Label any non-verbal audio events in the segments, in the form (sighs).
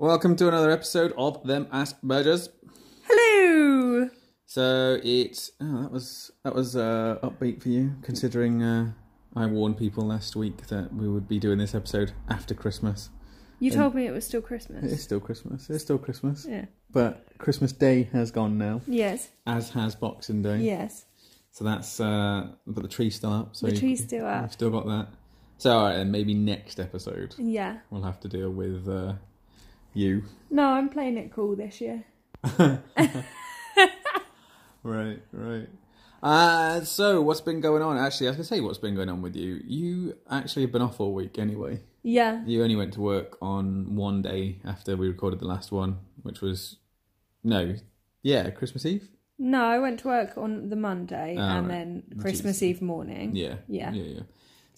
Welcome to another episode of Them Aspergers. Hello. So it's oh, that was that was uh, upbeat for you, considering uh, I warned people last week that we would be doing this episode after Christmas. You told me it was still Christmas. It is still Christmas. It's still Christmas, Yeah. but Christmas Day has gone now, Yes. as has Boxing Day. Yes. So that's uh, but the tree's still up. So The you- tree's still I've still got that. So all right, then maybe next episode Yeah. we'll have to deal with uh, you. No, I'm playing it cool this year. (laughs) Right, right. Uh, so what's been going on? Actually, I was gonna say what's been going on with you. You actually have been off all week anyway. Yeah. You only went to work on one day after we recorded the last one, which was no, yeah, Christmas Eve. No, I went to work on the Monday Oh, and right. then Christmas is- Eve morning. Yeah, Yeah. yeah, yeah.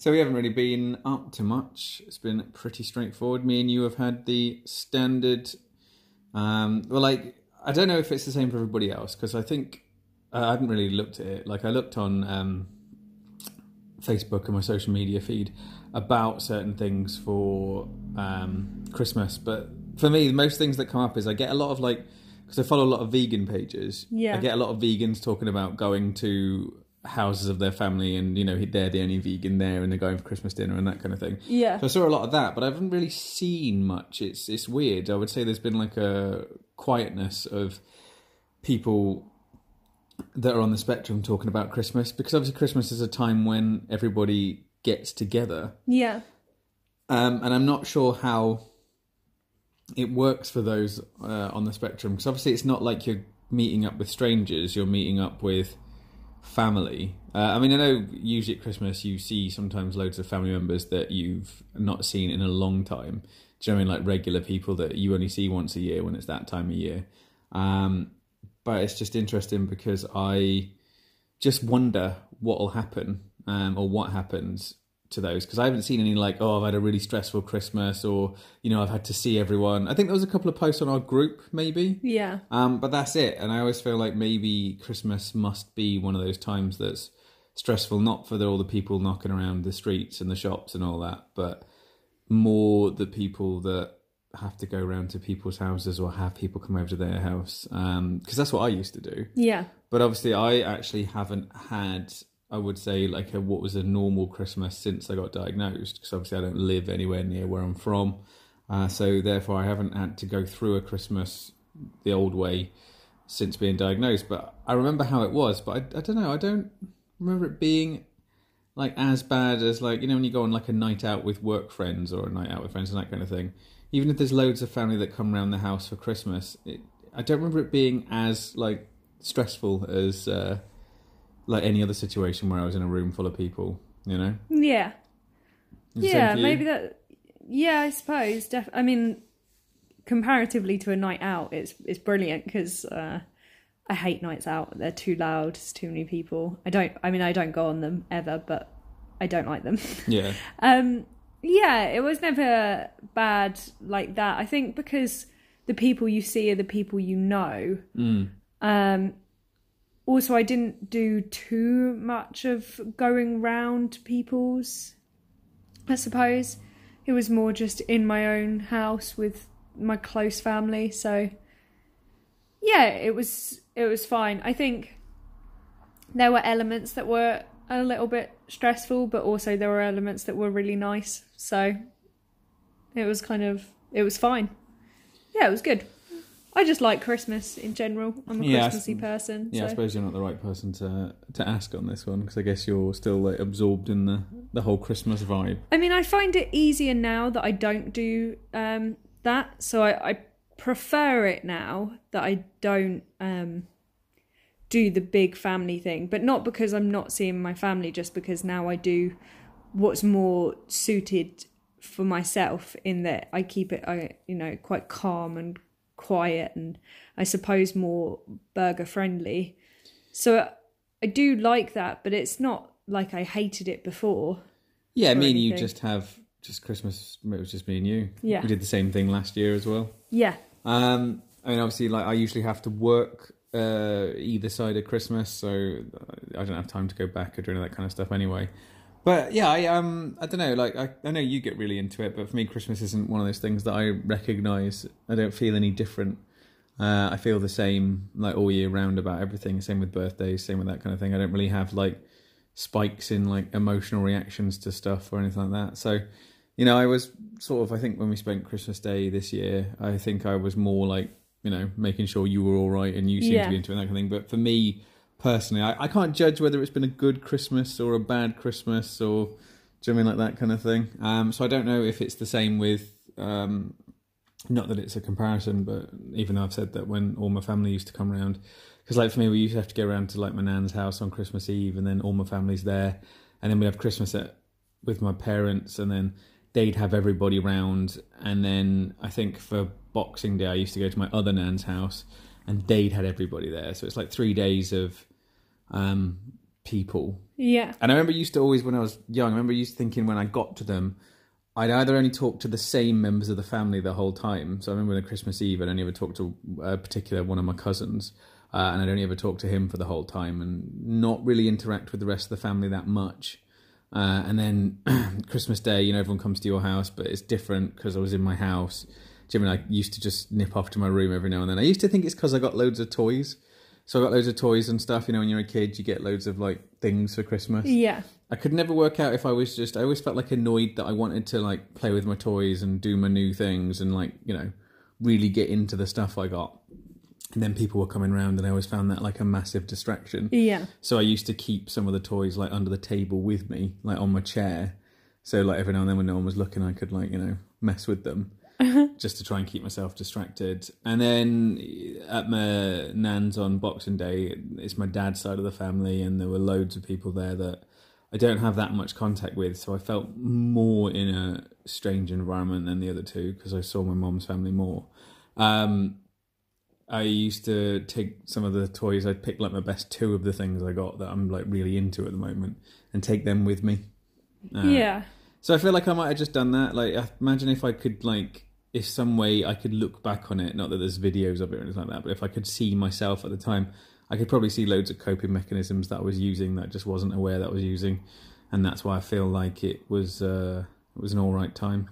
So we haven't really been up to much. It's been pretty straightforward. Me and you have had the standard. Um, well, like I don't know if it's the same for everybody else because I think uh, I haven't really looked at it. Like I looked on um, Facebook and my social media feed about certain things for um, Christmas, but for me, most things that come up is I get a lot of like because I follow a lot of vegan pages. Yeah. I get a lot of vegans talking about going to houses of their family and you know they're the only vegan there and they're going for Christmas dinner and that kind of thing. Yeah. So I saw a lot of that, but I haven't really seen much. It's it's weird. I would say there's been like a quietness of people that are on the spectrum talking about Christmas because obviously Christmas is a time when everybody gets together. Yeah. Um, and I'm not sure how it works for those uh, on the spectrum because obviously it's not like you're meeting up with strangers, you're meeting up with family. Uh, I mean, I know usually at Christmas you see sometimes loads of family members that you've not seen in a long time. Do you know I mean? Like regular people that you only see once a year when it's that time of year. Um, but it's just interesting because I just wonder what will happen um, or what happens to those because I haven't seen any like oh I've had a really stressful Christmas or you know I've had to see everyone. I think there was a couple of posts on our group maybe, Yeah. um, but that's it. And I always feel like maybe Christmas must be one of those times that's stressful, not for the, all the people knocking around the streets and the shops and all that, but more the people that have to go around to people's houses or have people come over to their house. Because that's what I used to do. Yeah. But obviously, I actually haven't had, I would say, like a, what was a normal Christmas since I got diagnosed. Because obviously, I don't live anywhere near where I'm from. Uh, so therefore, I haven't had to go through a Christmas the old way since being diagnosed. But I remember how it was. But I, I don't know. I don't remember it being like as bad as like you know when you go on like a night out with work friends or a night out with friends and that kind of thing. Even if there's loads of family that come around the house for Christmas, it, I don't remember it being as like stressful as uh, like any other situation where I was in a room full of people. You know. Yeah. Yeah. Maybe that. Yeah, I suppose. Def- I mean, comparatively to a night out, it's it's brilliant because uh, I hate nights out. They're too loud. It's too many people. I don't. I mean, I don't go on them ever, but I don't like them. (laughs) Yeah. Um, yeah, it was never bad like that. I think because the people you see are the people you know. Mm. Um, also, I didn't do too much of going round people's. I suppose it was more just in my own house with my close family. So, yeah, it was it was fine. I think there were elements that were a little bit stressful, but also there were elements that were really nice. So it was kind of it was fine. Yeah, it was good. I just like Christmas in general. I'm a Yeah, I s- Christmassy person. Yeah, I so. suppose you're not the right person to to ask on this one because I guess you're still like absorbed in the the whole Christmas vibe. I mean, I find it easier now that I don't do um, that. So I, I prefer it now that I don't um, do the big family thing. But not because I'm not seeing my family, just because now I do what's more suited for myself. In that I keep it, I you know, quite calm and quiet, and I suppose more burger friendly. So I do like that, but it's not like I hated it before. Yeah, me and you just have just Christmas. It was just me and you. Yeah. we did the same thing last year as well. Yeah. Um, I mean, obviously, like I usually have to work uh, either side of Christmas, so I don't have time to go back or do any of that kind of stuff anyway. But yeah, I um, I don't know. Like, I, I know you get really into it, but for me, Christmas isn't one of those things that I recognise. I don't feel any different. Uh, I feel the same like all year round about everything. Same with birthdays, same with that kind of thing. I don't really have like spikes in like emotional reactions to stuff or anything like that. So, you know, I was sort of. I think when we spent Christmas Day this year, I think I was more like you know making sure you were all right and you seemed Yeah. to be into it and that kind of thing. But for me personally, I, I can't judge whether it's been a good Christmas or a bad Christmas or do I mean like that kind of thing. Um, so I don't know if it's the same with. Um, not that it's a comparison, but even though I've said that when all my family used to come around, because like for me, we used to have to go around to like my nan's house on Christmas Eve, and then all my family's there, and then we'd have Christmas at with my parents, and then they'd have everybody round, and then I think for Boxing Day, I used to go to my other nan's house, and they'd had everybody there, so it's like three days of um, people Yeah. and I remember used to always, when I was young, I remember used to thinking when I got to them, I'd either only talk to the same members of the family the whole time. So I remember on Christmas Eve, I'd only ever talk to a particular one of my cousins, uh, and I'd only ever talk to him for the whole time and not really interact with the rest of the family that much. Uh, and then (clears throat) Christmas Day, you know, everyone comes to your house, but it's different because I was in my house. Jim and I used to just nip off to my room every now and then. I used to think it's because I got loads of toys. So I got loads of toys and stuff. You know, when you're a kid, you get loads of like things for Christmas. Yeah. I could never work out if I was just. I always felt like annoyed that I wanted to like play with my toys and do my new things and like you know really get into the stuff I got. And then people were coming around, and I always found that like a massive distraction. Yeah. So I used to keep some of the toys like under the table with me, like on my chair. So like every now and then when no one was looking, I could like you know mess with them (laughs) just to try and keep myself distracted. And then at my nan's on Boxing Day, it's my dad's side of the family, and there were loads of people there that I don't have that much contact with. So I felt more in a strange environment than the other two because I saw my mom's family more. Um, I used to take some of the toys. I'd pick like my best two of the things I got that I'm like really into at the moment, and take them with me. Uh, yeah. So I feel like I might have just done that. Like, imagine if I could like, if some way I could look back on it. Not that there's videos of it or anything like that, but if I could see myself at the time, I could probably see loads of coping mechanisms that I was using that I just wasn't aware that I was using, and that's why I feel like it was uh, it was an all right time.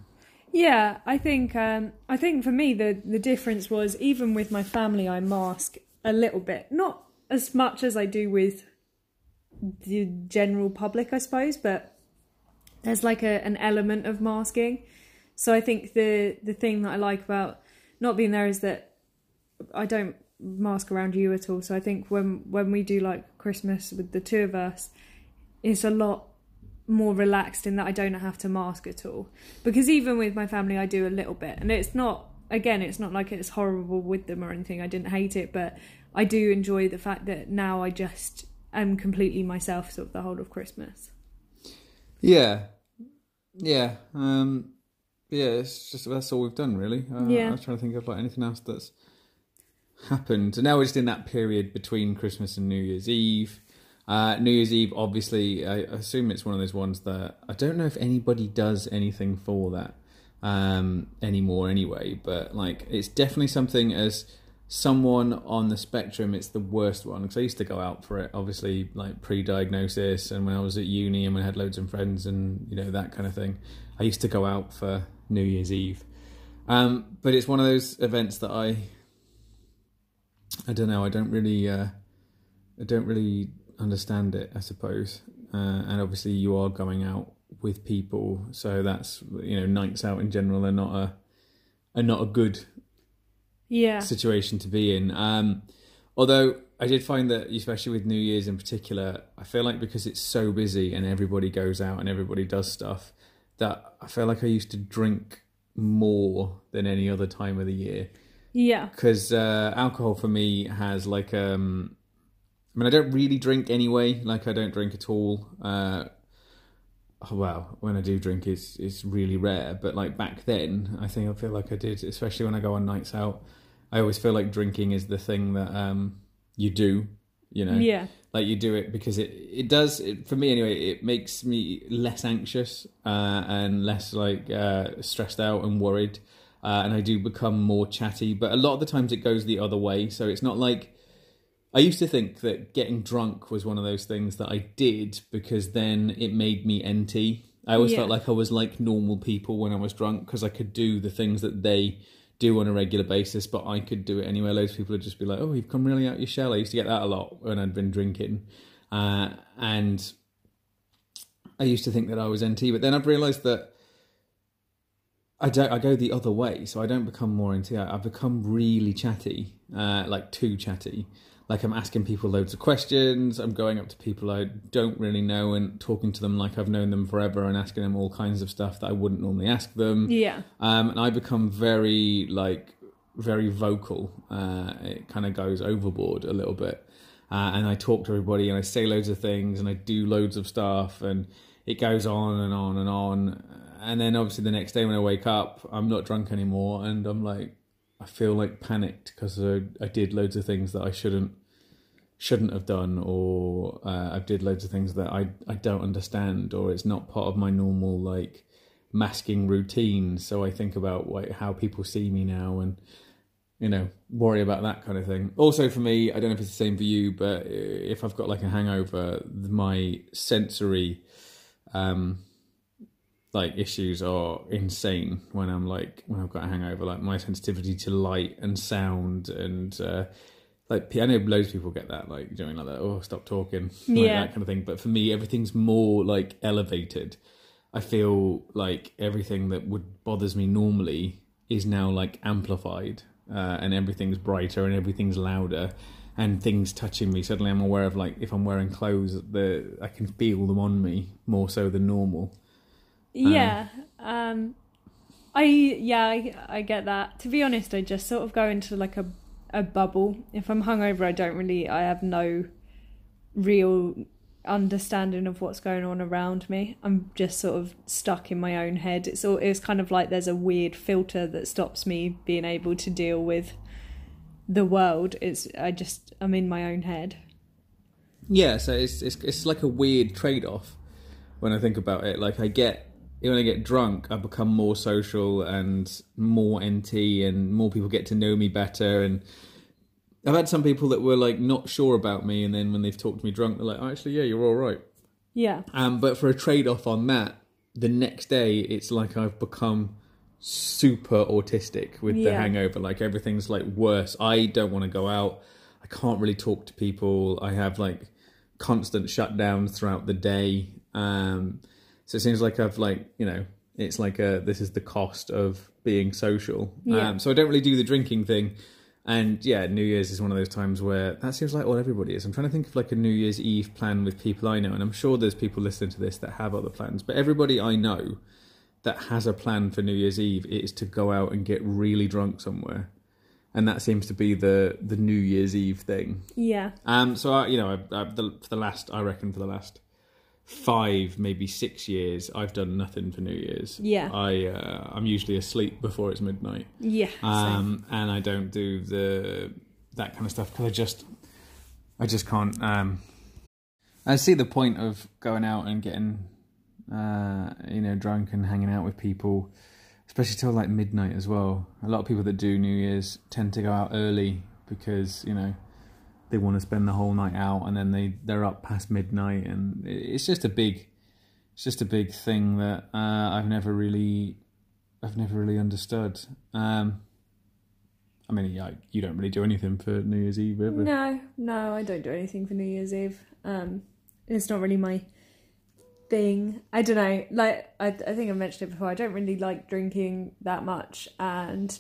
Yeah, I think um, I think for me the the difference was even with my family I mask a little bit, not as much as I do with the general public, I suppose, but there's like a an element of masking. So I think the the thing that I like about not being there is that I don't mask around you at all. So I think when when we do like Christmas with the two of us, it's a lot more relaxed in that I don't have to mask at all. Because even with my family, I do a little bit, and it's not. Again, it's not like it's horrible with them or anything. I didn't hate it, but I do enjoy the fact that now I just am completely myself, sort of the whole of Christmas. Yeah, yeah, um, yeah. It's just that's all we've done really. Uh, Yeah. I was trying to think of like anything else that's happened. And now we're just in that period between Christmas and New Year's Eve. Uh, New Year's Eve, obviously, I assume it's one of those ones that I don't know if anybody does anything for that um, anymore, anyway. But like, it's definitely something as someone on the spectrum, it's the worst one because I used to go out for it, obviously, like pre-diagnosis, and when I was at uni and when I had loads of friends and you know that kind of thing. I used to go out for New Year's Eve, um, but it's one of those events that I, I don't know, I don't really, uh, I don't really understand it. I suppose, uh, and obviously you are going out with people, so that's you know nights out in general are not a, are not a good Yeah, situation to be in. Um, although I did find that, especially with New Year's in particular, I feel like because it's so busy and everybody goes out and everybody does stuff, that I feel like I used to drink more than any other time of the year. yeah, Because uh, alcohol for me has like, um, I mean, I don't really drink anyway. Like, I don't drink at all. Uh, oh, well, when I do drink, it's it's really rare. But like back then, I think I feel like I did, especially when I go on nights out. I always feel like drinking is the thing that um, you do. You know, yeah, like you do it because it it does it, for me anyway. It makes me less anxious uh, and less like uh, stressed out and worried, uh, and I do become more chatty. But a lot of the times it goes the other way. So it's not like I used to think that getting drunk was one of those things that I did because then it made me NT. I always Yeah. felt like I was like normal people when I was drunk because I could do the things that they do on a regular basis, but I could do it anyway. Loads of people would just be like, "Oh, you've come really out your shell." I used to get that a lot when I'd been drinking, uh, and I used to think that I was NT. But then I've realised that I don't. I go the other way, so I don't become more NT. I, I've become really chatty, uh, like too chatty. Like I'm asking people loads of questions. I'm going up to people I don't really know and talking to them like I've known them forever and asking them all kinds of stuff that I wouldn't normally ask them Yeah. um, and I become very like very vocal. Uh, it kind of goes overboard a little bit, uh, and I talk to everybody and I say loads of things and I do loads of stuff, and it goes on and on and on. And then obviously the next day when I wake up, I'm not drunk anymore, and I'm like, I feel like panicked because I, I did loads of things that I shouldn't shouldn't have done, or uh, I did loads of things that I I don't understand, or it's not part of my normal like masking routine. So I think about like how people see me now, and you know worry about that kind of thing. Also for me, I don't know if it's the same for you, but if I've got like a hangover, my sensory um like issues are insane when I'm like when I've got a hangover. Like my sensitivity to light and sound and uh, like I know loads of people get that like doing like that. Oh, stop talking, like Yeah. that kind of thing. But for me, everything's more like elevated. I feel like everything that would bothers me normally is now like amplified, uh, and everything's brighter and everything's louder, and things touching me. Suddenly, I'm aware of like if I'm wearing clothes, the I can feel them on me more so than normal. Yeah. Um I yeah, I, I get that. To be honest, I just sort of go into like a a bubble. If I'm hungover, I don't really I have no real understanding of what's going on around me. I'm just sort of stuck in my own head. It's all it's kind of like there's a weird filter that stops me being able to deal with the world. It's I just I'm in my own head. Yeah, so it's it's it's like a weird trade off when I think about it. Like I get when I get drunk, I become more social and more NT, and more people get to know me better. And I've had some people that were like not sure about me, and then when they've talked to me drunk, they're like, oh, "Actually, yeah, you're all right." Yeah. Um, but for a trade off on that, the next day it's like I've become super autistic with the hangover. Like everything's like worse. I don't want to go out. I can't really talk to people. I have like constant shutdowns throughout the day. Um, so it seems like I've like you know it's like a this is the cost of being social. Yeah. Um, so I don't really do the drinking thing. And yeah, New Year's is one of those times where that seems like all everybody is. I'm trying to think of like a New Year's Eve plan with people I know, and I'm sure there's people listening to this that have other plans. But everybody I know that has a plan for New Year's Eve is to go out and get really drunk somewhere, and that seems to be the the New Year's Eve thing. Yeah. Um, so I, you know, I, I, the, for the last, I reckon for the last five, maybe six years, I've done nothing for New Year's. Yeah. I uh, I'm usually asleep before it's midnight Yeah. same. um, and I don't do the that kind of stuff because I just I just can't. Um, I see the point of going out and getting uh, you know drunk and hanging out with people, especially till like midnight as well. A lot of people that do New Year's tend to go out early because you know they want to spend the whole night out and then they they're up past midnight and it's just a big it's just a big thing that uh, I've never really I've never really understood. Um, I mean, yeah, you don't really do anything for New Year's Eve, ever. No, no, I don't do anything for New Year's Eve. Um, it's not really my thing. I don't know. Like I, I think I mentioned it before. I don't really like drinking that much, and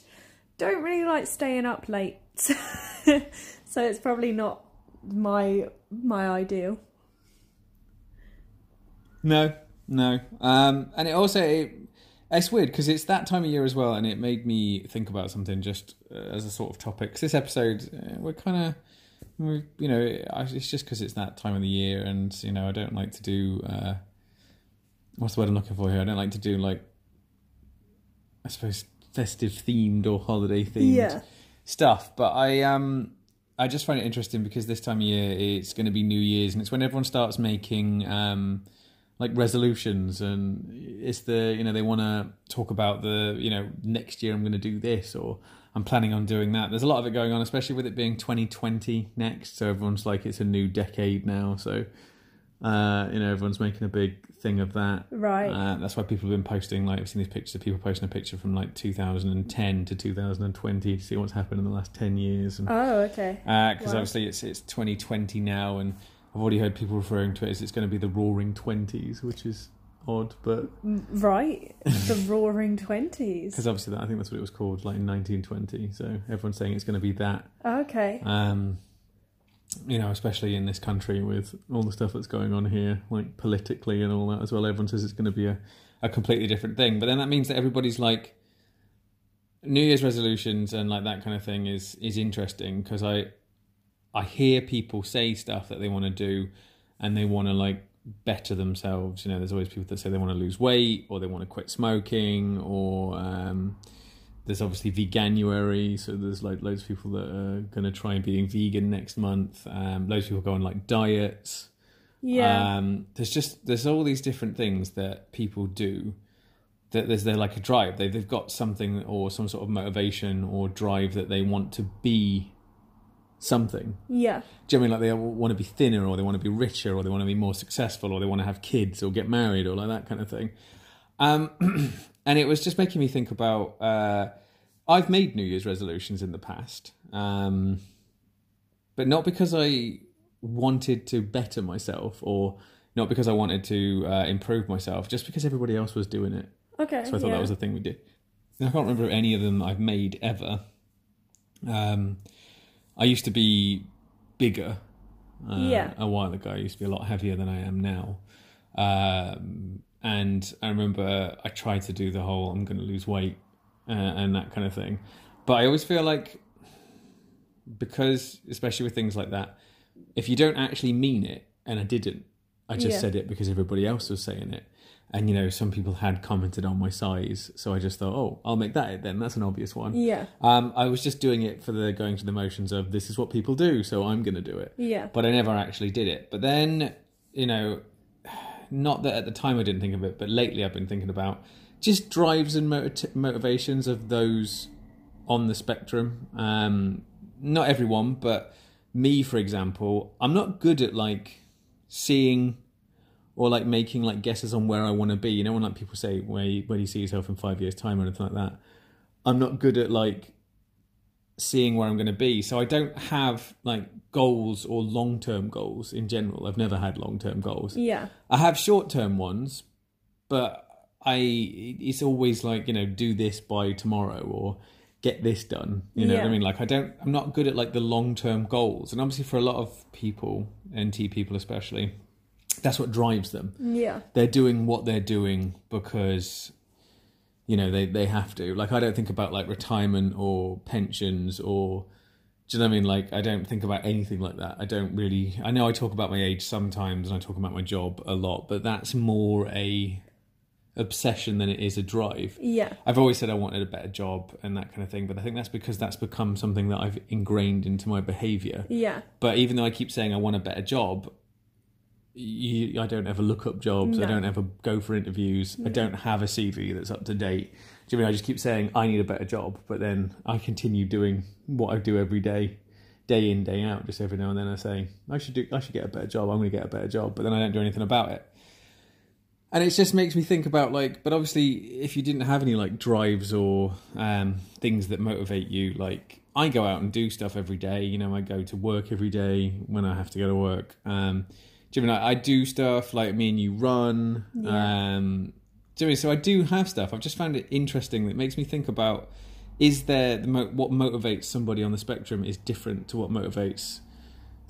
don't really like staying up late. (laughs) so it's probably not my my ideal. No, no. Um, and it also it, it's weird because it's that time of year as well, and it made me think about something just uh, as a sort of topic. 'Cause this episode, uh, we're kind of. You know, I- it's just because it's that time of the year, and you know, I don't like to do. Uh, what's the word I'm looking for here? I don't like to do like, I suppose, festive themed or holiday themed stuff. But I um I just find it interesting because this time of year it's going to be New Year's and it's when everyone starts making um like resolutions and it's the you know they want to talk about the you know next year I'm going to do this or I'm planning on doing that. There's a lot of it going on, especially with it being 2020 next. So everyone's like it's a new decade now. So uh, you know everyone's making a big thing of that. Right. Uh, that's why people have been posting like I've seen these pictures of people posting a picture from like 2010 to 2020 to see what's happened in the last 10 years and Oh, okay. because Wow. obviously it's it's 2020 now, and I've already heard people referring to it as it's going to be the Roaring Twenties, which is odd, but Right. the (laughs) Roaring Twenties. because obviously that, I think that's what it was called, like in 1920. So everyone's saying it's going to be that. Okay. Um, you know, especially in this country with all the stuff that's going on here, like politically and all that as well. Everyone says it's going to be a, a completely different thing, but then that means that everybody's like New Year's resolutions and like that kind of thing is is interesting because I I hear people say stuff that they want to do and they want to like better themselves. You know, there's always people that say they want to lose weight or they want to quit smoking or um, there's obviously veganuary. So there's like loads of people that are going to try and being vegan next month. Um, loads of people go on like diets. Yeah. Um, there's just there's all these different things that people do. That there's they're like a drive. They they've got something or some sort of motivation or drive that they want to be something. yeah. Do you know what I mean like they want to be thinner or they want to be richer or they want to be more successful or they want to have kids or get married or like that kind of thing. Um, (clears throat) and it was just making me think about. Uh, I've made New Year's resolutions in the past, um, but not because I wanted to better myself or not because I wanted to uh, improve myself, just because everybody else was doing it. Okay. So I thought yeah. that was the thing we did. And I can't remember any of them I've made ever. Um, I used to be bigger. Uh, Yeah. A while ago, I used to be a lot heavier than I am now. Um, and I remember I tried to do the whole "I'm going to lose weight" uh, and that kind of thing. But I always feel like because, especially with things like that, if you don't actually mean it, and I didn't, I just Yeah. said it because everybody else was saying it. And you know, some people had commented on my size, so I just thought, oh, I'll make that it then. That's an obvious one. Yeah. Um, I was just doing it for the going through the motions of this is what people do, so I'm going to do it. Yeah. But I never actually did it. But then, you know, (sighs) not that at the time I didn't think of it, but lately I've been thinking about just drives and motiv- motivations of those on the spectrum. Um, not everyone, but me, for example, I'm not good at like seeing or like making like guesses on where I want to be. You know, when like people say where you, where do you see yourself in five years' time or anything like that. I'm not good at like seeing where I'm going to be. So I don't have like goals or long term goals in general. I've never had long term goals. Yeah. I have short term ones, but I it's always like you know do this by tomorrow or get this done. You know what I mean? Like I don't I'm not good at like the long term goals, and obviously for a lot of people, NT people especially, that's what drives them Yeah. they're doing what they're doing because you know they they have to like i don't think about like retirement or pensions or do you know what i mean like i don't think about anything like that i don't really i know i talk about my age sometimes and i talk about my job a lot but that's more a obsession than it is a drive Yeah. I've always said I wanted a better job and that kind of thing, but I think that's because that's become something that I've ingrained into my behavior. Yeah. But even though I keep saying I want a better job, you, I don't ever look up jobs. I don't ever go for interviews. I don't have a CV that's up to date. Do you mean I just keep saying I need a better job, but then I continue doing what I do every day, day in day out. Just every now and then I say I should do. I should get a better job. I'm going to get a better job, but then I don't do anything about it. And it just makes me think about like, but obviously, if you didn't have any like drives or um, things that motivate you, like I go out and do stuff every day. You know, I go to work every day when I have to go to work. Um, you I, I do stuff like me and you run? Yeah. Um, mean, so I do have stuff. I've just found it interesting. That makes me think about: is there the mo- what motivates somebody on the spectrum is different to what motivates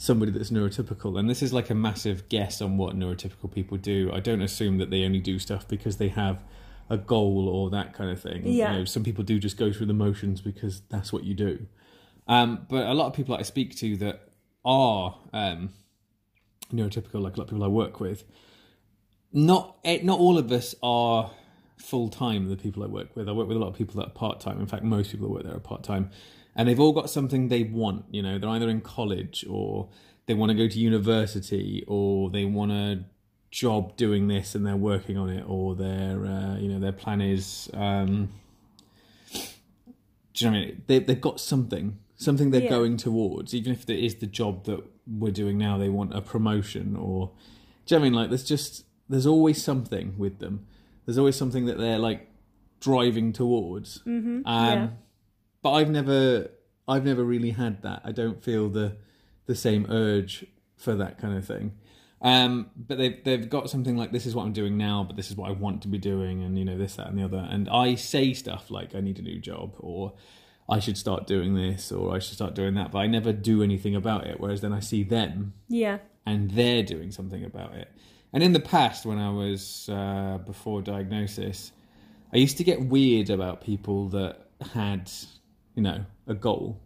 somebody that's neurotypical and this is like a massive guess on what neurotypical people do i don't assume that they only do stuff because they have a goal or that kind of thing Yeah. you know some people do just go through the motions because that's what you do um, but a lot of people that i speak to that are um, neurotypical like a lot of people i work with not eh, not all of us are full time. The people I work with, I work with a lot of people that are part time. In fact, most people that work there are part time, and they've all got something they want. You know, they're either in college or they want to go to university or they want a job doing this and they're working on it, or their uh, you know their plan is. Um, do you know what I mean? They, they've got something, something they're Yeah. going towards, even if it is the job that we're doing now. They want a promotion, or do you know what I mean? Like, there's just there's always something with them. There's always something that they're like driving towards. Mm-hmm. Um, yeah. But I've never, I've never really had that. I don't feel the the same urge for that kind of thing. Um, but they've they've got something like this is what I'm doing now, but this is what I want to be doing, and you know this, that, and the other. And I say stuff like I need a new job, or I should start doing this, or I should start doing that, but I never do anything about it. Whereas then I see them Yeah. and they're doing something about it. And in the past, when I was uh, before diagnosis, I used to get weird about people that had, you know, a goal.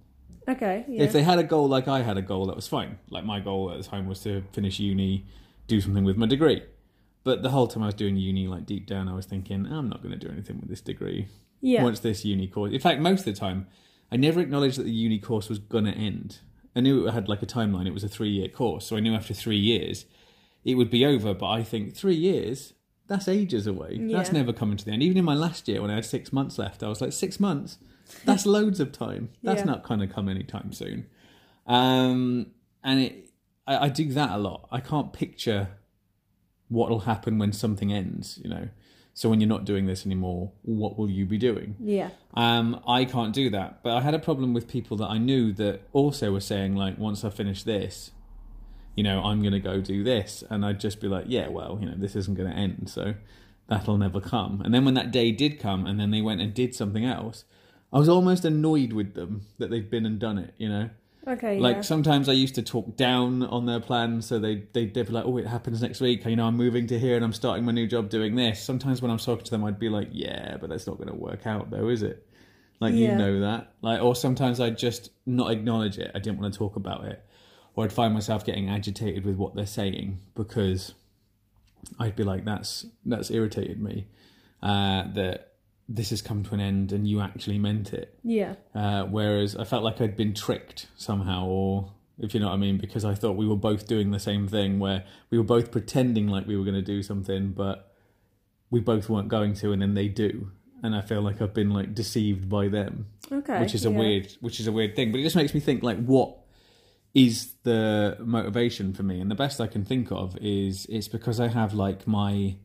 Okay. Yeah. If they had a goal like I had a goal, that was fine. Like my goal at the time was to finish uni, do something with my degree. But the whole time I was doing uni, like deep down, I was thinking, I'm not going to do anything with this degree. yeah. Once this uni course, in fact, most of the time, I never acknowledged that the uni course was going to end. I knew it had like a timeline. It was a three-year course, so I knew after three years it would be over. But I think three years. That's ages away. Yeah. That's never coming to the end. Even in my last year, when I had six months left, I was like, six months. That's loads of time. That's Yeah. not going to come anytime soon. Um, and it, I, I do that a lot. I can't picture what'll happen when something ends. You know, so when you're not doing this anymore, what will you be doing? Yeah. Um, I can't do that. But I had a problem with people that I knew that also were saying like, once I finish this, you know, I'm going to go do this, and I'd just be like, yeah, well, you know, this isn't going to end, so that'll never come. And then when that day did come, and then they went and did something else, I was almost annoyed with them that they've been and done it. You know, Okay. like yeah. sometimes I used to talk down on their plans, so they they they'd be like, "Oh, it happens next week." You know, I'm moving to here and I'm starting my new job doing this. Sometimes when I'm talking to them, I'd be like, "Yeah, but that's not going to work out, though, is it?" Like you know that. Like, or sometimes I'd just not acknowledge it. I didn't want to talk about it, or I'd find myself getting agitated with what they're saying because I'd be like, "That's that's irritated me." Uh, that this has come to an end and you actually meant it. Yeah. Uh, whereas I felt like I'd been tricked somehow, or if you know what I mean, because I thought we were both doing the same thing, where we were both pretending like we were going to do something, but we both weren't going to, and then they do, and I feel like I've been like deceived by them, Okay. which is a yeah. weird, which is a weird thing. But it just makes me think like, what is the motivation for me? And the best I can think of is it's because I have like my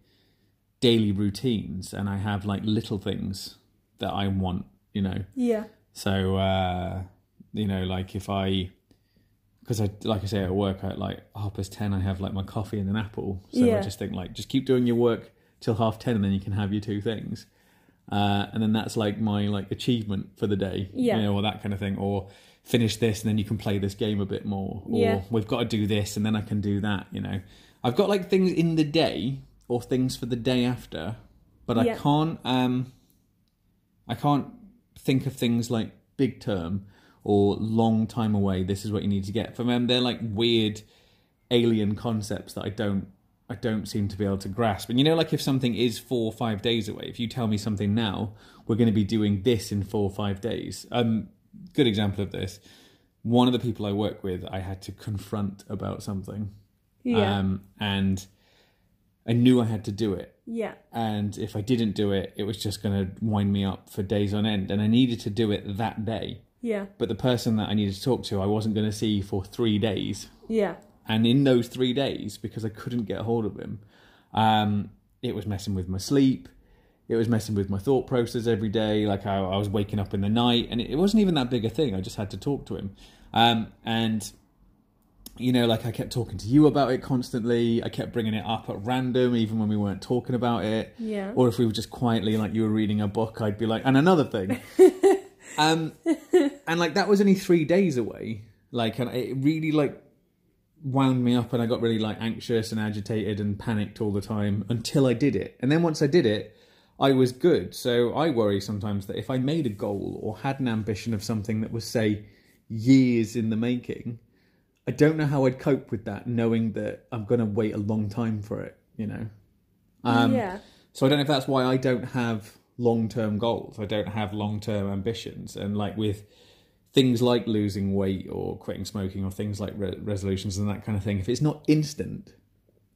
daily routines, and I have like little things that I want, you know. Yeah. So uh, you know, like if I, because I like I say at work, at like half past ten, I have like my coffee and an apple. So I just think like, just keep doing your work till half ten, and then you can have your two things. Uh, and then that's like my like achievement for the day, Yeah. you know, or that kind of thing, or finish this and then you can play this game a bit more, or Yeah. we've got to do this and then I can do that, you know. I've got like things in the day or things for the day after, but I Yeah. can't um I can't think of things like big term or long time away. This is what you need to get from them. They're like weird alien concepts that I don't I don't seem to be able to grasp. And you know, like if something is four or five days away, if you tell me something now, we're going to be doing this in four or five days. Um, good example of this. One of the people I work with, I had to confront about something, Yeah. um, and I knew I had to do it yeah. and if I didn't do it, it was just going to wind me up for days on end. And I needed to do it that day. Yeah. But the person that I needed to talk to, I wasn't going to see for three days. Yeah. And in those three days, because I couldn't get a hold of him, um, it was messing with my sleep. It was messing with my thought process every day. Like I, I was waking up in the night, and it, it wasn't even that big a thing. I just had to talk to him. Um, and you know, like I kept talking to you about it constantly. I kept bringing it up at random, even when we weren't talking about it. Yeah. Or if we were just quietly, like you were reading a book, I'd be like, and another thing. (laughs) um, and like that was only three days away. Like, and it really like wound me up, and I got really like anxious and agitated and panicked all the time until I did it. And then once I did it, I was good. So I worry sometimes that if I made a goal or had an ambition of something that was, say, years in the making, I don't know how I'd cope with that, knowing that I'm going to wait a long time for it. You know. Um, yeah. So I don't know if that's why I don't have long term goals. I don't have long term ambitions. And like with things like losing weight or quitting smoking or things like re- resolutions and that kind of thing, if it's not instant,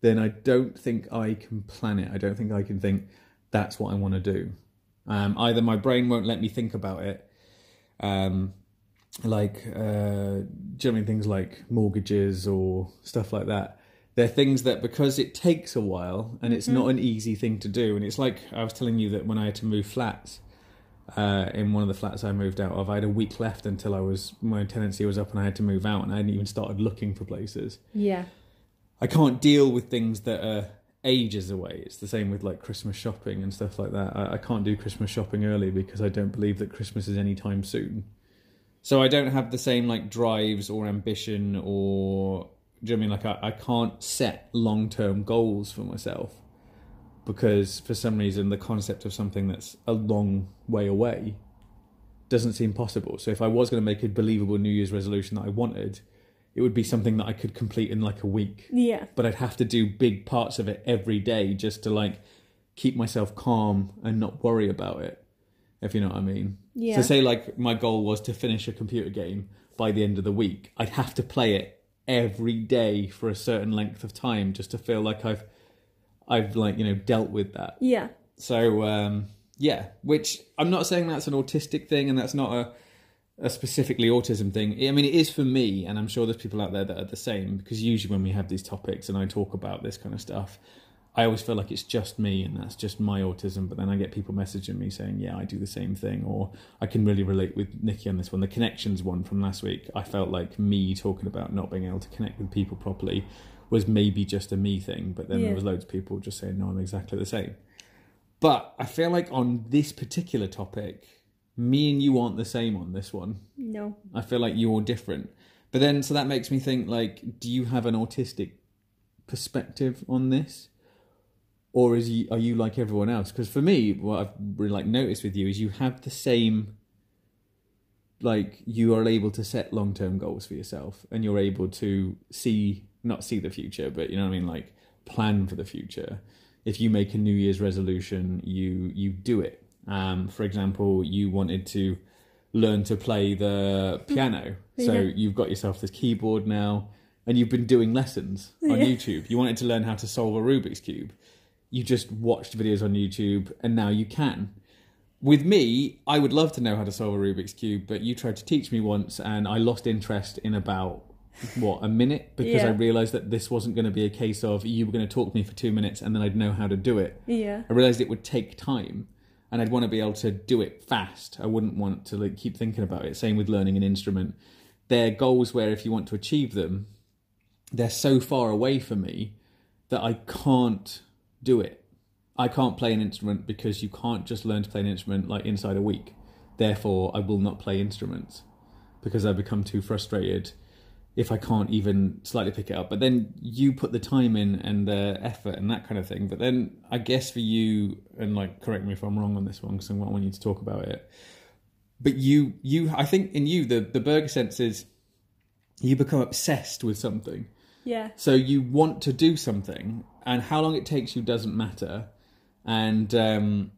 then I don't think I can plan it. I don't think I can think that's what I want to do. Um, either my brain won't let me think about it, um, like uh, generally things like mortgages or stuff like that. They're things that because it takes a while and it's not an easy thing to do. And it's like I was telling you that when I had to move flats, uh, in one of the flats I moved out of, I had a week left until I was my tenancy was up and I had to move out, and I hadn't even started looking for places. Yeah. I can't deal with things that are ages away. It's the same with like Christmas shopping and stuff like that. I, I can't do Christmas shopping early because I don't believe that Christmas is any time soon. So I don't have the same like drives or ambition or do you know what I mean like I, I can't set long term goals for myself because for some reason the concept of something that's a long way away doesn't seem possible. So if I was going to make a believable New Year's resolution that I wanted, it would be something that I could complete in like a week. Yeah. But I'd have to do big parts of it every day just to like keep myself calm and not worry about it. If you know what I mean. Yeah. So say like my goal was to finish a computer game by the end of the week. I'd have to play it every day for a certain length of time just to feel like I've I've like, you know, dealt with that. Yeah. So um, yeah, which I'm not saying that's an autistic thing, and that's not a a specifically autism thing. I mean, it is for me, and I'm sure there's people out there that are the same. Because usually when we have these topics and I talk about this kind of stuff, I always feel like it's just me and that's just my autism. But then I get people messaging me saying, "Yeah, I do the same thing," or I can really relate with Nikki on this one. The connections one from last week, I felt like me talking about not being able to connect with people properly was maybe just a me thing. But then Yeah. there was loads of people just saying, "No, I'm exactly the same." But I feel like on this particular topic, me and you aren't the same on this one. No. I feel like you're different. But then, so that makes me think like, do you have an autistic perspective on this? Or is you, are you like everyone else? Because for me, what I've really like noticed with you is you have the same, like you are able to set long term goals for yourself, and you're able to see not see the future, but you know what I mean, like plan for the future. If you make a New Year's resolution, you you do it. Um, for example, you wanted to learn to play the piano, so you've got yourself this keyboard now, and you've been doing lessons on Yeah. YouTube. You wanted to learn how to solve a Rubik's cube. You just watched videos on YouTube, and now you can. With me, I would love to know how to solve a Rubik's cube, but you tried to teach me once, and I lost interest in about what a minute because I realized that this wasn't going to be a case of you were going to talk to me for two minutes and then I'd know how to do it. Yeah. I realized it would take time, and I'd want to be able to do it fast. I wouldn't want to like keep thinking about it. Same with learning an instrument. They're goals where if you want to achieve them, they're so far away from me that I can't do it. I can't play an instrument because you can't just learn to play an instrument like inside a week. Therefore, I will not play instruments because I become too frustrated if I can't even slightly pick it up. But then you put the time in and the effort and that kind of thing. But then I guess for you, and like correct me if I'm wrong on this one because I want you to talk about it. But you, you, I think in you the the burger sense is you become obsessed with something. Yeah. So you want to do something, and how long it takes you doesn't matter. And um,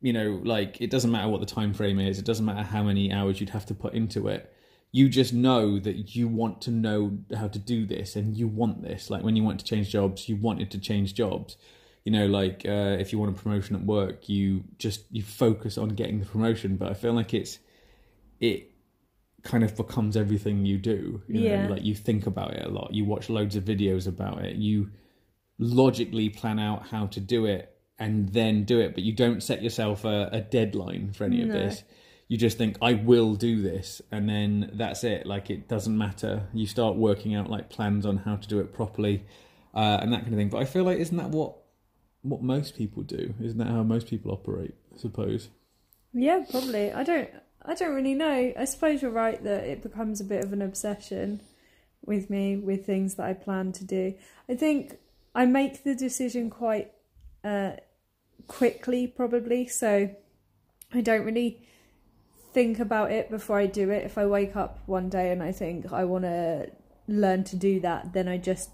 you know, like it doesn't matter what the time frame is. It doesn't matter how many hours you'd have to put into it. You just know that you want to know how to do this, and you want this. Like when you want to change jobs, you wanted to change jobs. You know, like uh, if you want a promotion at work, you just you focus on getting the promotion. But I feel like it's it kind of becomes everything you do. You know? Yeah. Like you think about it a lot. You watch loads of videos about it. You logically plan out how to do it and then do it, but you don't set yourself a, a deadline for any of No. this. You just think, I will do this, and then that's it. Like it doesn't matter. You start working out like plans on how to do it properly, uh, and that kind of thing. But I feel like isn't that what what most people do? Isn't that how most people operate? I suppose. Yeah, probably. I don't I don't really know. I suppose you're right that it becomes a bit of an obsession with me with things that I plan to do. I think I make the decision quite uh quickly probably, so I don't really think about it before I do it. If I wake up one day and I think I want to learn to do that, then I just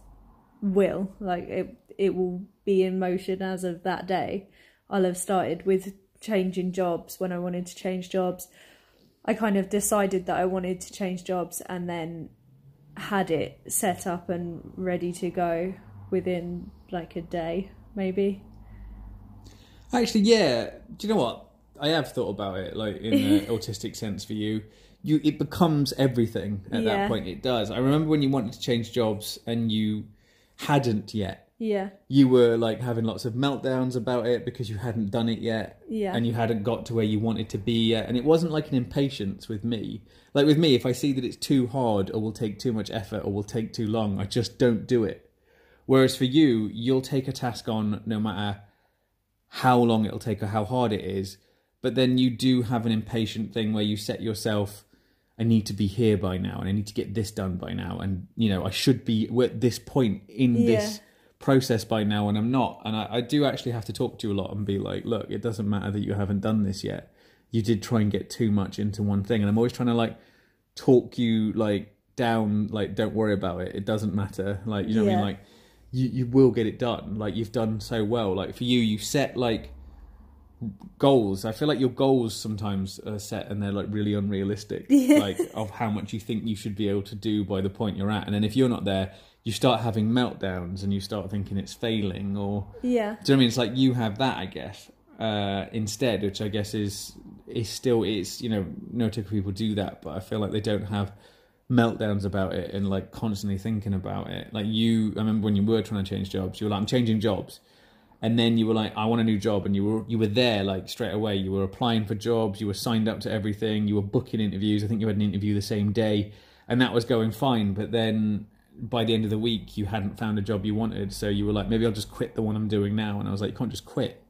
will. Like it it will be in motion as of that day. I'll have started with changing jobs when I wanted to change jobs. I kind of decided that I wanted to change jobs and then had it set up and ready to go within like a day, maybe. Actually, yeah. Do you know what? I have thought about it, like in the (laughs) autistic sense for you. You, it becomes everything at Yeah. that point. It does. I remember when you wanted to change jobs and you hadn't yet. Yeah, You were like having lots of meltdowns about it because you hadn't done it yet. yeah, and you hadn't got to where you wanted to be yet. And it wasn't like an impatience with me. Like with me, if I see that it's too hard or will take too much effort or will take too long, I just don't do it. Whereas for you, you'll take a task on no matter how long it'll take or how hard it is. But then you do have an impatient thing where you set yourself, I need to be here by now and I need to get this done by now. And, you know, I should be at this point in this Yeah. Process by now and I'm not. And I, I do actually have to talk to you a lot and be like, look, it doesn't matter that you haven't done this yet. You did try and get too much into one thing. And I'm always trying to like talk you like down, like, don't worry about it. It doesn't matter. Like, you know what I mean? Like, you, you will get it done. Like, you've done so well. Like, for you, you set like goals. I feel like your goals sometimes are set and they're like really unrealistic, (laughs) like of how much you think you should be able to do by the point you're at. And then if you're not there, you start having meltdowns and you start thinking it's failing or yeah, do you know what I mean? It's like you have that, I guess, uh, instead, which I guess is is still is you know neurotypical people do that, but I feel like they don't have meltdowns about it and like constantly thinking about it. Like you, I remember when you were trying to change jobs, you were like, I'm changing jobs, and then you were like, I want a new job, and you were you were there like straight away. You were applying for jobs, you were signed up to everything, you were booking interviews. I think you had an interview the same day, and that was going fine. But then by the end of the week, you hadn't found a job you wanted, so you were like, maybe I'll just quit the one I'm doing now. And I was like, you can't just quit.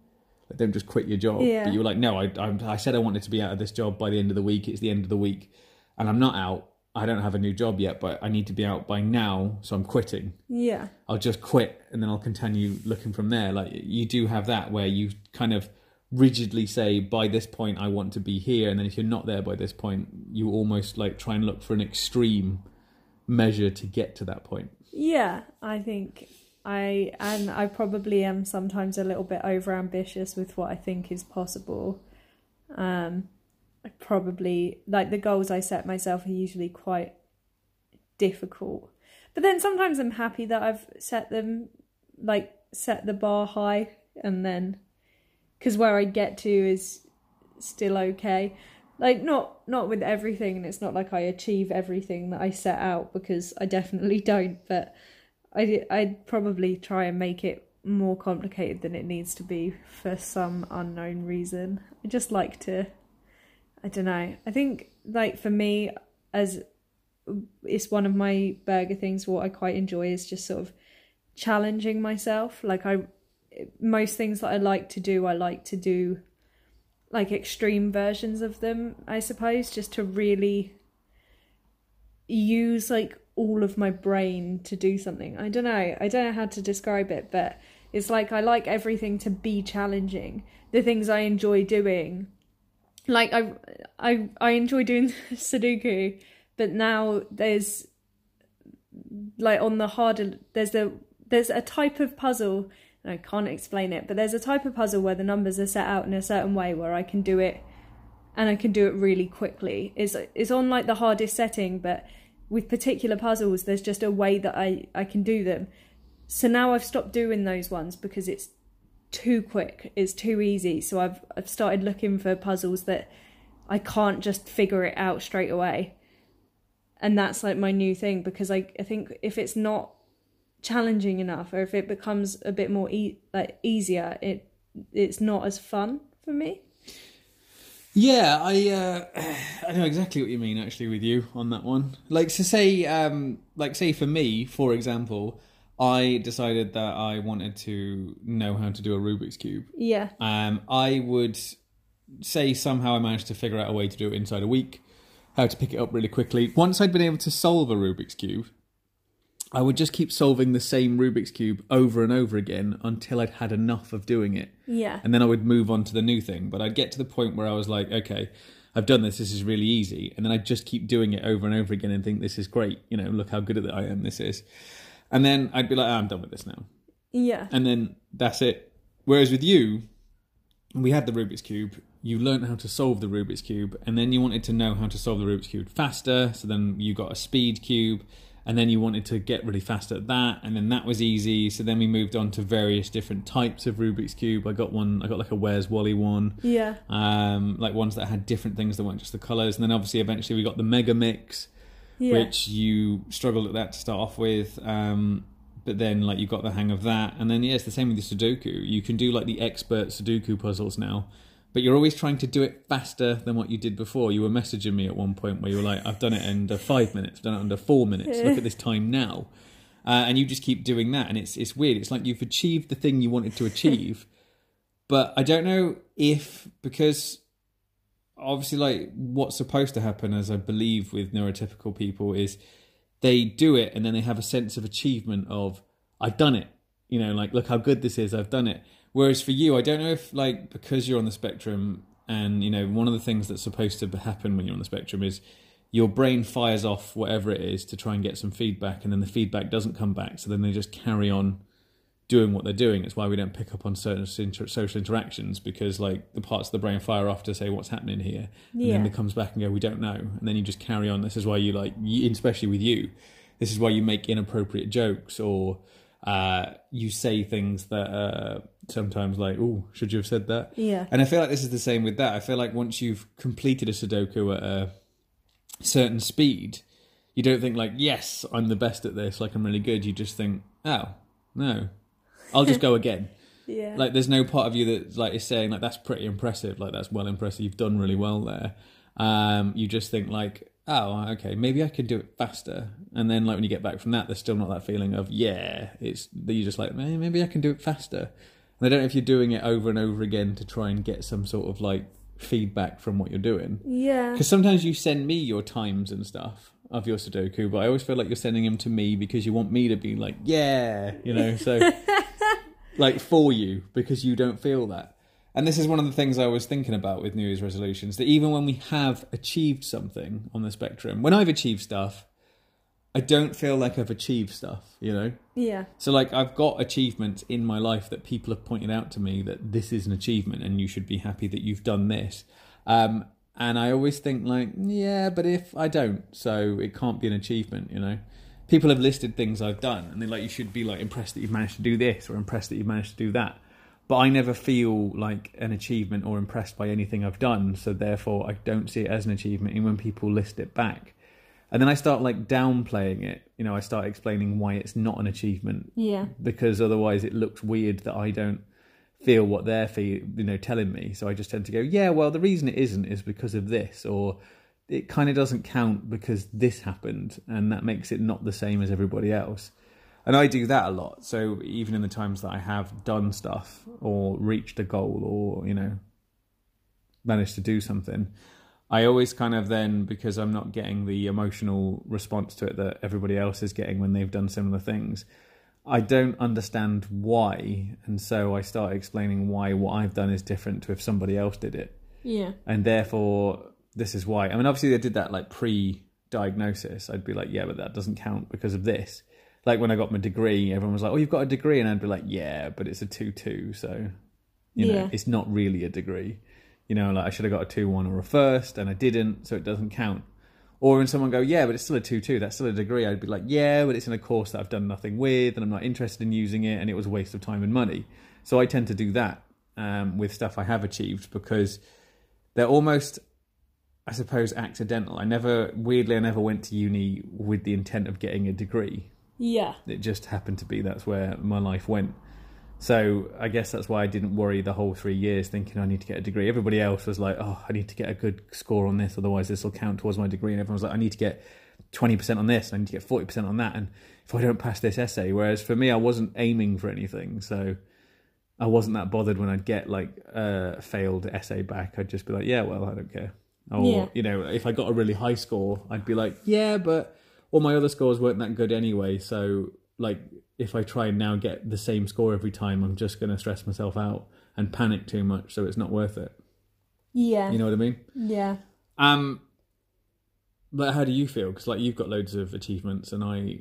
Like, don't just quit your job. Yeah. But you were like, no, I, I I said I wanted to be out of this job by the end of the week. It's the end of the week, and I'm not out. I don't have a new job yet, but I need to be out by now, so I'm quitting. yeah, I'll just quit and then I'll continue looking from there. Like you do have that where you kind of rigidly say by this point I want to be here and then if you're not there by this point you almost like try and look for an extreme measure to get to that point. yeah. I think I and I probably am sometimes a little bit over ambitious with what I think is possible. Um, I probably like the goals I set myself are usually quite difficult, but then sometimes I'm happy that I've set them like set the bar high and then because where I get to is still okay. Like not not with everything, and it's not like I achieve everything that I set out because I definitely (laughs) don't. But I I'd probably try and make it more complicated than it needs to be for some unknown reason. I just like to. I don't know. I think like for me, as it's one of my burger things. What I quite enjoy is just sort of challenging myself. Like I, most things that I like to do, I like to do like extreme versions of them, I suppose, just to really use like all of my brain to do something. I don't know. I don't know how to describe it, but it's like I like everything to be challenging. The things I enjoy doing. Like I I I enjoy doing (laughs) Sudoku, but now there's like on the harder there's a there's a type of puzzle and I can't explain it, but there's a type of puzzle where the numbers are set out in a certain way where I can do it and I can do it really quickly. It's it's on like the hardest setting, but with particular puzzles there's just a way that I, I can do them. So now I've stopped doing those ones because it's too quick, it's too easy. So I've I've started looking for puzzles that I can't just figure it out straight away. And that's like my new thing because I I think if it's not challenging enough or if it becomes a bit more e- like easier it it's not as fun for me Yeah, I uh, (sighs) I know exactly what you mean actually with you on that one. Like so say um like say for me, for example, I decided that I wanted to know how to do a Rubik's cube. yeah Um I would say somehow I managed to figure out a way to do it inside a week, how to pick it up really quickly. Once I'd been able to solve a Rubik's cube, I would just keep solving the same Rubik's cube over and over again until I'd had enough of doing it yeah and then I would move on to the new thing. But I'd get to the point where I was like, okay, I've done this. This is really easy, and then I'd just keep doing it over and over again and think this is great. You know, look how good at I am. This is, and then I'd be like, "Ah, I'm done with this now, yeah and then that's it. Whereas with you, we had the Rubik's cube. You learned how to solve the Rubik's cube, and then you wanted to know how to solve the Rubik's cube faster. So then you got a speed cube, and then you wanted to get really fast at that, and then that was easy. So then we moved on to various different types of Rubik's cube. I got one, I got like a Where's Wally one, Yeah. um, like ones that had different things that weren't just the colors. And then obviously eventually we got the Megaminx, Yeah. which you struggled at that to start off with. Um, but then like you got the hang of that, and then yeah, it's the same with the Sudoku. You can do like the expert Sudoku puzzles now, but you're always trying to do it faster than what you did before. You were messaging me at one point where you were like, "I've done it under five minutes, I've done it under four minutes. Look at this time now," uh, and you just keep doing that, and it's it's weird. It's like you've achieved the thing you wanted to achieve, (laughs) but I don't know if because obviously like what's supposed to happen as i believe with neurotypical people is they do it and then they have a sense of achievement of i've done it you know like look how good this is i've done it whereas for you i don't know if like because you're on the spectrum and you know one of the things that's supposed to happen when you're on the spectrum is your brain fires off whatever it is to try and get some feedback and then the feedback doesn't come back so then they just carry on doing what they're doing. It's why we don't pick up on certain inter- social interactions because like the parts of the brain fire off to say what's happening here, and Yeah. then it comes back and go, we don't know, and then you just carry on. This is why you like, especially with you, this is why you make inappropriate jokes or uh, you say things that uh, sometimes like, oh, should you have said that? Yeah. And I feel like this is the same with that. I feel like once you've completed a Sudoku at a certain speed, you don't think like, yes, I'm the best at this, like I'm really good. You just think, oh, no, I'll just go (laughs) again. Yeah. Like there's no part of you that like is saying like that's pretty impressive, like that's well impressive. You've done really well there. Um, you just think like, oh, okay, maybe I could do it faster. And then like when you get back from that, there's still not that feeling of yeah. It's you just like "Eh, maybe I can do it faster. And I don't know if you're doing it over and over again to try and get some sort of like feedback from what you're doing. yeah. Because sometimes you send me your times and stuff of your Sudoku, but I always feel like you're sending them to me because you want me to be like, yeah, you know, so (laughs) like for you because you don't feel that. And this is one of the things I was thinking about with New Year's resolutions that even when we have achieved something on the spectrum, when I've achieved stuff, I don't feel like I've achieved stuff, you know? Yeah. So like I've got achievements in my life that people have pointed out to me that this is an achievement and you should be happy that you've done this. Um, and I always think like, yeah, but if I don't, so it can't be an achievement, you know. People have listed things I've done and they're like, you should be like impressed that you've managed to do this or impressed that you've managed to do that. But I never feel like an achievement or impressed by anything I've done, so therefore I don't see it as an achievement. And when people list it back, and then I start like downplaying it, you know, I start explaining why it's not an achievement Yeah. because otherwise it looks weird that I don't feel what they're feel, you know telling me. So I just tend to go, yeah, well, the reason it isn't is because of this, or it kind of doesn't count because this happened, and that makes it not the same as everybody else. And I do that a lot. So even in the times that I have done stuff or reached a goal or you know managed to do something, I always kind of then because I'm not getting the emotional response to it that everybody else is getting when they've done similar things. I don't understand why, and so I start explaining why what I've done is different to if somebody else did it, Yeah. and therefore this is why. I mean, obviously they did that like pre-diagnosis. I'd be like, yeah, but that doesn't count because of this. Like when I got my degree, everyone was like, "Oh, you've got a degree," and I'd be like, "Yeah, but it's a two-two, so you know, Yeah. it's not really a degree." You know, like I should have got a two-one or a first, and I didn't, so it doesn't count. Or when someone go, yeah, but it's still a two-two, that's still a degree. I'd be like, yeah, but it's in a course that I've done nothing with, and I'm not interested in using it, and it was a waste of time and money. So I tend to do that um, with stuff I have achieved because they're almost, I suppose, accidental. I never, weirdly, I never went to uni with the intent of getting a degree. Yeah. It just happened to be that's where my life went. So I guess that's why I didn't worry the whole three years thinking I need to get a degree. Everybody else was like, oh, I need to get a good score on this, otherwise this will count towards my degree. And everyone was like, I need to get 20% on this, and I need to get 40% on that. And if I don't pass this essay, whereas for me, I wasn't aiming for anything. So I wasn't that bothered when I'd get like a failed essay back. I'd just be like, yeah, well, I don't care. Or, Yeah. you know, if I got a really high score, I'd be like, yeah, but all my other scores weren't that good anyway. So, like, if I try and now get the same score every time, I'm just going to stress myself out and panic too much. So it's not worth it. Yeah. You know what I mean? Yeah. Um, but how do you feel? Because like you've got loads of achievements, and I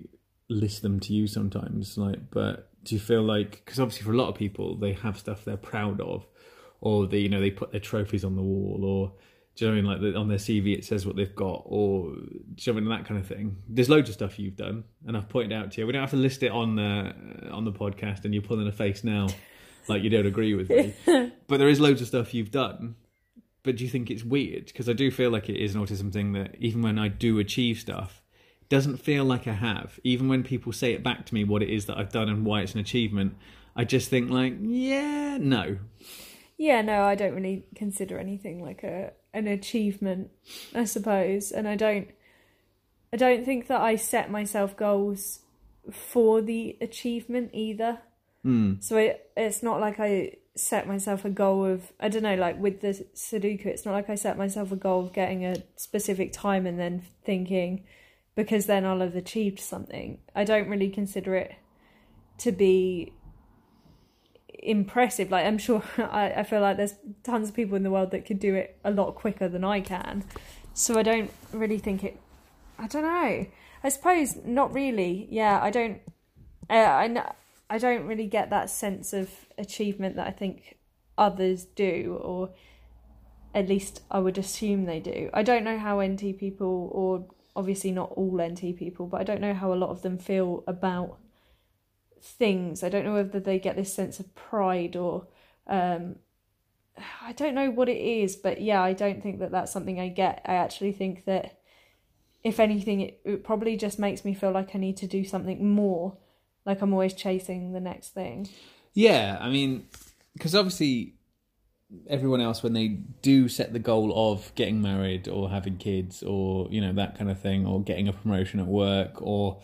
list them to you sometimes. Like, but do you feel like because obviously for a lot of people they have stuff they're proud of, or they you know they put their trophies on the wall, or Do you know what I mean? Like on their CV, it says what they've got, or do you know what I mean? That kind of thing. There's loads of stuff you've done, and I've pointed out to you. We don't have to list it on the on the podcast, and you're pulling a face now, like you don't agree with me. (laughs) but there is loads of stuff you've done. But do you think it's weird? Because I do feel like it is an autism thing that even when I do achieve stuff, it doesn't feel like I have. Even when people say it back to me what it is that I've done and why it's an achievement, I just think like, yeah, no. Yeah, no, I don't really consider anything like a an achievement, I suppose, and I don't I don't think that I set myself goals for the achievement either. Mm. So it, it's not like I set myself a goal of I don't know, like with the Sudoku, it's not like I set myself a goal of getting a specific time and then thinking because then I'll have achieved something. I don't really consider it to be impressive. Like I'm sure (laughs) I, I feel like there's tons of people in the world that could do it a lot quicker than I can. So I don't really think it. I don't know. I suppose not really. Yeah, I don't. Uh, I. I don't really get that sense of achievement that I think others do, or at least I would assume they do. I don't know how NT people, or obviously not all NT people, but I don't know how a lot of them feel about things. I don't know whether they get this sense of pride or um, I don't know what it is, but yeah, I don't think that that's something I get. I actually think that if anything, it, it probably just makes me feel like I need to do something more. Like I'm always chasing the next thing. Yeah, I mean, because obviously everyone else when they do set the goal of getting married or having kids or you know that kind of thing or getting a promotion at work or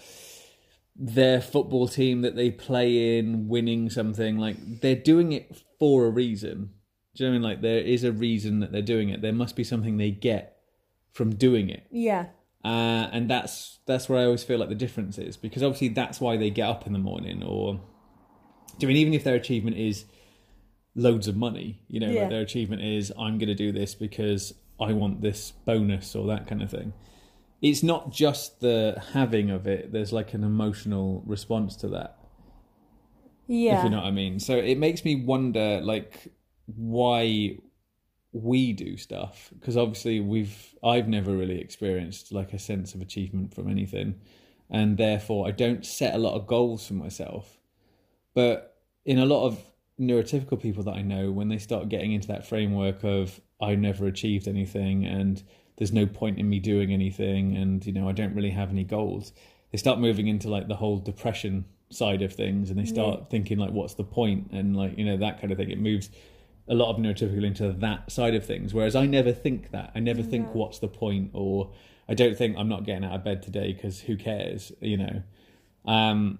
their football team that they play in winning something like they're doing it for a reason. Do you know what i mean? Like there is a reason that they're doing it. There must be something they get from doing it. Yeah. uh, and that's that's where I always feel like the difference is because obviously that's why they get up in the morning or do you mean? Even if their achievement is loads of money you know Yeah. like their achievement is I'm going to do this because I want this bonus or that kind of thing it's not just the having of it there's like an emotional response to that Yeah. if you know what I mean. So it makes me wonder, like, why we do stuff because obviously we've I've never really experienced like a sense of achievement from anything, and therefore I don't set a lot of goals for myself. But in a lot of neurotypical people that I know, when they start getting into that framework of I never achieved anything and there's no point in me doing anything and you know I don't really have any goals, they start moving into like the whole depression side of things and they start thinking like what's the point and like you know that kind of thing. It moves a lot of neurotypical into that side of things. Whereas I never think that. I never think what's the point or I don't think I'm not getting out of bed today because who cares, you know. Um,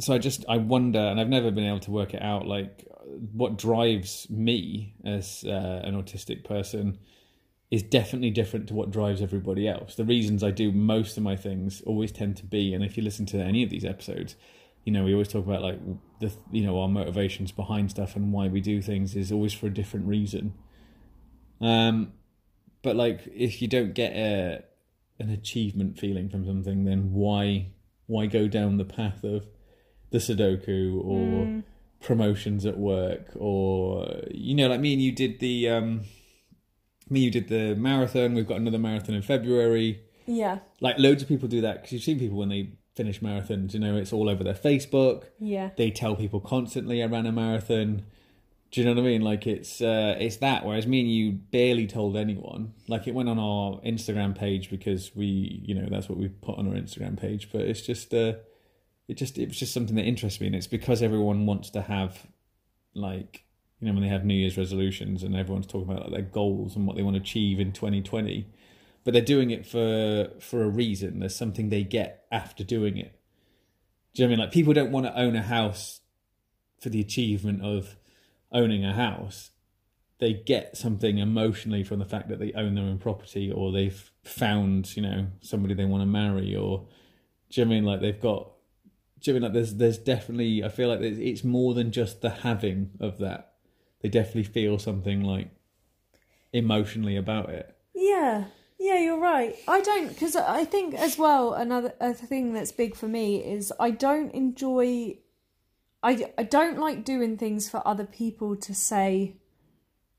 so I just I wonder, and I've never been able to work it out. Like, what drives me as uh, an autistic person is definitely different to what drives everybody else. The reasons I do most of my things always tend to be, and if you listen to any of these episodes, you know we always talk about like the you know our motivations behind stuff and why we do things is always for a different reason. Um, but like if you don't get a an achievement feeling from something, then why why go down the path of the Sudoku or promotions at work or you know like me and you did the um me you did the marathon. We've got another marathon in february. Yeah. like loads of people do that because you've seen people when they finish marathons you know it's all over their facebook. Yeah. they tell people constantly i ran a marathon. Do you know what i mean? Like it's uh it's that. Whereas me and you barely told anyone. Like it went on our instagram page because we you know that's what we put on our instagram page. But it's just uh it just it was just something that interests me and it's because everyone wants to have like you know when they have new year's resolutions and everyone's talking about like, their goals and what they want to achieve in 2020 but they're doing it for for a reason. There's something they get after doing it. Do you know what i mean? Like people don't want to own a house for the achievement of owning a house. They get something emotionally from the fact that they own their own property or they've found you know somebody they want to marry or do you know I mean? Like they've got do you know I mean? Like there's there's definitely I feel like it's more than just the having of that they definitely feel something like emotionally about it Yeah, yeah, you're right. I don't because I think as well another a thing that's big for me is I don't enjoy. I I don't like doing things for other people to say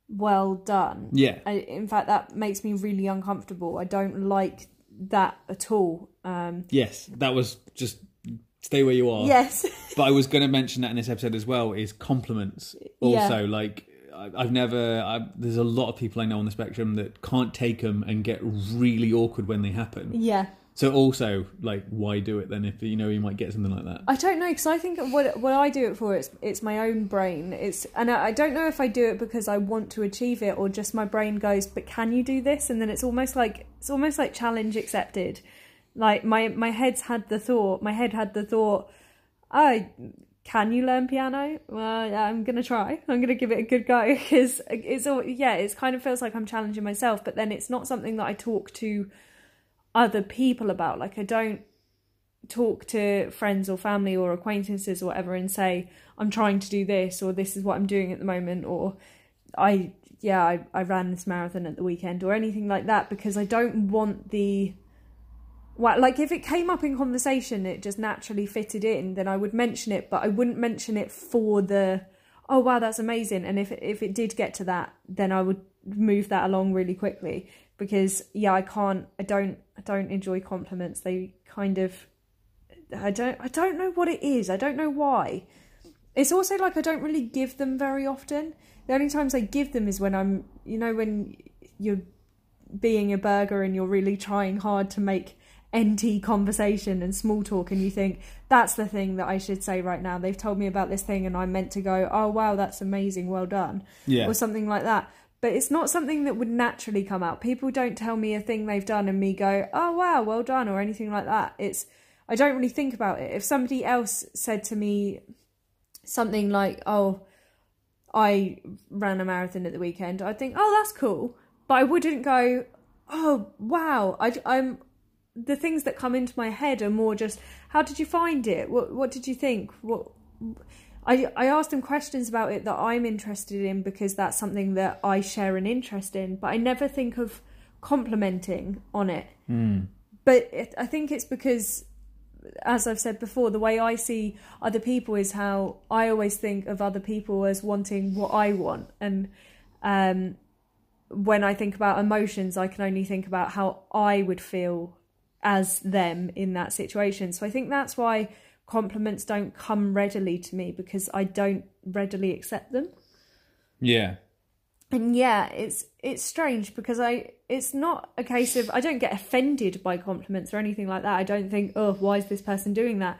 well done. Yeah. I, in fact, that makes me really uncomfortable. I don't like that at all. Um, Yes, that was just stay where you are. yes. (laughs) but I was going to mention that in this episode as well is compliments. Yeah. Also, like I- I've never. I, there's a lot of people I know on the spectrum that can't take them and get really awkward when they happen. yeah. So also, like, why do it then if you know you might get something like that? I don't know because I think what what I do it for it's it's my own brain. It's and I, I don't know if I do it because I want to achieve it or just my brain goes, but can you do this? And then it's almost like it's almost like challenge accepted. Like my my head's had the thought, my head had the thought, oh, can you learn piano? Well, yeah, I'm gonna try. I'm gonna give it a good go (laughs) because it's all yeah. It's kind of feels like I'm challenging myself, but then it's not something that I talk to other people about. Like I don't talk to friends or family or acquaintances or whatever and say I'm trying to do this or this is what I'm doing at the moment or I yeah I, I ran this marathon at the weekend or anything like that because I don't want the well, like if it came up in conversation it just naturally fitted in then I would mention it but I wouldn't mention it for the oh wow that's amazing and if if it did get to that then I would move that along really quickly because yeah I can't I don't I don't enjoy compliments they kind of I don't I don't know what it is. I don't know why. It's also like I don't really give them very often. The only times I give them is when I'm you know when you're being a burger and you're really trying hard to make NT conversation and small talk and you think that's the thing that I should say right now. They've told me about this thing and I'm meant to go, "Oh wow, that's amazing. Well done." Yeah. Or something like that. But it's not something that would naturally come out. People don't tell me a thing they've done and me go, "Oh wow, well done" or anything like that. It's I don't really think about it. If somebody else said to me something like, "Oh, I ran a marathon at the weekend," I'd think, "Oh, that's cool," but I wouldn't go, "Oh, wow." I, I'm the things that come into my head are more just, "How did you find it? What What did you think? What?" I I ask them questions about it that I'm interested in because that's something that I share an interest in, but I never think of complimenting on it. But it, I think it's because as I've said before, the way I see other people is how I always think of other people as wanting what I want. And um, when I think about emotions, I can only think about how I would feel as them in that situation. So I think that's why compliments don't come readily to me because I don't readily accept them Yeah. and yeah it's it's strange because i it's not a case of i don't get offended by compliments or anything like that i don't think oh why is this person doing that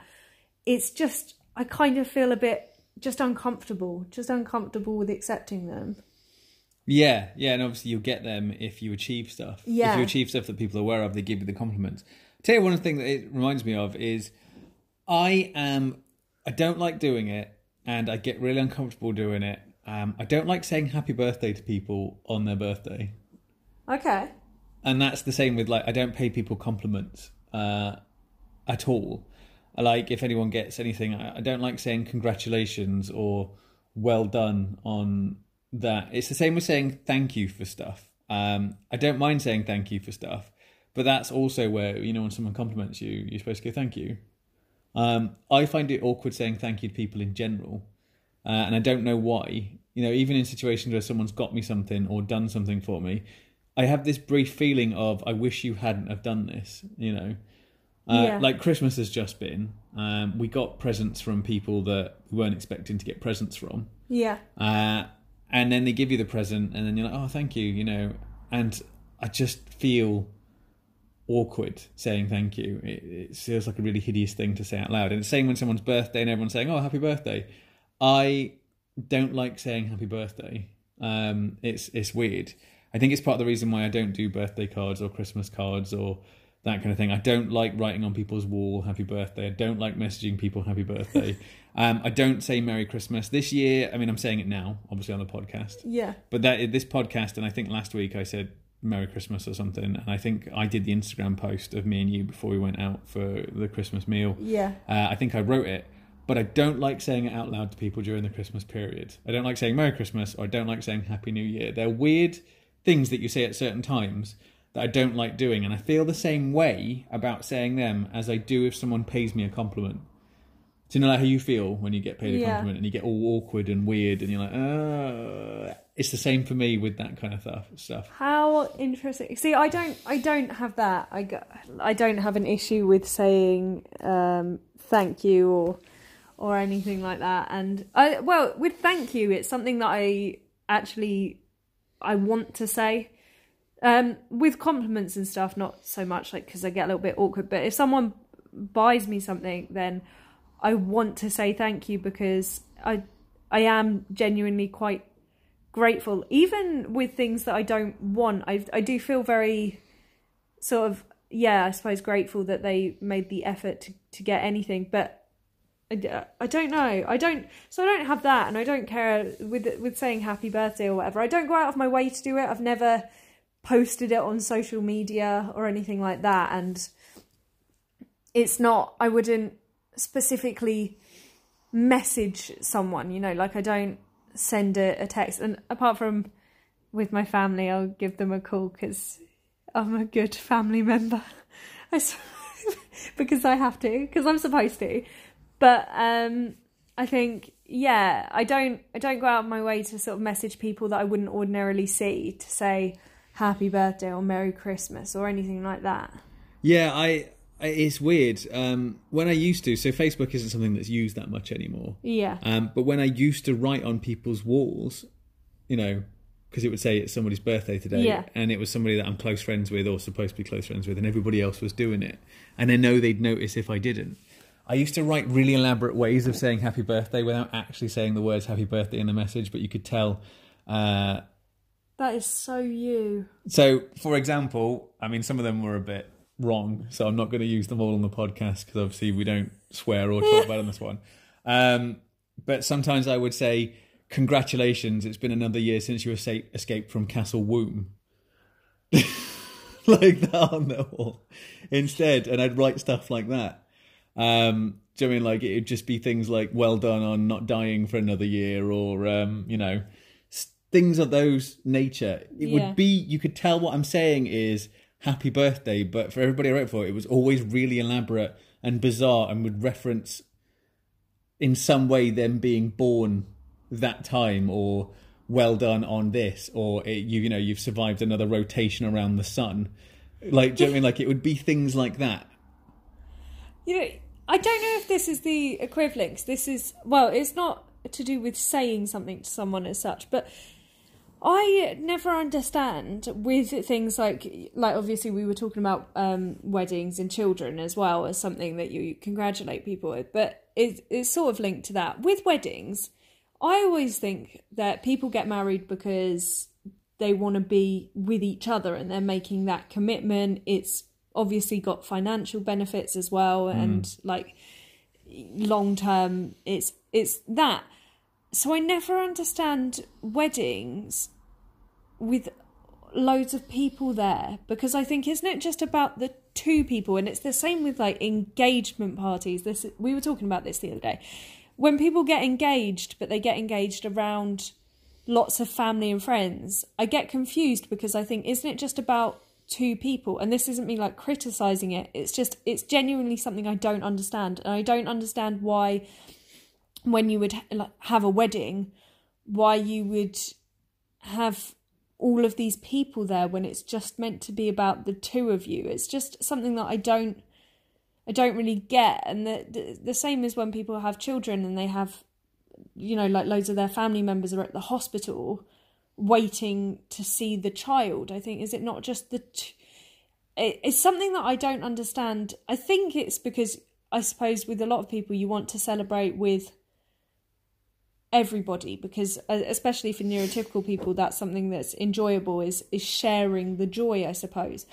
it's just i kind of feel a bit just uncomfortable just uncomfortable with accepting them Yeah, yeah, and obviously you'll get them if you achieve stuff. Yeah. If you achieve stuff that people are aware of, they give you the compliments. tell you one thing that it reminds me of is I am I don't like doing it and I get really uncomfortable doing it. Um, I don't like saying happy birthday to people on their birthday. okay And that's the same with like I don't pay people compliments uh, at all. I like if anyone gets anything, I, I don't like saying congratulations or well done on that. It's the same with saying thank you for stuff. Um, I don't mind saying thank you for stuff, but that's also where you know when someone compliments you, you're supposed to go thank you. Um, I find it awkward saying thank you to people in general, uh, and I don't know why. You know, even in situations where someone's got me something or done something for me, I have this brief feeling of I wish you hadn't have done this. You know, uh, Yeah. like Christmas has just been. Um, we got presents from people that we weren't expecting to get presents from, yeah uh, and then they give you the present, and then you're like, oh, thank you. You know, and I just feel awkward saying thank you. It, it feels like a really hideous thing to say out loud. And it's same when someone's birthday and everyone's saying, "Oh, happy birthday." I don't like saying happy birthday. Um, it's it's weird. I think it's part of the reason why I don't do birthday cards or Christmas cards or that kind of thing. I don't like writing on people's wall happy birthday. I don't like messaging people happy birthday. (laughs) um, I don't say Merry Christmas this year. I mean, I'm saying it now, obviously on the podcast. yeah But that this podcast, and I think last week I said Merry Christmas or something, and I think I did the Instagram post of me and you before we went out for the Christmas meal. yeah Uh, I think I wrote it, but I don't like saying it out loud to people during the Christmas period. I don't like saying Merry Christmas, or I don't like saying Happy New Year. They're weird things that you say at certain times that I don't like doing, and I feel the same way about saying them as I do if someone pays me a compliment. Do you know like how you feel when you get paid a Yeah. compliment and you get all awkward and weird and you're like, oh, it's the same for me with that kind of stuff. Stuff. How interesting. See, I don't, I don't have that. I, go, I don't have an issue with saying um, thank you or, or anything like that. And I, well, with thank you, it's something that I actually, I want to say. Um, with compliments and stuff, not so much like because I get a little bit awkward. But if someone buys me something, then I want to say thank you because I, I am genuinely quite grateful, even with things that I don't want. I I do feel very sort of yeah, I suppose grateful that they made the effort to, to get anything, but I, I don't know. I don't so I don't have that, and I don't care with with saying happy birthday or whatever. I don't go out of my way to do it. I've never posted it on social media or anything like that, and it's not. I wouldn't specifically message someone. You know, like I don't send a, a text. And apart from with my family, I'll give them a call because I'm a good family member. (laughs) I, (laughs) because I have to, because I'm supposed to. But um, I think, yeah, I don't, I don't go out of my way to sort of message people that I wouldn't ordinarily see to say happy birthday or merry Christmas or anything like that. Yeah, I it's weird. Um, when I used to, so Facebook isn't something that's used that much anymore. Yeah. Um, but when I used to write on people's walls, you know, because it would say it's somebody's birthday today, Yeah. and it was somebody that I'm close friends with or supposed to be close friends with, and everybody else was doing it, and I know they'd notice if I didn't. I used to write really elaborate ways of saying happy birthday without actually saying the words happy birthday in the message, but you could tell. Uh, That is so you. so, for example, I mean, some of them were a bit wrong, so I'm not going to use them all on the podcast because obviously we don't swear or talk about on this one. (laughs) Um, but sometimes I would say, "Congratulations! It's been another year since you escaped from Castle Womb." (laughs) like that on the wall instead, and I'd write stuff like that. Um, do you know I mean like it'd just be things like "Well done on not dying for another year," or um, you know, things of those nature. It Yeah. would be you could tell what I'm saying is happy birthday, but for everybody I wrote for, it was always really elaborate and bizarre, and would reference in some way them being born that time or well done on this or it, you you know you've survived another rotation around the sun like do you know what I mean like it would be things like that You know, I don't know if this is the equivalent. 'cause this is well, it's not to do with saying something to someone as such, but I never understand with things like like obviously we were talking about um, weddings and children as well as something that you congratulate people with, but it, it's sort of linked to that with weddings. I always think that people get married because they want to be with each other and they're making that commitment. It's obviously got financial benefits as well and like long term it's it's that. So I never understand weddings with loads of people there because I think isn't it just about the two people? And it's the same with like engagement parties. This we were talking about this the other day. When people get engaged but they get engaged around lots of family and friends I get confused because I think isn't it just about two people? And this isn't me like criticizing it. It's just it's genuinely something I don't understand. And I don't understand why when you would have a wedding why you would have all of these people there when it's just meant to be about the two of you. It's just something that i don't i don't really get. And the the, the same as when people have children and they have you know like loads of their family members are at the hospital waiting to see the child i think. Is it not just the t- it, it's something that i don't understand. I think it's because i suppose with a lot of people you want to celebrate with everybody because uh, especially for neurotypical people that's something that's enjoyable is is sharing the joy i suppose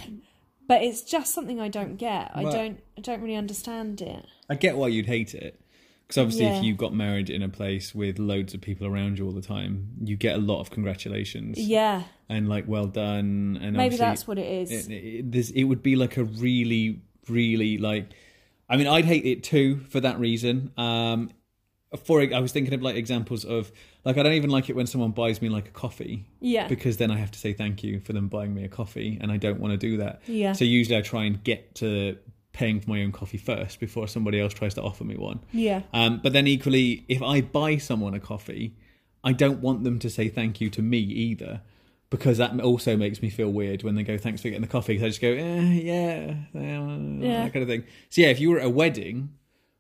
but it's just something i don't get i don't i don't really understand it I get why you'd hate it. Because obviously, Yeah. if you got married in a place with loads of people around you all the time, you get a lot of congratulations yeah and like well done. And maybe that's what it is it, it, it would be like a really, really like. I mean, I'd hate it too for that reason. Um, for I was thinking of like examples of like I don't even like it when someone buys me like a coffee yeah because then I have to say thank you for them buying me a coffee, and I don't want to do that. Yeah. So usually I try and get to paying for my own coffee first before somebody else tries to offer me one. yeah Um, but then equally, if I buy someone a coffee, I don't want them to say thank you to me either, because that also makes me feel weird when they go thanks for getting the coffee. Because I just go eh, yeah, uh, Yeah. that kind of thing. So yeah, if you were at a wedding,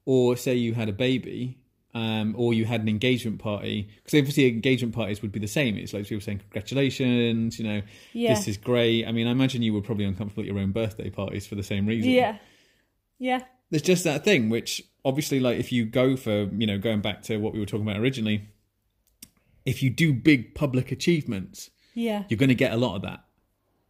or say you had a baby. Um, or you had an engagement party because obviously engagement parties would be the same. It's like people saying congratulations, you know, Yeah. this is great. I mean, I imagine you were probably uncomfortable at your own birthday parties for the same reason. Yeah. Yeah. There's just that thing, which obviously, like, if you go for, you know, going back to what we were talking about originally, if you do big public achievements, Yeah. you're going to get a lot of that.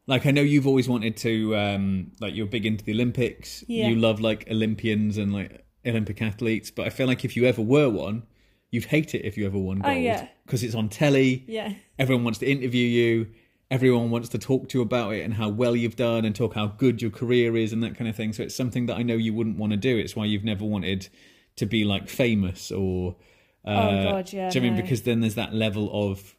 Like, I know you've always wanted to, um, like, you're big into the Olympics. Yeah. You love, like, Olympians and, like, Olympic athletes. But I feel like if you ever were one, you'd hate it if you ever won Oh, gold. yeah. Because it's on telly Yeah. everyone wants to interview you everyone wants to talk to you about it and how well you've done and talk how good your career is and that kind of thing so it's something that i know you wouldn't want to do it's why you've never wanted to be like famous or uh, Oh, God, yeah, do you what I mean because then there's that level of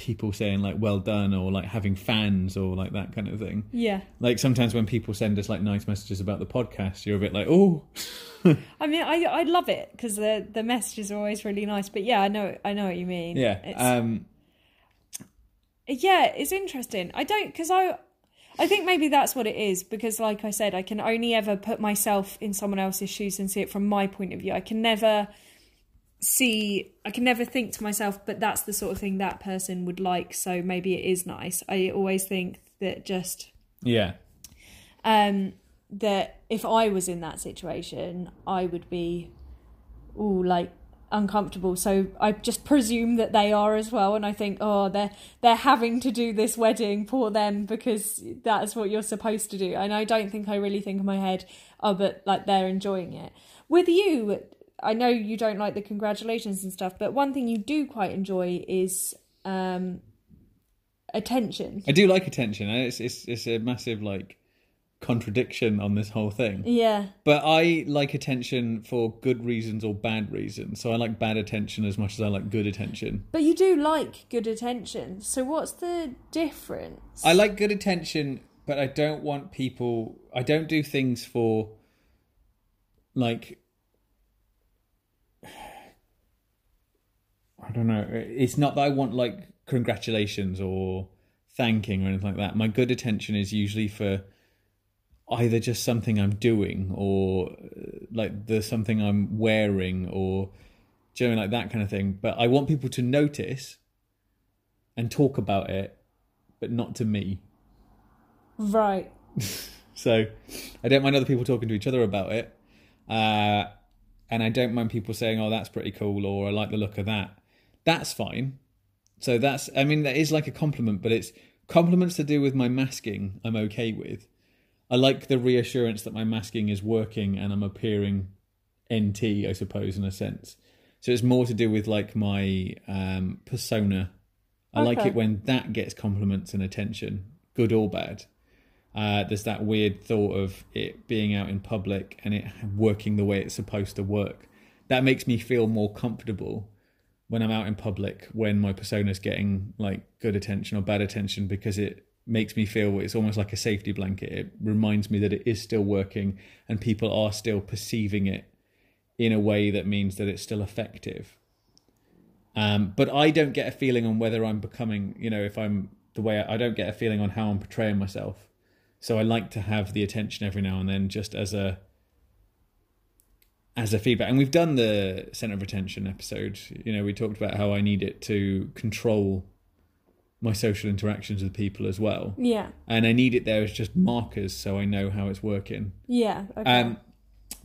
people saying like well done or like having fans or like that kind of thing Yeah. like sometimes when people send us like nice messages about the podcast you're a bit like oh (laughs) I mean, I I love it because the the messages are always really nice. But yeah, I know I know what you mean. yeah It's, um yeah, it's interesting. I don't because I. I think maybe that's what it is because, like I said, I can only ever put myself in someone else's shoes and see it from my point of view. I can never see, I can never think to myself, but that's the sort of thing that person would like, so maybe it is nice. I always think that just yeah um, that if I was in that situation, I would be, all like uncomfortable. So I just presume that they are as well, and I think, oh, they're they're having to do this wedding, poor them, because that's what you're supposed to do. And I don't think I really think in my head, oh, but like they're enjoying it. With you, I know you don't like the congratulations and stuff, but one thing you do quite enjoy is um attention. i do like attention it's it's, it's a massive like contradiction on this whole thing Yeah. But I like attention for good reasons or bad reasons. So I like bad attention as much as I like good attention. But you do like good attention. So what's the difference? I like good attention, but I don't want people. I don't do things for like. I don't know. It's not that I want like congratulations or thanking or anything like that. My good attention is usually for either just something I'm doing or uh, like the something I'm wearing or do you know, like that kind of thing. But I want people to notice and talk about it, but not to me. Right. (laughs) So I don't mind other people talking to each other about it. Uh, and I don't mind people saying, oh, that's pretty cool, or I like the look of that. That's fine. So that's, I mean, that is like a compliment, but it's compliments to do with my masking, I'm okay with. I like the reassurance that my masking is working and I'm appearing NT, I suppose, in a sense. So it's more to do with like my um, persona. I like it when that gets compliments and attention, good or bad. Uh, there's that weird thought of it being out in public and it working the way it's supposed to work. That makes me feel more comfortable when I'm out in public when my persona is getting like good attention or bad attention because it makes me feel it's almost like a safety blanket. It reminds me that it is still working and people are still perceiving it in a way that means that it's still effective. Um, but I don't get a feeling on whether I'm becoming, you know, if I'm the way I, I don't get a feeling on how I'm portraying myself. So I like to have the attention every now and then, just as a as a feedback. And we've done the center of attention episode. You know, we talked about how I need it to control my social interactions with people as well, Yeah. and I need it there as just markers so I know how it's working. Yeah. Okay. Um,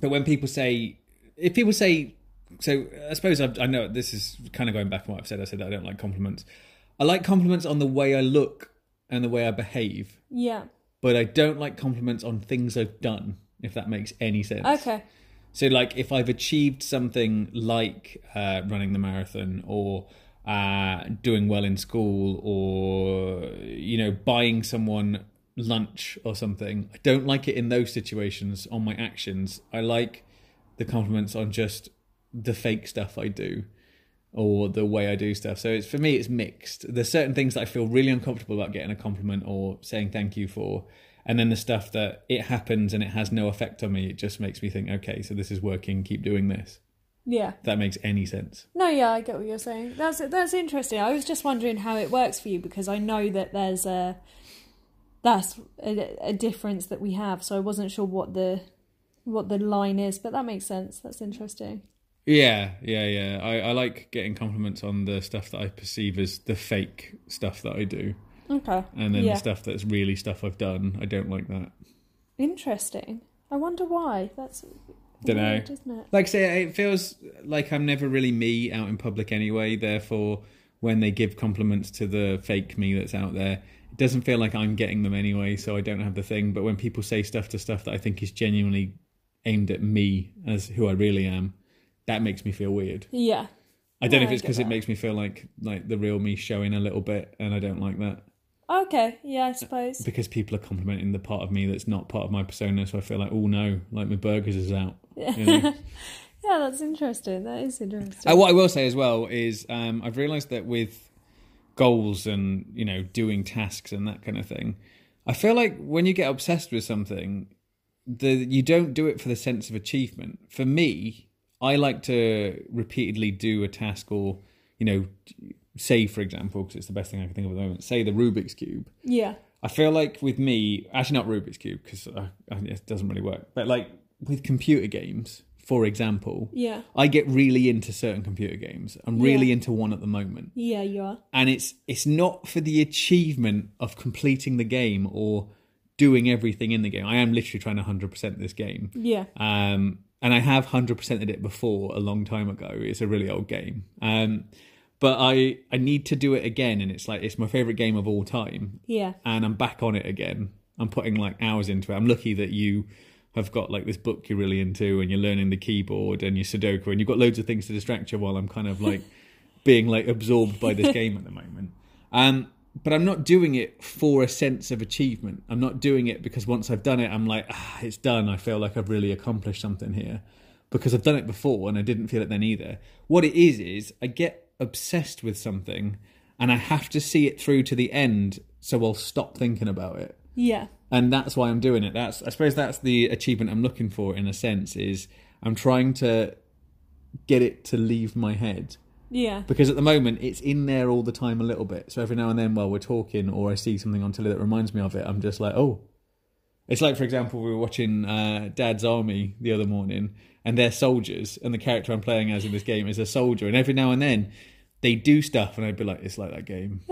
but when people say, if people say, so I suppose I've, I know this is kind of going back on what I've said. I said that I don't like compliments. I like compliments on the way I look and the way I behave, yeah. but I don't like compliments on things I've done. If that makes any sense. Okay. So, like, if I've achieved something like uh, running the marathon or uh, doing well in school or, you know, buying someone lunch or something, I don't like it in those situations on my actions. I like the compliments on just the fake stuff I do or the way I do stuff. So it's for me, it's mixed. There's certain things that I feel really uncomfortable about getting a compliment or saying thank you for, and then the stuff that it happens and it has no effect on me. It just makes me think, okay, so this is working. Keep doing this. Yeah. If that makes any sense. No, yeah, I get what you're saying. That's that's interesting. I was just wondering how it works for you because I know that there's a that's a, a difference that we have. So I wasn't sure what the what the line is, but that makes sense. That's interesting. Yeah, yeah, yeah. I, I like getting compliments on the stuff that I perceive as the fake stuff that I do. Okay. And then Yeah. the stuff that's really stuff I've done, I don't like that. Interesting. I wonder why. That's Dunno. weird, isn't it? Like I say, it feels like I'm never really me out in public anyway. Therefore, when they give compliments to the fake me that's out there, it doesn't feel like I'm getting them anyway. So I don't have the thing. But when people say stuff to stuff that I think is genuinely aimed at me as who I really am, that makes me feel weird. Yeah. I don't know if it's because it makes me feel like like the real me showing a little bit, and I don't like that Okay. Yeah, I suppose. because people are complimenting the part of me that's not part of my persona. So I feel like, oh no, like my Asperger's is out. (laughs) you know? Yeah, that's interesting. That is interesting. Uh, what I will say as well is um, I've realised that with goals and you know doing tasks and that kind of thing, I feel like when you get obsessed with something, the you don't do it for the sense of achievement. For me, I like to repeatedly do a task or you know say for example because it's the best thing I can think of at the moment. Say the Rubik's cube. yeah. I feel like with me, actually not Rubik's cube because it doesn't really work. But like with computer games, for example, Yeah. I get really into certain computer games. I'm really Yeah. into one at the moment, Yeah, you are. and it's it's not for the achievement of completing the game or doing everything in the game. I am literally trying to hundred percent this game, Yeah. um, and I have hundred percented it before a long time ago. It's a really old game, um, but I I need to do it again, and it's like it's my favorite game of all time, Yeah. and I'm back on it again. I'm putting like hours into it. I'm lucky that you have got like this book you're really into and you're learning the keyboard and your Sudoku and you've got loads of things to distract you while I'm kind of like (laughs) being like absorbed by this game at the moment. Um, but I'm not doing it for a sense of achievement. I'm not doing it because once I've done it, I'm like, ah, it's done. I feel like I've really accomplished something here because I've done it before and I didn't feel it then either. What it is, is I get obsessed with something and I have to see it through to the end so I'll stop thinking about it Yeah. and that's why I'm doing it. That's I suppose that's the achievement I'm looking for in a sense is I'm trying to get it to leave my head Yeah. because at the moment it's in there all the time a little bit. So every now and then while we're talking or I see something on telly that reminds me of it, I'm just like, oh. It's like for example we were watching uh, Dad's Army the other morning and they're soldiers and the character I'm playing as in this game is a soldier and every now and then they do stuff and I'd be like, it's like that game. (laughs)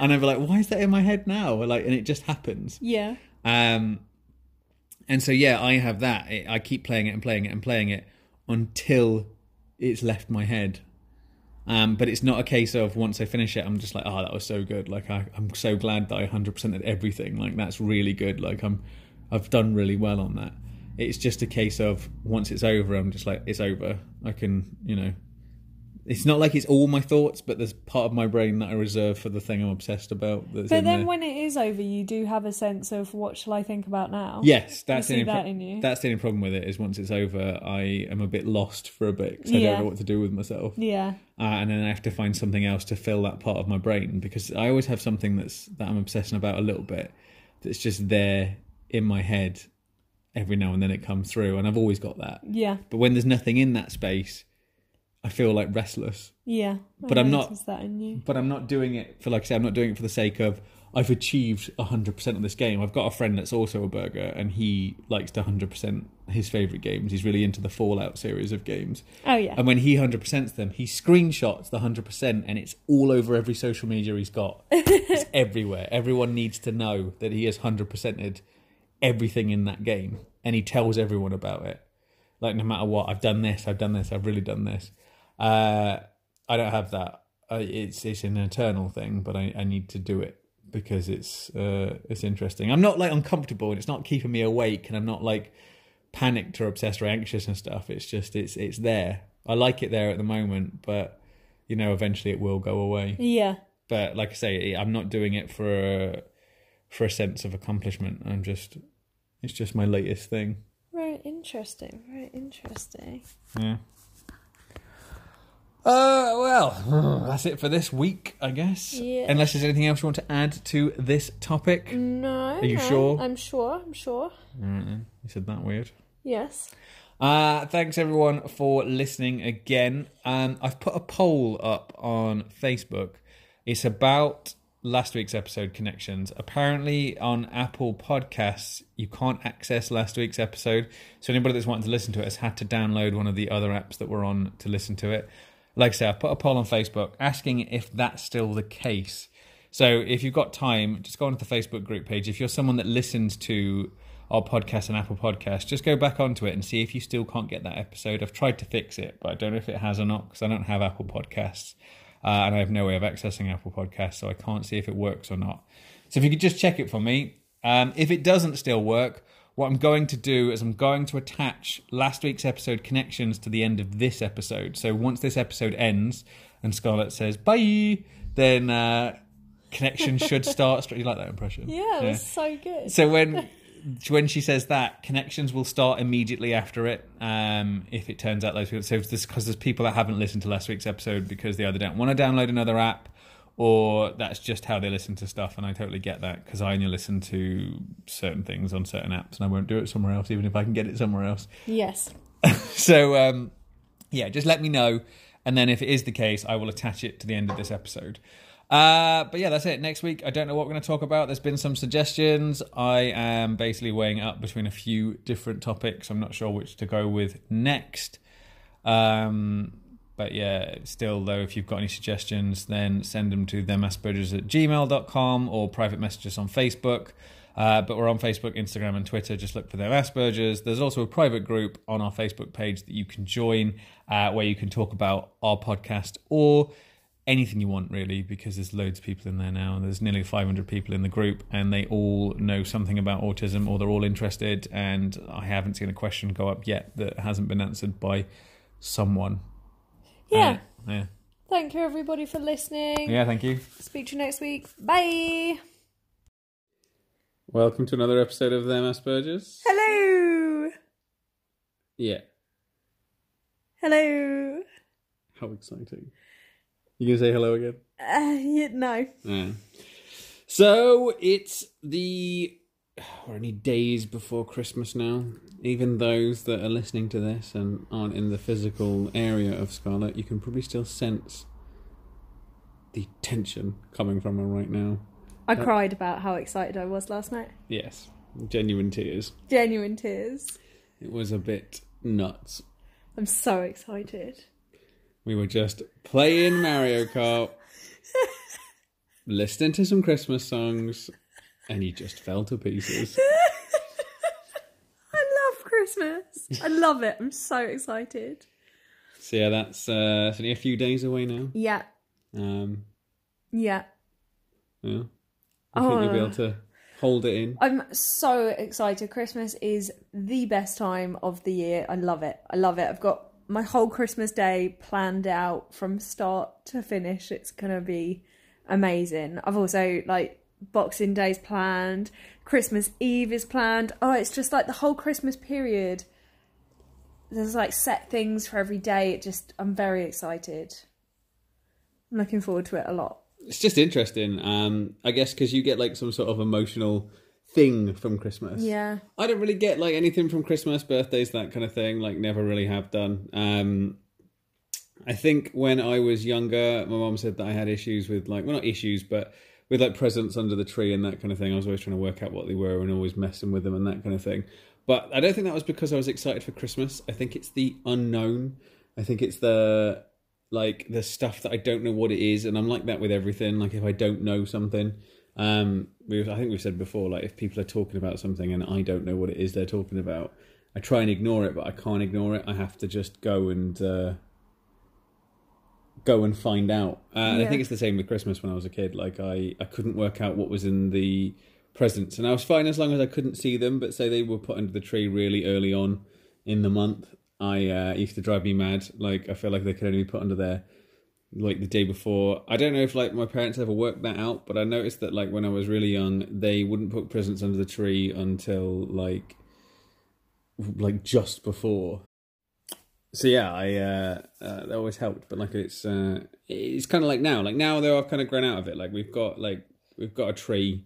and I'd be like, why is that in my head now? Like, and it just happens. Yeah. Um, and so yeah, I have that. I I keep playing it and playing it and playing it until it's left my head. Um, but it's not a case of once I finish it, I'm just like, oh, that was so good. Like I, I'm so glad that I 100% at everything. Like that's really good. Like I'm, I've done really well on that. It's just a case of once it's over, I'm just like, it's over. I can, you know, it's not like it's all my thoughts, but there's part of my brain that I reserve for the thing I'm obsessed about. But then there. when it is over, you do have a sense of what shall I think about now? Yes, that's the only that. That's the only problem with it is once it's over, I am a bit lost for a bit 'cause I Yeah. don't know what to do with myself, Yeah. uh, and then I have to find something else to fill that part of my brain because I always have something that's that I'm obsessing about a little bit that's just there in my head. Every now and then it comes through, and I've always got that. Yeah. But when there's nothing in that space, I feel like restless. Yeah. I But I'm not- that in you. But I'm not doing it for, like I say, I'm not doing it for the sake of I've achieved 100% on this game. I've got a friend that's also Asperger, and he likes to 100% his favourite games. He's really into the Fallout series of games. Oh yeah. And when he 100%s them, he screenshots the 100%, and it's all over every social media he's got. it's (laughs) everywhere. Everyone needs to know that he has 100%ed everything in that game, and he tells everyone about it. Like, no matter what, I've done this, I've done this, I've really done this. Uh, I don't have that. I, it's it's an eternal thing, but I, I need to do it because it's uh, it's interesting. I'm not like uncomfortable, and it's not keeping me awake, and I'm not like panicked or obsessed or anxious and stuff. It's just it's it's there. I like it there at the moment, but you know, eventually it will go away. yeah. But like I say, I'm not doing it for a, for a sense of accomplishment. I'm just it's just my latest thing. Very interesting. Very interesting. Yeah. Uh, well, (sighs) that's it for this week, I guess. Yeah. Unless there's anything else you want to add to this topic. No. Are you no, sure? I'm sure. I'm sure. Mm, You said that weird. Yes. Uh, thanks everyone for listening again. Um, I've put a poll up on Facebook. It's about last week's episode connections. Apparently, on Apple Podcasts, you can't access last week's episode. So anybody that's wanting to listen to it has had to download one of the other apps that we're on to listen to it. Like I said, I put a poll on Facebook asking if that's still the case. So if you've got time, just go onto the Facebook group page. If you're someone that listens to our podcast and Apple Podcast, just go back onto it and see if you still can't get that episode. I've tried to fix it, but I don't know if it has or not because I don't have Apple Podcasts uh, and I have no way of accessing Apple Podcasts, so I can't see if it works or not. So if you could just check it for me. Um, if it doesn't still work, what I'm going to do is I'm going to attach last week's episode connections to the end of this episode. So once this episode ends and Scarlett says bye, then uh, connection should start. (laughs) You like that impression? Yeah, it was so good. So when when she says that, connections will start immediately after it. Um, if it turns out those people, so this because there's people that haven't listened to last week's episode because they either don't want to download another app or that's just how they listen to stuff. And I totally get that because I only listen to certain things on certain apps, and I won't do it somewhere else, even if I can get it somewhere else. yes. (laughs) So um, yeah, just let me know, and then if it is the case, I will attach it to the end of this episode. Uh, but yeah, that's it. Next week, I don't know what we're going to talk about. There's been some suggestions. I am basically weighing up between a few different topics. I'm not sure which to go with next. Um, but yeah, still though, if you've got any suggestions, then send them to themaspergers at gmail.com or private messages on Facebook. Uh, but we're on Facebook, Instagram, and Twitter. Just look for them Aspergers. There's also a private group on our Facebook page that you can join uh, where you can talk about our podcast or anything you want, really, because there's loads of people in there now. And there's nearly 500 people in the group, and they all know something about autism or they're all interested. And I haven't seen a question go up yet that hasn't been answered by someone. Yeah. Uh, yeah. Thank you, everybody, for listening. Yeah, thank you. Speak to you next week. Bye. Welcome to another episode of Them Aspergers. Hello. Yeah. Hello. How exciting. You gonna say hello again? Uh, yeah, no. Yeah. So it's the we're only days before Christmas now. Even those that are listening to this and aren't in the physical area of Scarlet, you can probably still sense the tension coming from her right now. I cried about how excited I was last night. Yes, genuine tears. Genuine tears. It was a bit nuts. I'm so excited. We were just playing Mario Kart, listening to some Christmas songs, and you just fell to pieces. I love Christmas. I love it. I'm so excited. So yeah, that's uh, it's only a few days away now. Yeah. Um, Yeah. yeah, I think you'll be Oh. able to hold it in. I'm so excited. Christmas is the best time of the year. I love it. I love it. I've got my whole Christmas day planned out from start to finish. It's to be amazing. I've also like Boxing Day's planned, Christmas Eve is planned. Oh, it's just like the whole Christmas period. There's like set things for every day. It just I'm very excited. I'm looking forward to it a lot. It's just interesting. Um, I guess because you get like some sort of emotional thing from Christmas. Yeah. I don't really get like anything from Christmas, birthdays, that kind of thing. Like, never really have done. Um, I think when I was younger, my mom said that I had issues with like, well, not issues, but with like presents under the tree and that kind of thing. I was always trying to work out what they were and always messing with them and that kind of thing. But I don't think that was because I was excited for Christmas. I think it's the unknown. I think it's the like the stuff that I don't know what it is, and I'm like that with everything. Like if I don't know something, um, we I think we've said before, like if people are talking about something and I don't know what it is they're talking about, I try and ignore it, but I can't ignore it. I have to just go and uh, go and find out. Uh, and I think it's the same with Christmas when I was a kid. Like I I couldn't work out what was in the presents, and I was fine as long as I couldn't see them. But say they were put under the tree really early on in the month, I uh, used to drive me mad. Like I feel like they could only be put under there like the day before. I don't know if like my parents ever worked that out, but I noticed that like when I was really young, they wouldn't put presents under the tree until like like just before. So yeah, I uh, uh that always helped, but like it's uh it's kind of like now, like now though I've kind of grown out of it. Like we've got like we've got a tree,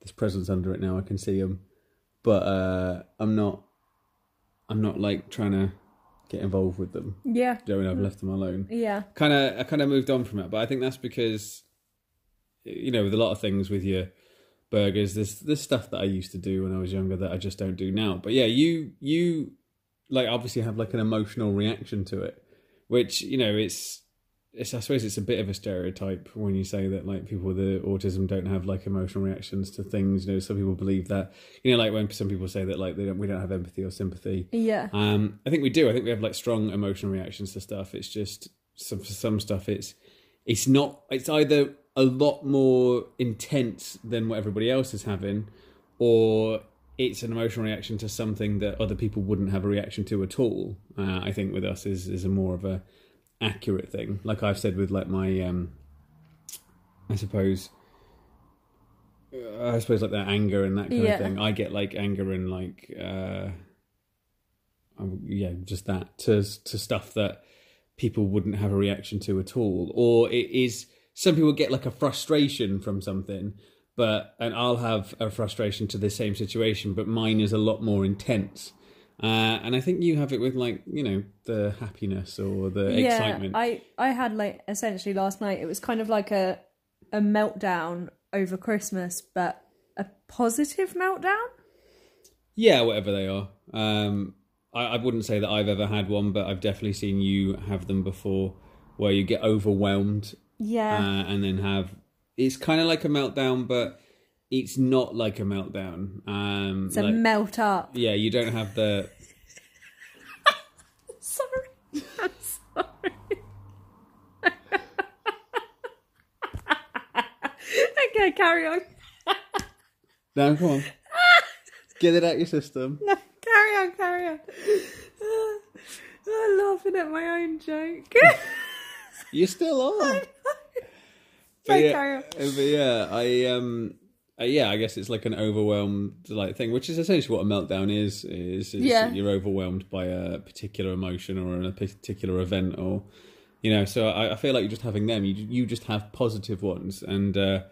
there's presents under it now. I can see them, but uh I'm not I'm not like trying to get involved with them. Yeah. Do you know what I mean? I've left them alone. Yeah. Kind of, I kind of moved on from it, but I think that's because, you know, with a lot of things with your Asperger's, there's there's stuff that I used to do when I was younger that I just don't do now. But yeah, you you like obviously have like an emotional reaction to it, which you know it's it's I suppose it's a bit of a stereotype when you say that like people with autism don't have like emotional reactions to things. You know, some people believe that. You know, like when some people say that like they don't we don't have empathy or sympathy. Yeah. Um, I think we do. I think we have like strong emotional reactions to stuff. It's just some for some stuff. It's it's not. It's either a lot more intense than what everybody else is having, or it's an emotional reaction to something that other people wouldn't have a reaction to at all. Uh, I think with us is is a more of a accurate thing. Like I've said with like my, um, I suppose. I suppose like that anger and that kind Yeah. of thing. I get like anger and like, uh, um, yeah, just that to to stuff that people wouldn't have a reaction to at all, or it is some people get like a frustration from something, but and I'll have a frustration to the same situation, but mine is a lot more intense. Uh, and I think you have it with like you know the happiness or the yeah. excitement. I I had like essentially last night. It was kind of like a a meltdown over Christmas, but a positive meltdown. Yeah, whatever they are. Um, I, I wouldn't say that I've ever had one, but I've definitely seen you have them before, where you get overwhelmed Yeah. uh, and then have. It's kind of like a meltdown, but it's not like a meltdown. Um, it's a like- melt up. yeah, you don't have the. (laughs) Sorry. I'm sorry. (laughs) okay, carry on. No, come on, get it out your system. No, carry on, carry on. (sighs) I'm laughing at my own joke. (laughs) You still are. But yeah, carry on. but yeah, I um, uh, yeah, I guess it's like an overwhelmed like thing, which is essentially what a meltdown is. Is, is Yeah. you're overwhelmed by a particular emotion or a particular event, or you know. So I, I feel like you're just having them. You you just have positive ones, and uh,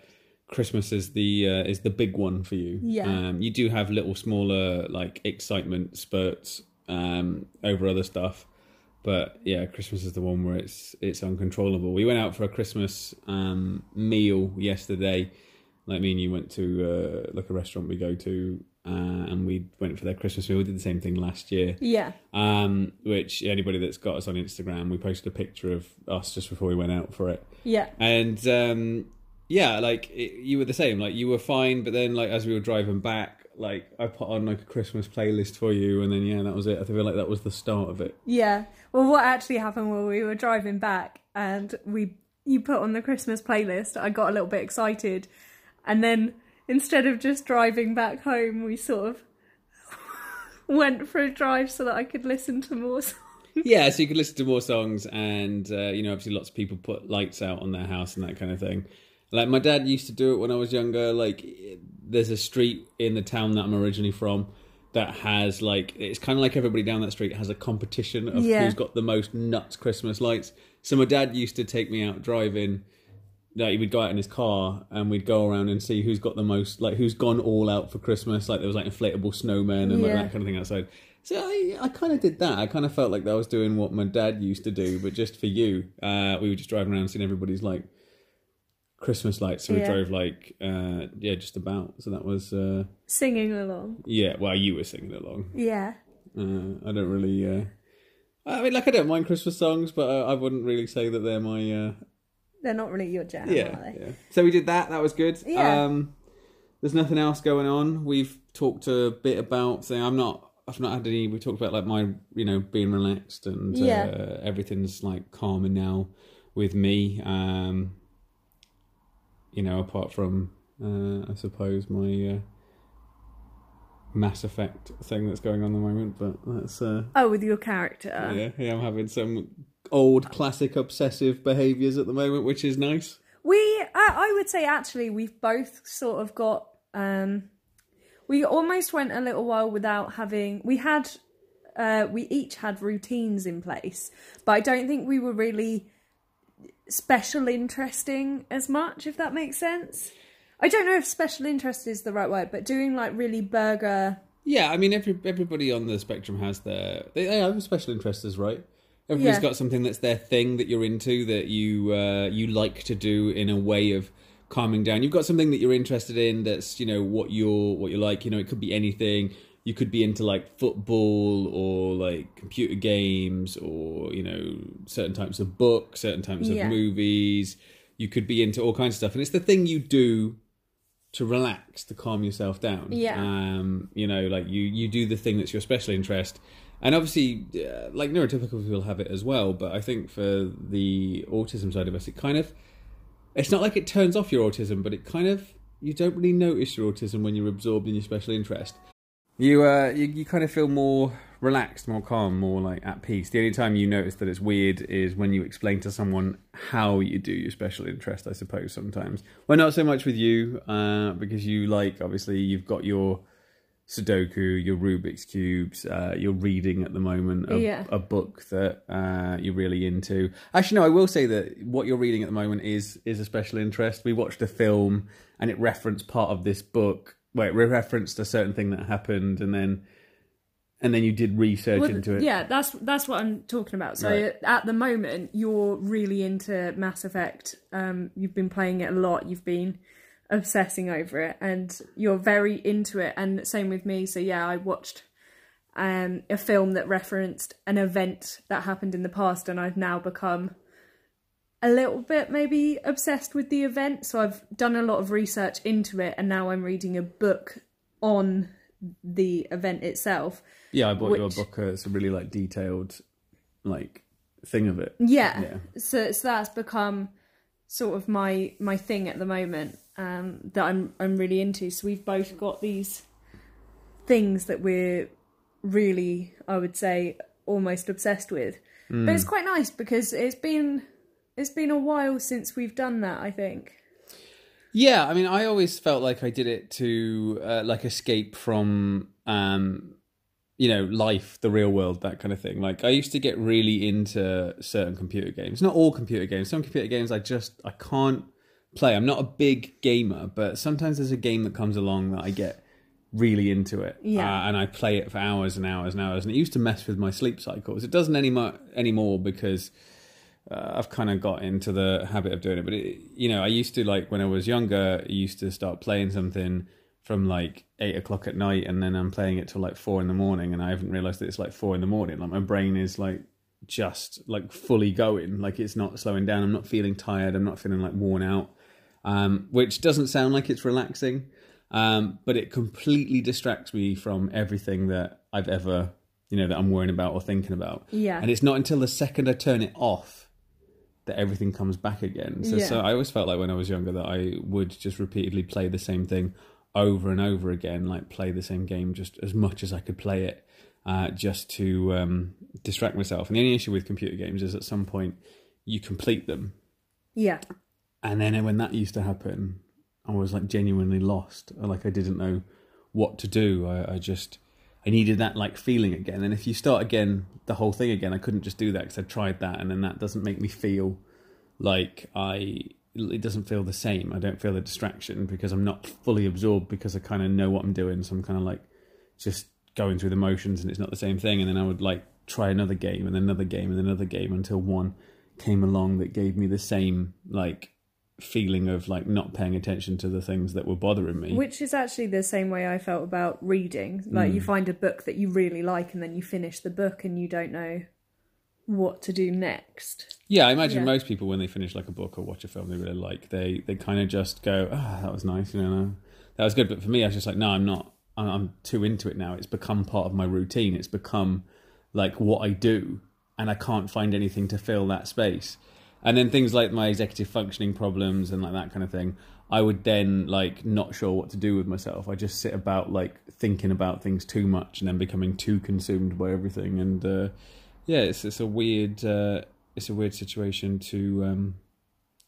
Christmas is the uh, is the big one for you. Yeah. Um, you do have little smaller like excitement spurts um over other stuff. But yeah, Christmas is the one where it's it's uncontrollable. We went out for a Christmas um, meal yesterday. Like me and you went to uh, like a restaurant we go to, uh, and we went for their Christmas meal. We did the same thing last year. Yeah. Um, which anybody that's got us on Instagram, we posted a picture of us just before we went out for it. Yeah. And um, yeah, like it, you were the same. Like you were fine, but then like as we were driving back, like I put on like a Christmas playlist for you, and then yeah, that was it. I feel like that was the start of it. Yeah. Well, what actually happened when we were driving back and we you put on the Christmas playlist, I got a little bit excited, and then instead of just driving back home, we sort of (laughs) went for a drive so that I could listen to more. (laughs) songs. yeah, so you could listen to more songs, and uh, you know, obviously, lots of people put lights out on their house and that kind of thing. Like my dad used to do it when I was younger. Like, there's a street in the town that I'm originally from that has like it's kind of like everybody down that street has a competition of Yeah. who's got the most nuts Christmas lights. So my dad used to take me out driving. Like we'd go out in his car and we'd go around and see who's got the most, like who's gone all out for Christmas. Like there was like inflatable snowmen and like Yeah. that kind of thing outside. So I, I kind of did that. I kind of felt like I was doing what my dad used to do, but just for you. Uh, we were just driving around seeing everybody's like Christmas lights. So we Yeah. drove like uh, yeah, just about. So that was uh, Singing along. yeah. Well, you were singing along. Yeah. Uh, I don't really. Uh, I mean, like I don't mind Christmas songs, but uh, I wouldn't really say that they're my. Uh, They're not really your jam, yeah, are they? yeah. So we did that. That was good. Yeah. Um, there's nothing else going on. We've talked a bit about. Saying I'm not. I've not had any. We talked about like my, you know, being relaxed and Yeah. uh, everything's like calmer now with me. Um, you know, apart from uh, I suppose my uh, Mass Effect thing that's going on at the moment, but that's uh, Oh, with your character. yeah, yeah. I'm having some old classic obsessive behaviours at the moment, which is nice. We, I, I would say, actually, we've both sort of got. Um, we almost went a little while without having. We had, uh, we each had routines in place, but I don't think we were really special interesting as much. If that makes sense. I don't know if special interest is the right word, but doing like really burger Yeah, I mean, every everybody on the spectrum has their they, they have special interests, right? Everybody's Yeah. got something that's their thing that you're into that you uh, you like to do in a way of calming down. You've got something that you're interested in that's you know what you're what you like. You know, it could be anything. You could be into like football or like computer games or you know certain types of books, certain types Yeah. of movies. You could be into all kinds of stuff, and it's the thing you do to relax, to calm yourself down. Yeah. Um, you know, like you you do the thing that's your special interest, and obviously, uh, like neurotypical people have it as well. But I think for the autism side of us, it kind of it's not like it turns off your autism, but it kind of you don't really notice your autism when you're absorbed in your special interest. You uh you, you kind of feel more relaxed, more calm, more like at peace. The only time you notice that it's weird is when you explain to someone how you do your special interest, I suppose sometimes. Well not so much with you, uh, because you like obviously you've got your Sudoku, your Rubik's cubes, uh, you're reading at the moment a, Yeah. a book that uh, you're really into. Actually, no, I will say that what you're reading at the moment is is a special interest. We watched a film and it referenced part of this book. Well, it referenced a certain thing that happened, and then and then you did research Well, into it. Yeah, that's that's what I'm talking about. So Right. at the moment, you're really into Mass Effect. Um, you've been playing it a lot. You've been obsessing over it, and you're very into it. And same with me. So yeah, I watched um, a film that referenced an event that happened in the past, and I've now become a little bit maybe obsessed with the event. So I've done a lot of research into it, and now I'm reading a book on the event itself. Yeah, I bought you a book. Uh, it's a really like detailed, like thing of it. Yeah. Yeah. So so that's become sort of my my thing at the moment um, that I'm I'm really into. So we've both got these things that we're really, I would say, almost obsessed with. But it's quite nice because it's been it's been a while since we've done that. I think. Yeah, I mean, I always felt like I did it to uh, like escape from, um, you know, life, the real world, that kind of thing. Like I used to get really into certain computer games. Not all computer games. Some computer games I just I can't play. I'm not a big gamer, but sometimes there's a game that comes along that I get really into it. Yeah. Uh, and I play it for hours and hours and hours, and it used to mess with my sleep cycles. It doesn't anymore anymore because uh, I've kind of got into the habit of doing it. But it, you know, I used to like when I was younger, I used to start playing something from like eight o'clock at night, and then I'm playing it till like four in the morning, and I haven't realized that it's like four in the morning. Like my brain is like just like fully going, like it's not slowing down. I'm not feeling tired. I'm not feeling like worn out, um, which doesn't sound like it's relaxing, um, but it completely distracts me from everything that I've ever, you know, that I'm worrying about or thinking about. Yeah. And it's not until the second I turn it off that everything comes back again. So, Yeah. so I always felt like when I was younger that I would just repeatedly play the same thing over and over again, like play the same game just as much as I could play it, uh, just to um, distract myself. And the only issue with computer games is at some point you complete them, Yeah. And then when that used to happen, I was like genuinely lost. Like I didn't know what to do. I, I just I needed that like feeling again. And if you start again, the whole thing again, I couldn't just do that because I tried that, and then that doesn't make me feel like I. It doesn't feel the same. I don't feel the distraction because I'm not fully absorbed because I kind of know what I'm doing. So I'm kind of like just going through the motions, and it's not the same thing. And then I would like try another game and another game and another game until one came along that gave me the same like feeling of like not paying attention to the things that were bothering me. Which is actually the same way I felt about reading. Like Mm. you find a book that you really like and then you finish the book and you don't know what to do next. yeah, I imagine Yeah. most people when they finish like a book or watch a film they really like, they they kind of just go, "Ah, that was nice," you know, that was good. But for me, I was just like, no, I'm not. I'm too into it now. It's become part of my routine. It's become like what I do, and I can't find anything to fill that space. And then things like my executive functioning problems and like that kind of thing, I would then like not sure what to do with myself. I just sit about like thinking about things too much and then becoming too consumed by everything. And uh, yeah, it's it's a weird uh, it's a weird situation to um,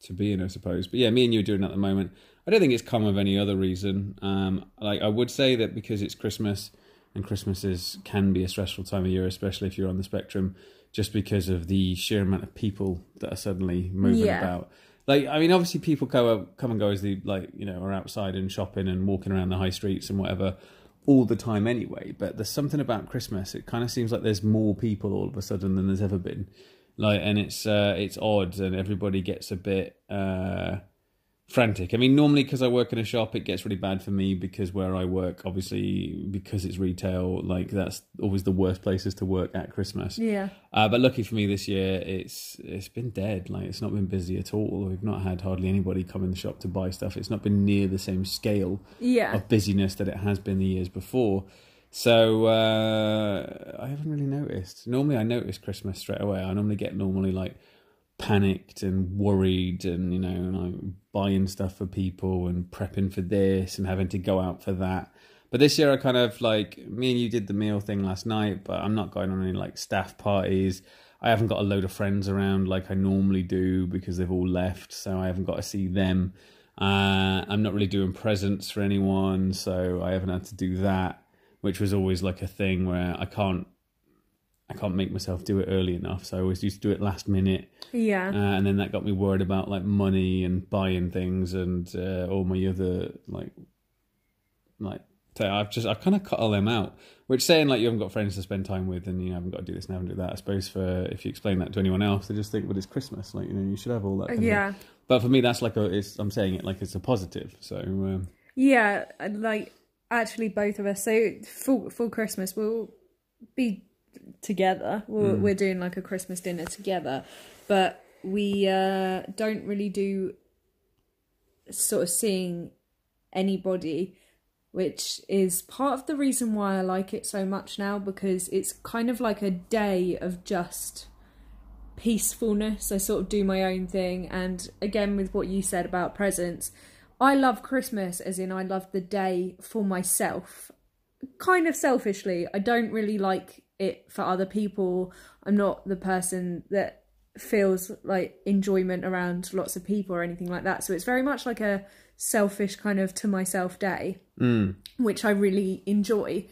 to be in, I suppose. But yeah, me and you are doing at the moment. I don't think it's come of any other reason. Um, like I would say that because it's Christmas and Christmas is can be a stressful time of year, especially if you're on the spectrum, just because of the sheer amount of people that are suddenly moving Yeah. about. Like I mean, obviously people go come and go as they like you know are outside and shopping and walking around the high streets and whatever. all the time anyway. But there's something about Christmas. It kind of seems like there's more people all of a sudden than there's ever been. Like, and it's uh, it's odd, and everybody gets a bit. Uh, frantic. I mean, normally because I work in a shop, it gets really bad for me because where I work, obviously, because it's retail, like that's always the worst places to work at Christmas. Yeah. Uh, but lucky for me this year, it's it's been dead. Like it's not been busy at all. We've not had hardly anybody come in the shop to buy stuff. It's not been near the same scale Yeah. of busyness that it has been the years before. So uh, I haven't really noticed. Normally, I notice Christmas straight away. I normally get normally like panicked and worried, and you know, like buying stuff for people and prepping for this and having to go out for that. But this year, I kind of like me and you did the meal thing last night, but I'm not going on any like staff parties. I haven't got a load of friends around like I normally do because they've all left, so I haven't got to see them. Uh, I'm not really doing presents for anyone, so I haven't had to do that, which was always like a thing where I can't, I can't make myself do it early enough. So I always used to do it last minute, Yeah. uh, and then that got me worried about like money and buying things and uh, all my other like, like I've just I've kind of cut all them out. Which saying like you haven't got friends to spend time with and you haven't got to do this and haven't do that. I suppose for if you explain that to anyone else, they just think, well, it's Christmas. Like you know, you should have all that. Yeah. But for me, that's like a. It's, I'm saying it like it's a positive. So um, Yeah, like actually both of us. So for for Christmas we'll be together. We're, we're doing like a Christmas dinner together, but we uh, don't really do sort of seeing anybody, which is part of the reason why I like it so much now because it's kind of like a day of just peacefulness. I sort of do my own thing, and again with what you said about presents. I love Christmas as in I love the day for myself. Kind of selfishly. I don't really like it for other people. I'm not the person that feels like enjoyment around lots of people or anything like that. So it's very much like a selfish kind of to myself day, which I really enjoy.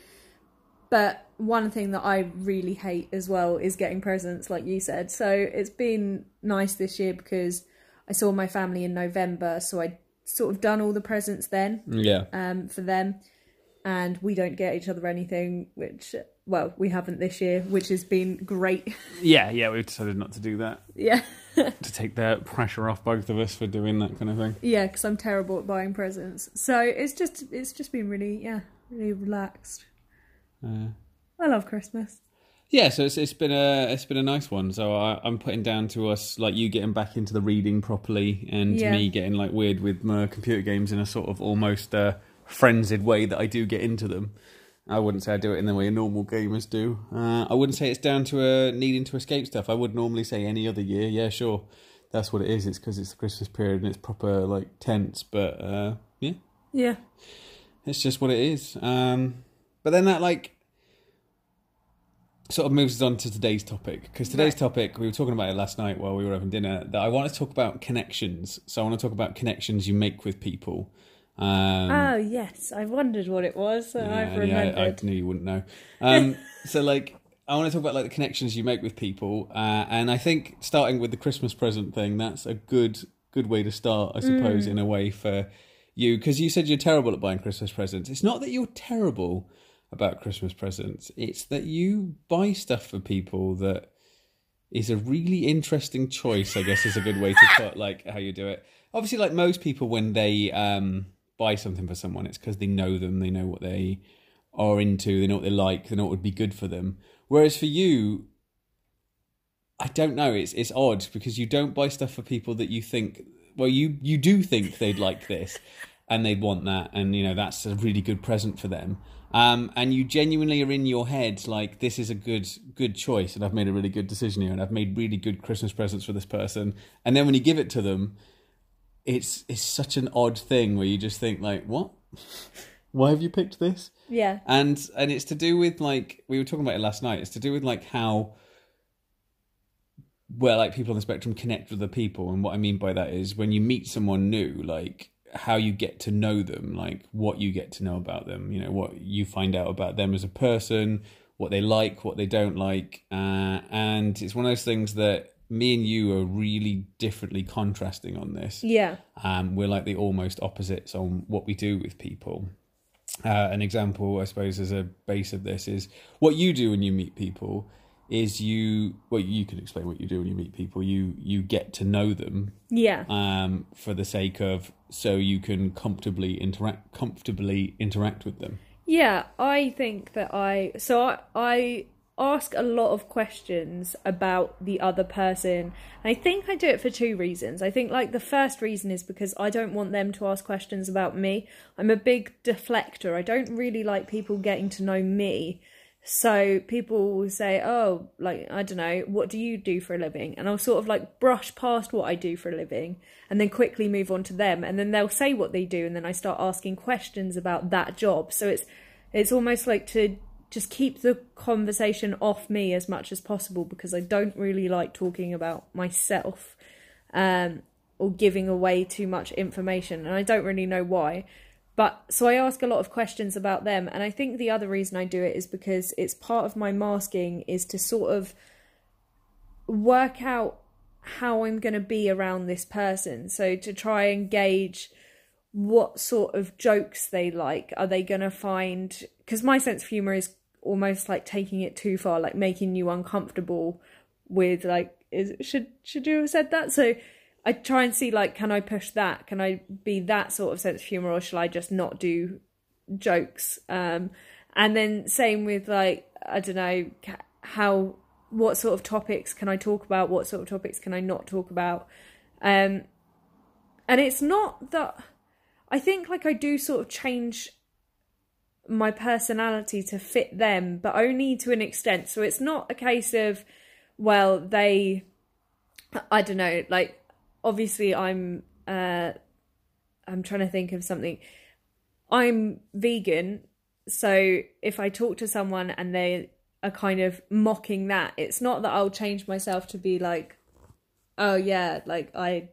But one thing that I really hate as well is getting presents, like you said. So it's been nice this year because I saw my family in November, so I sort of done all the presents then yeah, um, for them, and we don't get each other anything, which well we haven't this year, which has been great. (laughs) yeah, yeah. We've decided not to do that yeah, (laughs) to take the pressure off both of us for doing that kind of thing. yeah, because I'm terrible at buying presents. So it's just it's just been really yeah really relaxed. Uh, I love Christmas. Yeah, so it's it's been a it's been a nice one. So I, I'm putting down to us like you getting back into the reading properly, and Yeah. me getting like weird with my computer games in a sort of almost uh, frenzied way that I do get into them. I wouldn't say I do it in the way normal gamers do. Uh, I wouldn't say it's down to uh, needing to escape stuff. I would normally say any other year, yeah, sure, that's what it is. It's because it's the Christmas period and it's proper like tense. But uh, yeah, Yeah, it's just what it is. Um, but then that like sort of moves us on to today's topic because today's Right. topic we were talking about it last night while we were having dinner. That I want to talk about connections. So I want to talk about connections you make with people. Um, Oh yes, I wondered what it was, and yeah, I've yeah, I- remembered. I, knew you wouldn't know. (laughs) Um, so like. I want to talk about like the connections you make with people, uh, and I think starting with the Christmas present thing, that's a good good way to start, I suppose, in a way for you because you said you're terrible at buying Christmas presents. It's not that you're terrible about Christmas presents; it's that you buy stuff for people that is a really interesting choice. I guess is a good way to put like how you do it. Obviously, like most people, when they um, buy something for someone, it's because they know them, they know what they are into, they know what they like, they know what would be good for them. Whereas for you, I don't know. It's it's odd because you don't buy stuff for people that you think. Well, you you do think they'd like this, (laughs) and they'd want that, and you know that's a really good present for them. Um, and you genuinely are in your head like this is a good good choice, and I've made a really good decision here, and I've made really good Christmas presents for this person. And then when you give it to them, it's it's such an odd thing where you just think like, what? Why have you picked this? Yeah, and and it's to do with like we were talking about it last night it's to do with like how well like people on the spectrum connect with other people and what i mean by that is when you meet someone new like how you get to know them like what you get to know about them you know what you find out about them as a person what they like what they don't like uh, and it's one of those things that me and you are really differently contrasting on this yeah, um, we're like the almost opposites on what we do with people. uh, an example, I suppose, as a base of this is what you do when you meet people is you well you can explain what you do when you meet people you you get to know them Yeah. um for the sake of so you can comfortably interact comfortably interact with them Yeah, I think that I so I, I ask a lot of questions about the other person. And I think I do it for two reasons. I think like the first reason is because I don't want them to ask questions about me. I'm a big deflector. I don't really like people getting to know me. So people will say, "Oh, like I don't know, what do you do for a living?" And I'll sort of like brush past what I do for a living and then quickly move on to them and then they'll say what they do and then I start asking questions about that job. So it's it's almost like to just keep the conversation off me as much as possible because I don't really like talking about myself um, or giving away too much information, and I don't really know why. But so I ask a lot of questions about them, and I think the other reason I do it is because it's part of my masking is to sort of work out how I'm going to be around this person. So to try and gauge what sort of jokes they like. Are they going to find. Because my sense of humour is almost like taking it too far, like making you uncomfortable with, like, is should should you have said that? So I try and see, like, can I push that? Can I be that sort of sense of humour, or shall I just not do jokes? Um, and then same with, like, I don't know, how. What sort of topics can I talk about? What sort of topics can I not talk about? Um, and it's not that I think like I do sort of change my personality to fit them, but only to an extent. So it's not a case of, well, they, I don't know, like obviously I'm, uh, I'm trying to think of something. I'm vegan, so if I talk to someone and they are kind of mocking that, it's not that I'll change myself to be like, oh yeah, like I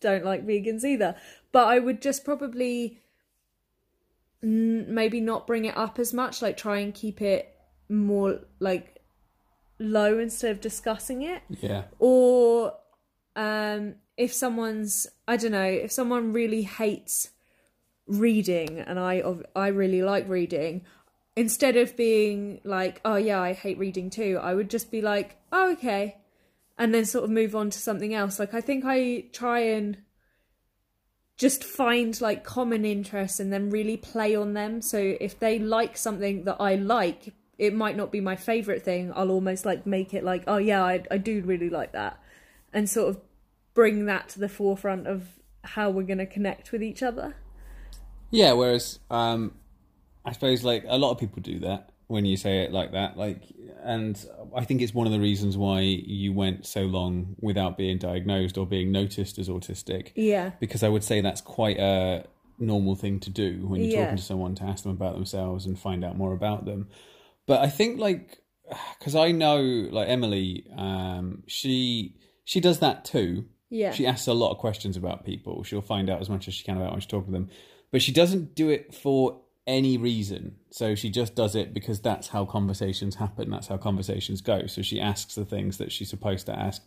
don't like vegans either. But I would just probably maybe not bring it up as much, like try and keep it more like low instead of discussing it. yeah Or um, if someone's, I don't know, if someone really hates reading and I I really like reading, instead of being like, oh yeah, I hate reading too, I would just be like, oh okay, and then sort of move on to something else. Like I think I try and just find like common interests and then really play on them. So if they like something that I like, it might not be my favorite thing. I'll almost like make it like, oh yeah, I I do really like that, and sort of bring that to the forefront of how we're going to connect with each other. Yeah, whereas um, I suppose like a lot of people do that when you say it like that. Like, and I think it's one of the reasons why you went so long without being diagnosed or being noticed as autistic. Yeah. Because I would say that's quite a normal thing to do when you're Yeah. talking to someone to ask them about themselves and find out more about them. But I think like because I know like Emily, um, she she does that too. Yeah. She asks a lot of questions about people. She'll find out as much as she can about when she's talking to them. But she doesn't do it for any reason. So she just does it because that's how conversations happen. That's how conversations go. So she asks the things that she's supposed to ask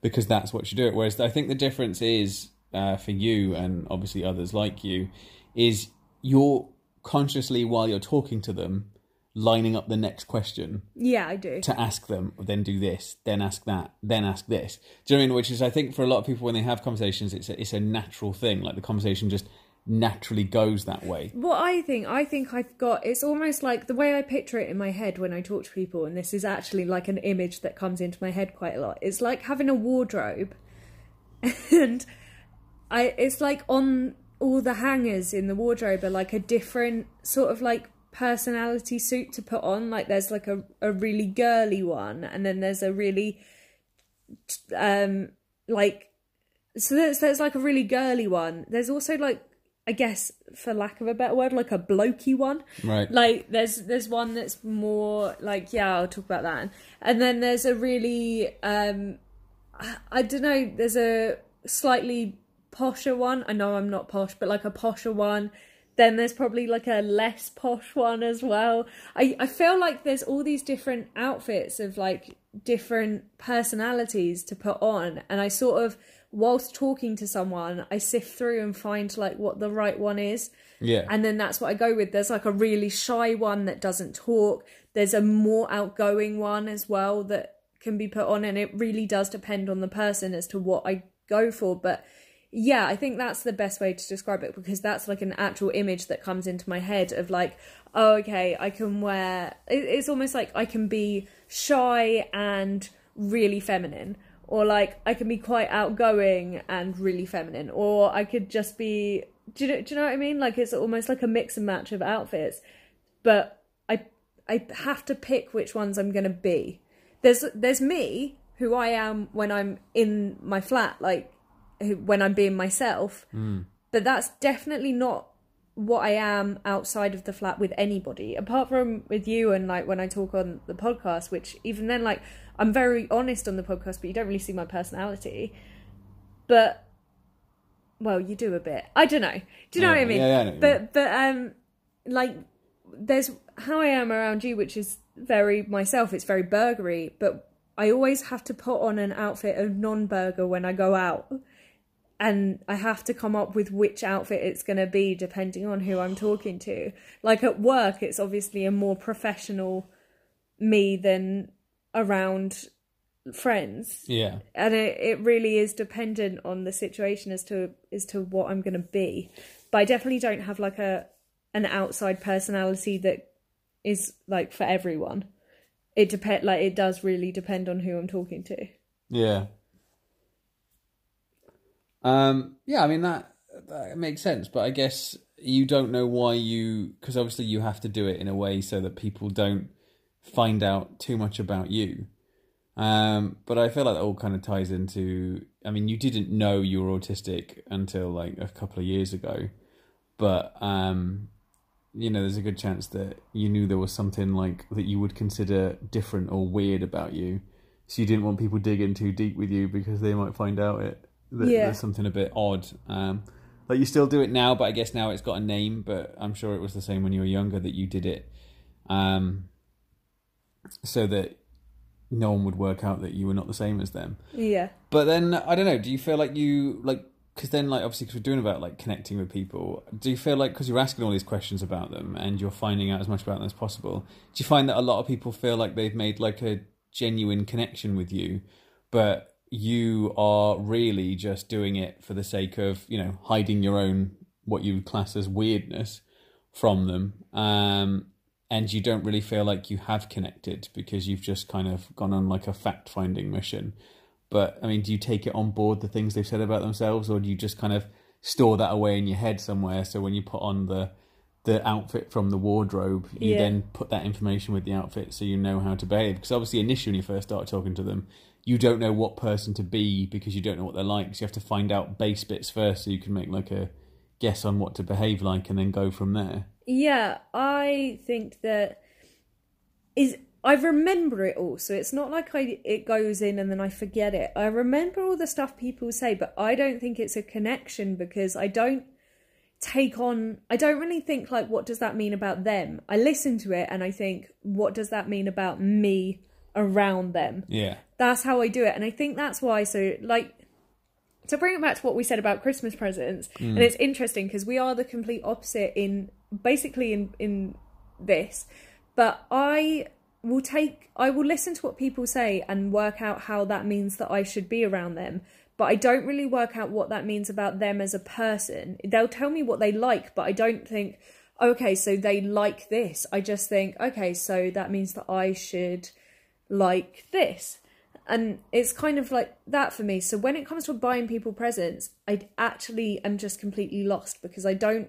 because that's what she do it. Whereas I think the difference is uh, for you and obviously others like you is you're consciously while you're talking to them lining up the next question Yeah, I do. to ask them, then do this, then ask that, then ask this. Do you know what I mean? Which is, I think, for a lot of people when they have conversations, it's a, it's a natural thing. Like the conversation just naturally goes that way. What I think, I think I've got, it's almost like the way I picture it in my head when I talk to people, and this is actually like an image that comes into my head quite a lot. It's like having a wardrobe, (laughs) and I, it's like on all the hangers in the wardrobe are like a different sort of like personality suit to put on. Like there's like a, a really girly one, and then there's a really, um, like, so there's, there's like a really girly one. There's also like I guess for lack of a better word, like a blokey one. Right. Like there's there's one that's more like yeah, I'll talk about that. And then there's a really um I, I don't know, there's a slightly posher one. I know I'm not posh, but like a posher one. then there's probably like a less posh one as well. I, I feel like there's all these different outfits of like different personalities to put on, and I sort of whilst talking to someone, I sift through and find like what the right one is. Yeah. And then that's what I go with. There's like a really shy one that doesn't talk. There's a more outgoing one as well that can be put on, and it really does depend on the person as to what I go for. But yeah, I think that's the best way to describe it because that's like an actual image that comes into my head of like, oh, okay, I can wear. It's almost like I can be shy and really feminine, or like I can be quite outgoing and really feminine, or I could just be. Do you know? Do you know what I mean? Like it's almost like a mix and match of outfits, but I I have to pick which ones I'm gonna be. There's there's me who I am when I'm in my flat, like when I'm being myself. Mm. But that's definitely not what I am outside of the flat with anybody, apart from with you and like when I talk on the podcast, which even then, like, I'm very honest on the podcast, but you don't really see my personality. But, well, you do a bit. I don't know. Do you know Yeah, what I mean? yeah, yeah, I know but, but, um, like, there's how I am around you, which is very myself. It's very burgery, but I always have to put on an outfit of non-burger when I go out and I have to come up with which outfit it's going to be depending on who I'm talking to. Like at work, it's obviously a more professional me than around friends, Yeah. and it, it really is dependent on the situation as to as to what I'm going to be. But I definitely don't have like a an outside personality that is like for everyone. It depend like it does really depend on who I'm talking to. Yeah. Um. Yeah. I mean that that makes sense, but I guess you don't know why you because obviously you have to do it in a way so that people don't find out too much about you. Um. But I feel like that all kind of ties into. I mean, you didn't know you were autistic until like a couple of years ago, but um. You know, there's a good chance that you knew there was something like that you would consider different or weird about you, so you didn't want people digging too deep with you because they might find out it that Yeah. there's something a bit odd. Um, like you still do it now, but I guess now it's got a name. But I'm sure it was the same when you were younger that you did it, um, so that no one would work out that you were not the same as them. Yeah. But then I don't know. Do you feel like you like? Because then, like, obviously, because we're doing about like connecting with people. Do you feel like because you're asking all these questions about them and you're finding out as much about them as possible? Do you find that a lot of people feel like they've made like a genuine connection with you, but you are really just doing it for the sake of you know hiding your own what you would class as weirdness from them, um, and you don't really feel like you have connected because you've just kind of gone on like a fact finding mission. But I mean, do you take it on board the things they've said about themselves, or do you just kind of store that away in your head somewhere? So when you put on the the outfit from the wardrobe, you Yeah. then put that information with the outfit so you know how to behave. Because obviously, initially when you first start talking to them, you don't know what person to be because you don't know what they're like. So you have to find out base bits first so you can make like a guess on what to behave like and then go from there. Yeah, I think that is I remember it all, so it's not like I it goes in and then I forget it. I remember all the stuff people say, but I don't think it's a connection because I don't take on I don't really think like what does that mean about them. I listen to it and I think what does that mean about me around them. Yeah. That's how I do it. And I think that's why so like bring it back to what we said about Christmas presents, and hmm. it's interesting because we are the complete opposite in basically in in this, but I will take I will listen to what people say and work out how that means that I should be around them. But I don't really work out what that means about them as a person. They'll tell me what they like, but I don't think, okay, so they like this. I just think, okay, so that means that I should like this and it's kind of like that for me. So when it comes to buying people presents i actually am just completely lost because i don't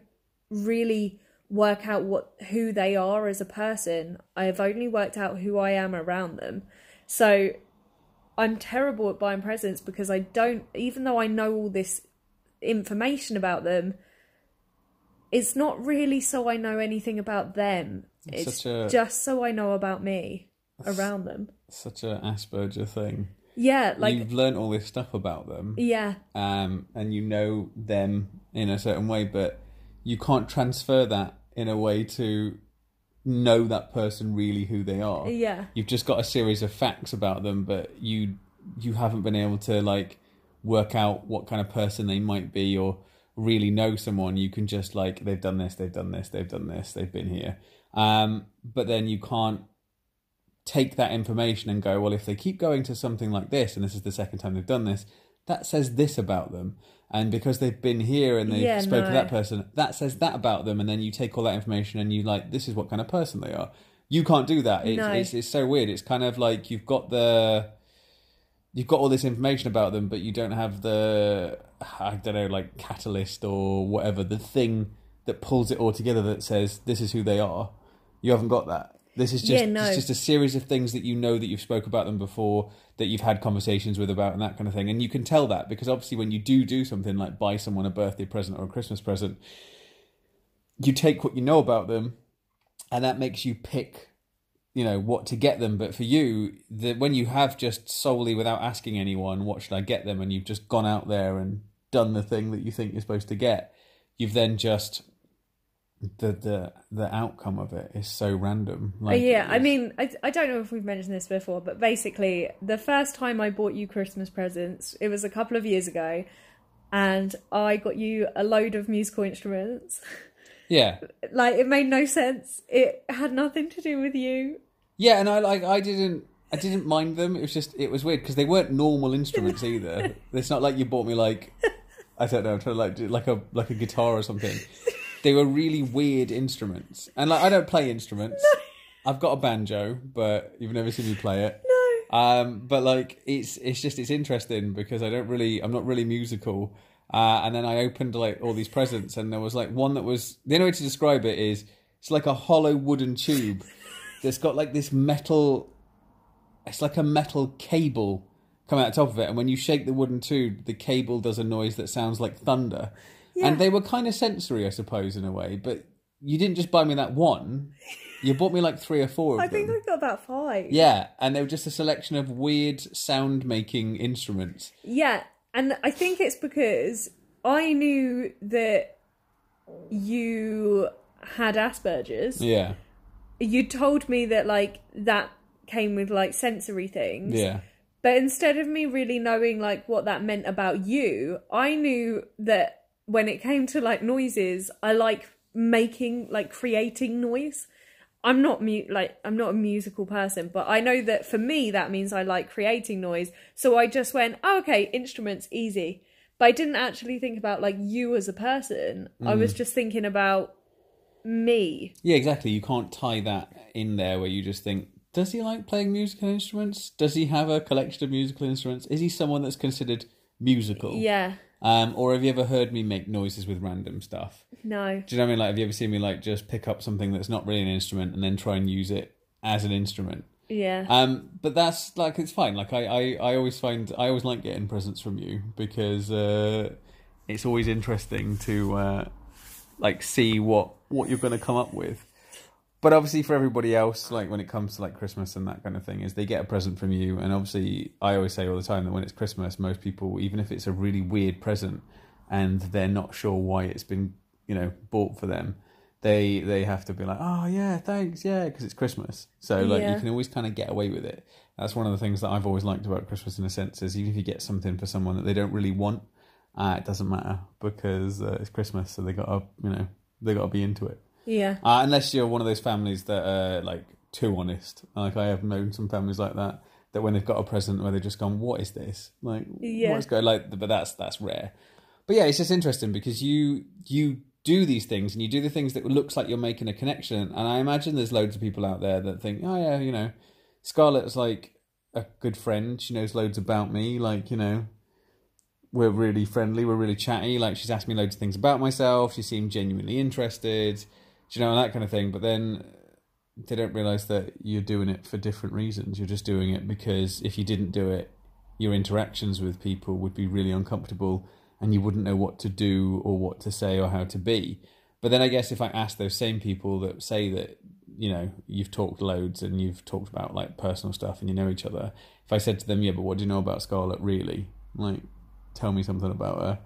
really work out what who they are as a person. I have only worked out who i am around them. So i'm terrible at buying presents because i don't even though i know all this information about them it's not really so i know anything about them. It's it's a- just so i know about me around them Such a Asperger thing. yeah like You've learned all this stuff about them. yeah um, and you know them in a certain way, but you can't transfer that in a way to know that person really who they are. Yeah. You've just got a series of facts about them, but you you haven't been able to like work out what kind of person they might be or really know someone. You can just like they've done this, they've done this, they've done this, they've been here. Um, but then you can't take that information and go, well, if they keep going to something like this, and this is the second time they've done this, that says this about them. And because they've been here and they've Yeah, spoke to that person, that says that about them. And then you take all that information and you like, this is what kind of person they are. You can't do that. It's, No. it's, it's so weird. It's kind of like you've got the, you've got all this information about them, but you don't have the, I don't know, like catalyst or whatever, the thing that pulls it all together that says this is who they are. You haven't got that. This is just Yeah, no. it's just a series of things that you know that you've spoke about them before, that you've had conversations with about, and that kind of thing. And you can tell that because obviously, when you do do something like buy someone a birthday present or a Christmas present, you take what you know about them, and that makes you pick, you know, what to get them. But for you, the, when you have just solely without asking anyone, what should I get them, and you've just gone out there and done the thing that you think you're supposed to get, you've then just the the the outcome of it is so random. Uh, Like, yeah, I mean, I, I don't know if we've mentioned this before, but basically, the first time I bought you Christmas presents, it was a couple of years ago, and I got you a load of musical instruments. (laughs) yeah, (laughs) like, it made no sense. It had nothing to do with you. yeah, and I like I didn't. I didn't mind them. It was just it was weird because they weren't normal instruments (laughs) either. it's not like you bought me like I don't know, I'm trying to like do- like a like a guitar or something. They were really weird instruments, and like I don't play instruments. I've got a banjo, but you've never seen me play it. No. Um, but like it's it's just it's interesting because I don't really I'm not really musical. Uh, and then I opened like all these presents, and there was like one that was the only way to describe it is it's like a hollow wooden tube (laughs) that's got like this metal. It's like a metal cable coming out the top of it, and when you shake the wooden tube, the cable does a noise that sounds like thunder. Yeah. And they were kind of sensory, I suppose, in a way. But you didn't just buy me that one; you bought me like three or four of them. I them. think I got about five. Yeah, and they were just a selection of weird sound making instruments. Yeah, and I think it's because I knew that you had Asperger's. Yeah, You told me that like that came with like sensory things. yeah, But instead of me really knowing like what that meant about you, I knew that when it came to like noises, I like making like creating noise. I'm not mu- like I'm not a musical person, but I know that for me that means I like creating noise. So I just went, oh, okay, instruments easy. But I didn't actually think about like you as a person. I was mm. just thinking about me. yeah. Exactly. You can't tie that in there where you just think, does he like playing musical instruments? Does he have a collection of musical instruments? Is he someone that's considered musical? Yeah. Um, or have you ever heard me make noises with random stuff? No. Do you know what I mean? Like, have you ever seen me like just pick up something that's not really an instrument and then try and use it as an instrument? Yeah. Um, but that's like it's fine. Like I, I, I always find I always like getting presents from you because uh, it's always interesting to uh, like see what what you're going to come up with. But obviously, for everybody else, like when it comes to like Christmas and that kind of thing, is they get a present from you, and obviously, I always say all the time that when it's Christmas, most people, even if it's a really weird present, and they're not sure why it's been, you know, bought for them, they they have to be like, oh yeah, thanks, yeah, because it's Christmas. So like Yeah. you can always kind of get away with it. That's one of the things that I've always liked about Christmas in a sense is even if you get something for someone that they don't really want, uh, it doesn't matter because uh, it's Christmas, so they got to you know they got to be into it. Yeah. Uh, unless you're one of those families that are like too honest. Like I have known some families like that. That when they've got a present where they've just gone, "What is this? Like, Yeah. what's going?" Like, but that's that's rare. But yeah, it's just interesting because you you do these things and you do the things that looks like you're making a connection. And I imagine there's loads of people out there that think, "Oh yeah, you know, Scarlett's like a good friend. She knows loads about me. Like, you know, we're really friendly. We're really chatty. Like, she's asked me loads of things about myself. She seemed genuinely interested. You know that kind of thing? But then they don't realize that you're doing it for different reasons. You're just doing it because if you didn't do it, your interactions with people would be really uncomfortable and you wouldn't know what to do or what to say or how to be. But then I guess if I ask those same people that say that, you know, you've talked loads and you've talked about like personal stuff and you know each other, if I said to them, yeah, but what do you know about Scarlett really? Like, tell me something about her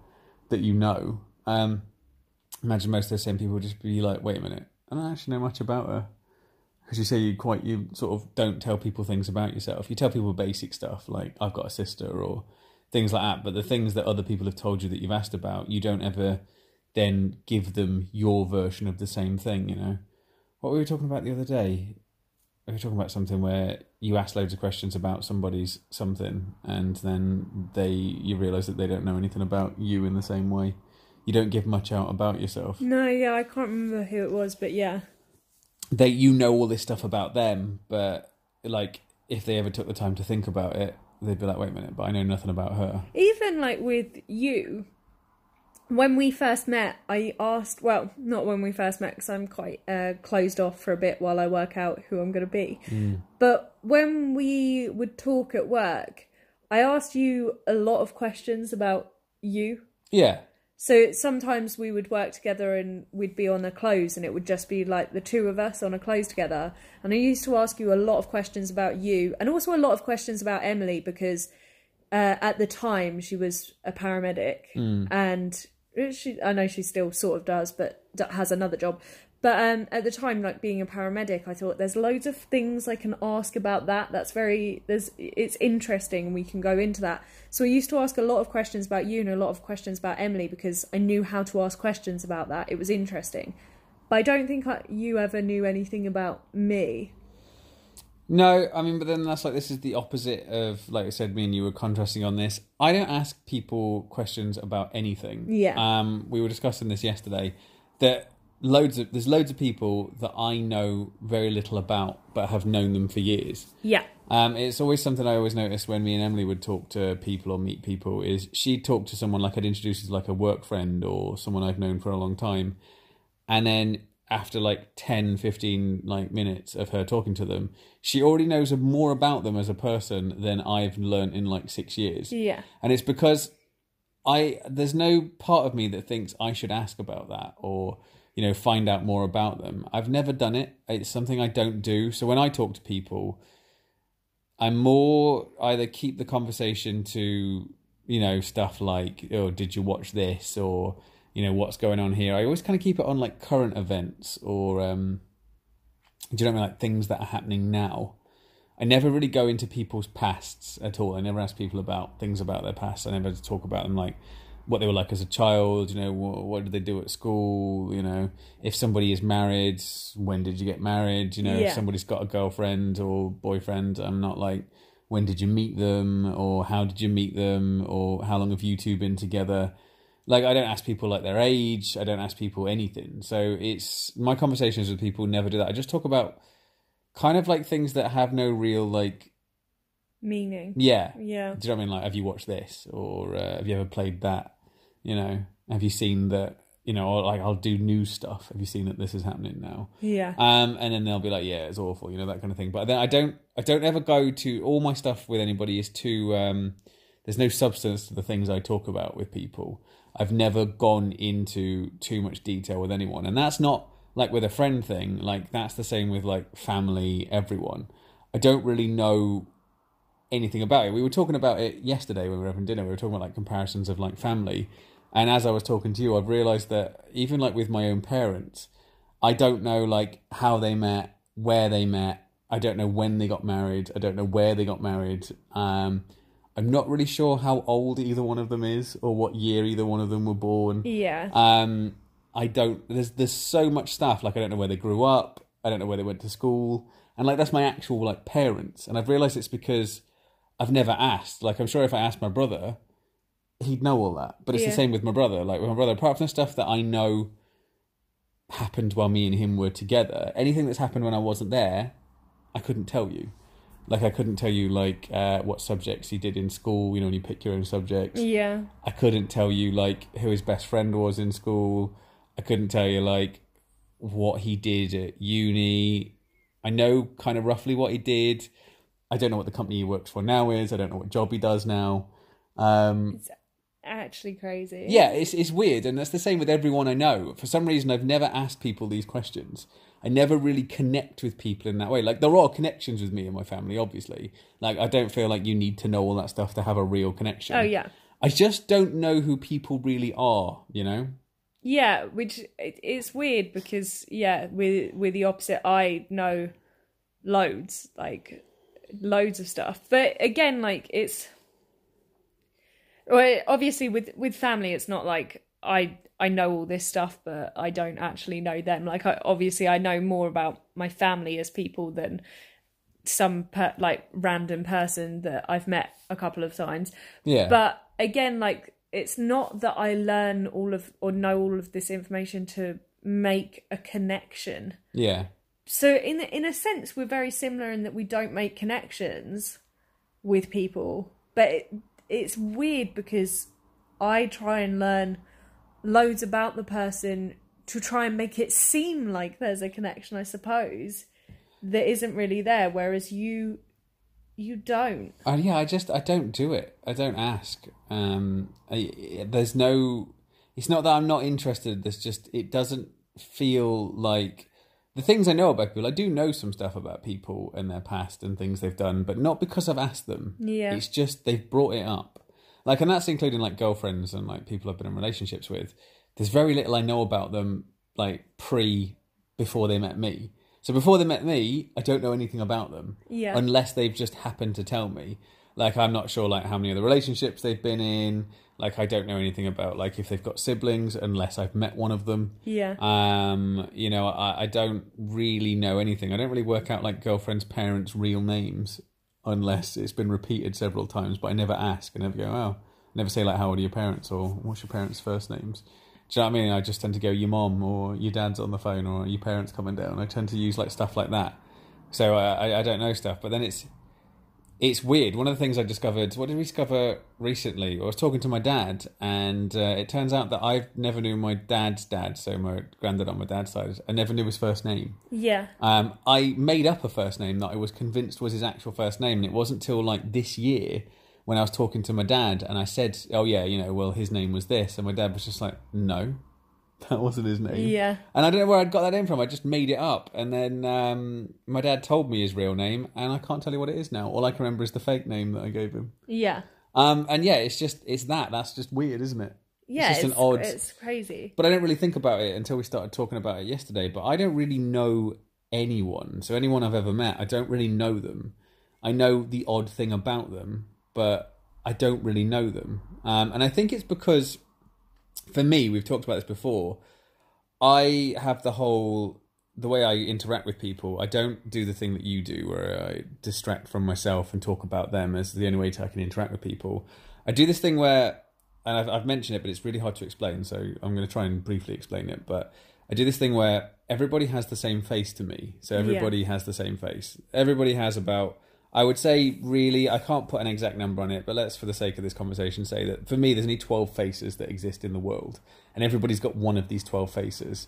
that you know. Um, imagine most of the same people would just be like, wait a minute, I don't actually know much about her. Because you say you quite, you sort of don't tell people things about yourself. You tell people basic stuff like, I've got a sister or things like that. But the things that other people have told you that you've asked about, you don't ever then give them your version of the same thing, you know? What we were we talking about the other day? We were talking about something where you ask loads of questions about somebody's something and then they you realise that they don't know anything about you in the same way. You don't give much out about yourself. No, yeah, I can't remember who it was, but yeah. They you know all this stuff about them, but like if they ever took the time to think about it, they'd be like, wait a minute, but I know nothing about her. Even like with you, when we first met, I asked, well, not when we first met because I'm quite uh, closed off for a bit while I work out who I'm going to be. But when we would talk at work, I asked you a lot of questions about you. Yeah. So sometimes we would work together and we'd be on a close and it would just be like the two of us on a close together. And I used to ask you a lot of questions about you and also a lot of questions about Emily because uh, at the time she was a paramedic and she I know she still sort of does but has another job. But um, at the time, like being a paramedic, I thought there's loads of things I can ask about that. That's very there's it's interesting. We can go into that. So I used to ask a lot of questions about you and a lot of questions about Emily because I knew how to ask questions about that. It was interesting, but I don't think I, you ever knew anything about me. No, I mean, but then that's like this is the opposite of like I said. Me and you were contrasting on this. I don't ask people questions about anything. Yeah. Um, we were discussing this yesterday. That loads of there's loads of people that I know very little about, but have known them for years. Yeah, Um, it's always something I always notice when me and Emily would talk to people or meet people is she'd talk to someone like I'd introduce as like a work friend or someone I've known for a long time. And then after like 10, 15 like minutes of her talking to them, she already knows more about them as a person than I've learned in like six years. yeah, And it's because I there's no part of me that thinks I should ask about that or you know find out more about them. I've never done it. It's something I don't do. So when I talk to people, I'm more either keep the conversation to you know stuff like oh did you watch this or you know what's going on here. I always kind of keep it on like current events or um do you know I mean like things that are happening now. I never really go into people's pasts at all. I never ask people about things about their past. I never talk about them like what they were like as a child. You know, what, what did they do at school? You know, if somebody is married, when did you get married? You know, Yeah. if somebody's got a girlfriend or boyfriend, I'm not like when did you meet them or how did you meet them or how long have you two been together. Like I don't ask people like their age. I don't ask people anything. So it's my conversations with people never do that. I just talk about kind of like things that have no real like meaning. yeah Yeah, do you know what i mean like have you watched this or uh, have you ever played that you know have you seen that you know or like i'll do new stuff. Have you seen that this is happening now? Yeah, um and then they'll be like yeah it's awful you know that kind of thing. But then i don't i don't ever go to all my stuff with anybody is too um there's no substance to the things i talk about with people. I've never gone into too much detail with anyone. And that's not like with a friend thing like that's the same with like family everyone. I don't really know anything about it. We were talking about it yesterday when we were having dinner. We were talking about like comparisons of like family and as i was talking to you i've realized that even like with my own parents I don't know like how they met, where they met. I don't know when they got married. I don't know where they got married. Um, I'm not really sure how old either one of them is or what year either one of them were born. yeah, Um, I don't. There's there's so much stuff. Like I don't know where they grew up. I don't know where they went to school. And like that's my actual like parents. And I've realized it's because I've never asked. Like I'm sure if I asked my brother, he'd know all that. But it's Yeah. the same with my brother. Like with my brother, apart from the stuff that I know happened while me and him were together, anything that's happened when I wasn't there, I couldn't tell you. Like I couldn't tell you like uh, what subjects he did in school. You know, when you pick your own subjects. yeah, I couldn't tell you like who his best friend was in school. I couldn't tell you like what he did at uni. I know kind of roughly what he did. I don't know what the company he works for now is. I don't know what job he does now. Um, actually crazy. yeah, it's it's weird, and that's the same with everyone I know. For some reason, I've never asked people these questions. I never really connect with people in that way. Like there are connections with me and my family, obviously. Like I don't feel like you need to know all that stuff to have a real connection. Oh yeah, I just don't know who people really are, you know? Yeah, which it's weird because yeah, we're we're the opposite. I know loads, like loads of stuff, but again, like it's well, obviously with with family, it's not like I I know all this stuff, but I don't actually know them. Like I obviously I know more about my family as people than some per, like random person that I've met a couple of times. Yeah. But again, like it's not that I learn all of or know all of this information to make a connection. yeah. So in in a sense, we're very similar in that we don't make connections with people, but it, it's weird because I try and learn loads about the person to try and make it seem like there's a connection. I suppose that isn't really there, whereas you you don't. Uh, yeah, I just I don't do it. I don't ask. Um, I, there's no. It's not that I'm not interested. There's just it doesn't feel like the things I know about people. I do know some stuff about people and their past and things they've done, but not because I've asked them. Yeah. it's just they've brought it up. Like, and that's including like girlfriends and like people I've been in relationships with. There's very little I know about them, like pre before they met me. So before they met me, I don't know anything about them Yeah. unless they've just happened to tell me. Like I'm not sure like how many other relationships they've been in. Like I don't know anything about like if they've got siblings unless I've met one of them. Yeah. Um, you know, I, I don't really know anything. I don't really work out like girlfriends' parents' real names unless it's been repeated several times. But I never ask. I never go, oh, I never say like, how old are your parents or what's your parents' first names. Do you know what I mean? I just tend to go, your mom or your dad's on the phone or your parents coming down. I tend to use like stuff like that. So I, I, I don't know stuff. But then it's it's weird. One of the things I discovered, what did we discover recently? I was talking to my dad, and uh, it turns out that I never knew my dad's dad, so my granddad on my dad's side. I never knew his first name. Yeah. Um, I made up a first name that I was convinced was his actual first name, and it wasn't till like this year when I was talking to my dad, and I said, "Oh yeah, you know, well his name was this," and my dad was just like, "No, (laughs) that wasn't his name." Yeah. And I don't know where I'd got that in from. I just made it up. And then um, my dad told me his real name, and I can't tell you what it is now. All I can remember is the fake name that I gave him. Yeah. Um, and yeah, it's just, it's that. That's just weird, isn't it? Yeah. just It's, an odd- it's crazy. But I don't really think about it until we started talking about it yesterday. But I don't really know anyone. So anyone I've ever met, I don't really know them. I know the odd thing about them, but I don't really know them. Um, and I think it's because, for me, we've talked about this before. I have the whole the way I interact with people. I don't do the thing that you do, where I distract from myself and talk about them as the only way to, I can interact with people. I do this thing where, and I've, I've mentioned it, but it's really hard to explain. So I'm going to try and briefly explain it. But I do this thing where everybody has the same face to me. So everybody has the same face. Everybody has about. I would say, really, I can't put an exact number on it, but let's, for the sake of this conversation, say that for me, there's only 12 faces that exist in the world, and everybody's got one of these 12 faces.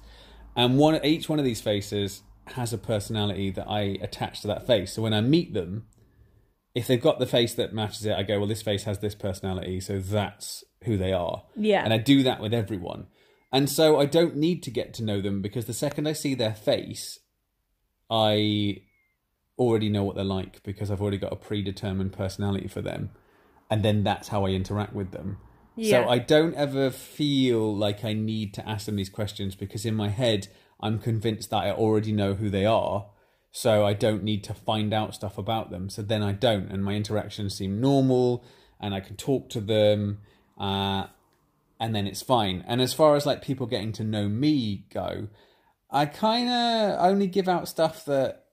And one, each one of these faces has a personality that I attach to that face. So when I meet them, if they've got the face that matches it, I go, well, this face has this personality, so that's who they are. Yeah. And I do that with everyone. And so I don't need to get to know them because the second I see their face, I already know what they're like because I've already got a predetermined personality for them. And then that's how I interact with them. Yeah. So I don't ever feel like I need to ask them these questions because in my head, I'm convinced that I already know who they are. So I don't need to find out stuff about them. So then I don't. And my interactions seem normal and I can talk to them. Uh, and then it's fine. And as far as like people getting to know me go, I kind of only give out stuff that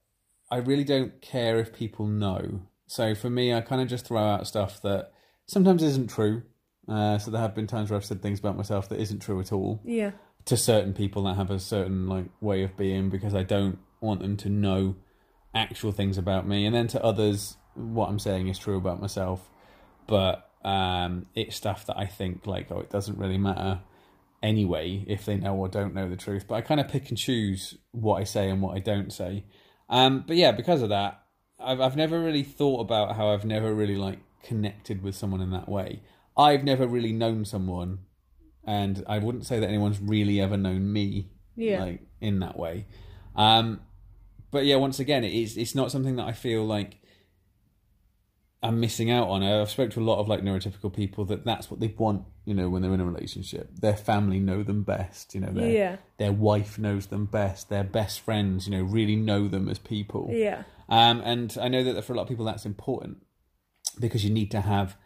I really don't care if people know. So for me, I kind of just throw out stuff that sometimes isn't true. Uh, so there have been times where I've said things about myself that isn't true at all Yeah. to certain people that have a certain like way of being because I don't want them to know actual things about me, and then to others, what I'm saying is true about myself, but um, it's stuff that I think like oh, it doesn't really matter anyway if they know or don't know the truth. But I kind of pick and choose what I say and what I don't say. Um, but yeah, because of that, I've I've never really thought about how I've never really like connected with someone in that way. I've never really known someone, and I wouldn't say that anyone's really ever known me Yeah. like in that way. Um, but yeah, once again, it is it's not something that I feel like I'm missing out on. I've spoke to a lot of like neurotypical people that that's what they want. You know, when they're in a relationship, their family know them best. You know, their Yeah. their wife knows them best. Their best friends, you know, really know them as people. Yeah. Um, and I know that for a lot of people that's important because you need to have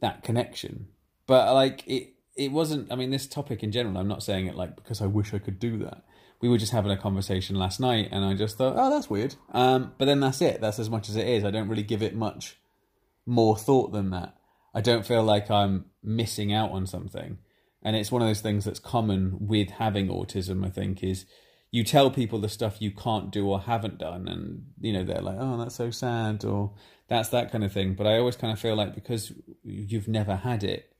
that connection. But like it, it wasn't. I mean, this topic in general. I'm not saying it like because I wish I could do that. We were just having a conversation last night, and I just thought, oh, that's weird. Um, but then that's it. That's as much as it is. I don't really give it much more thought than that. I don't feel like I'm missing out on something. And it's one of those things that's common with having autism, I think, is you tell people the stuff you can't do or haven't done, and you know, they're like, Oh, that's so sad or that's that kind of thing. But I always kind of feel like because you've never had it,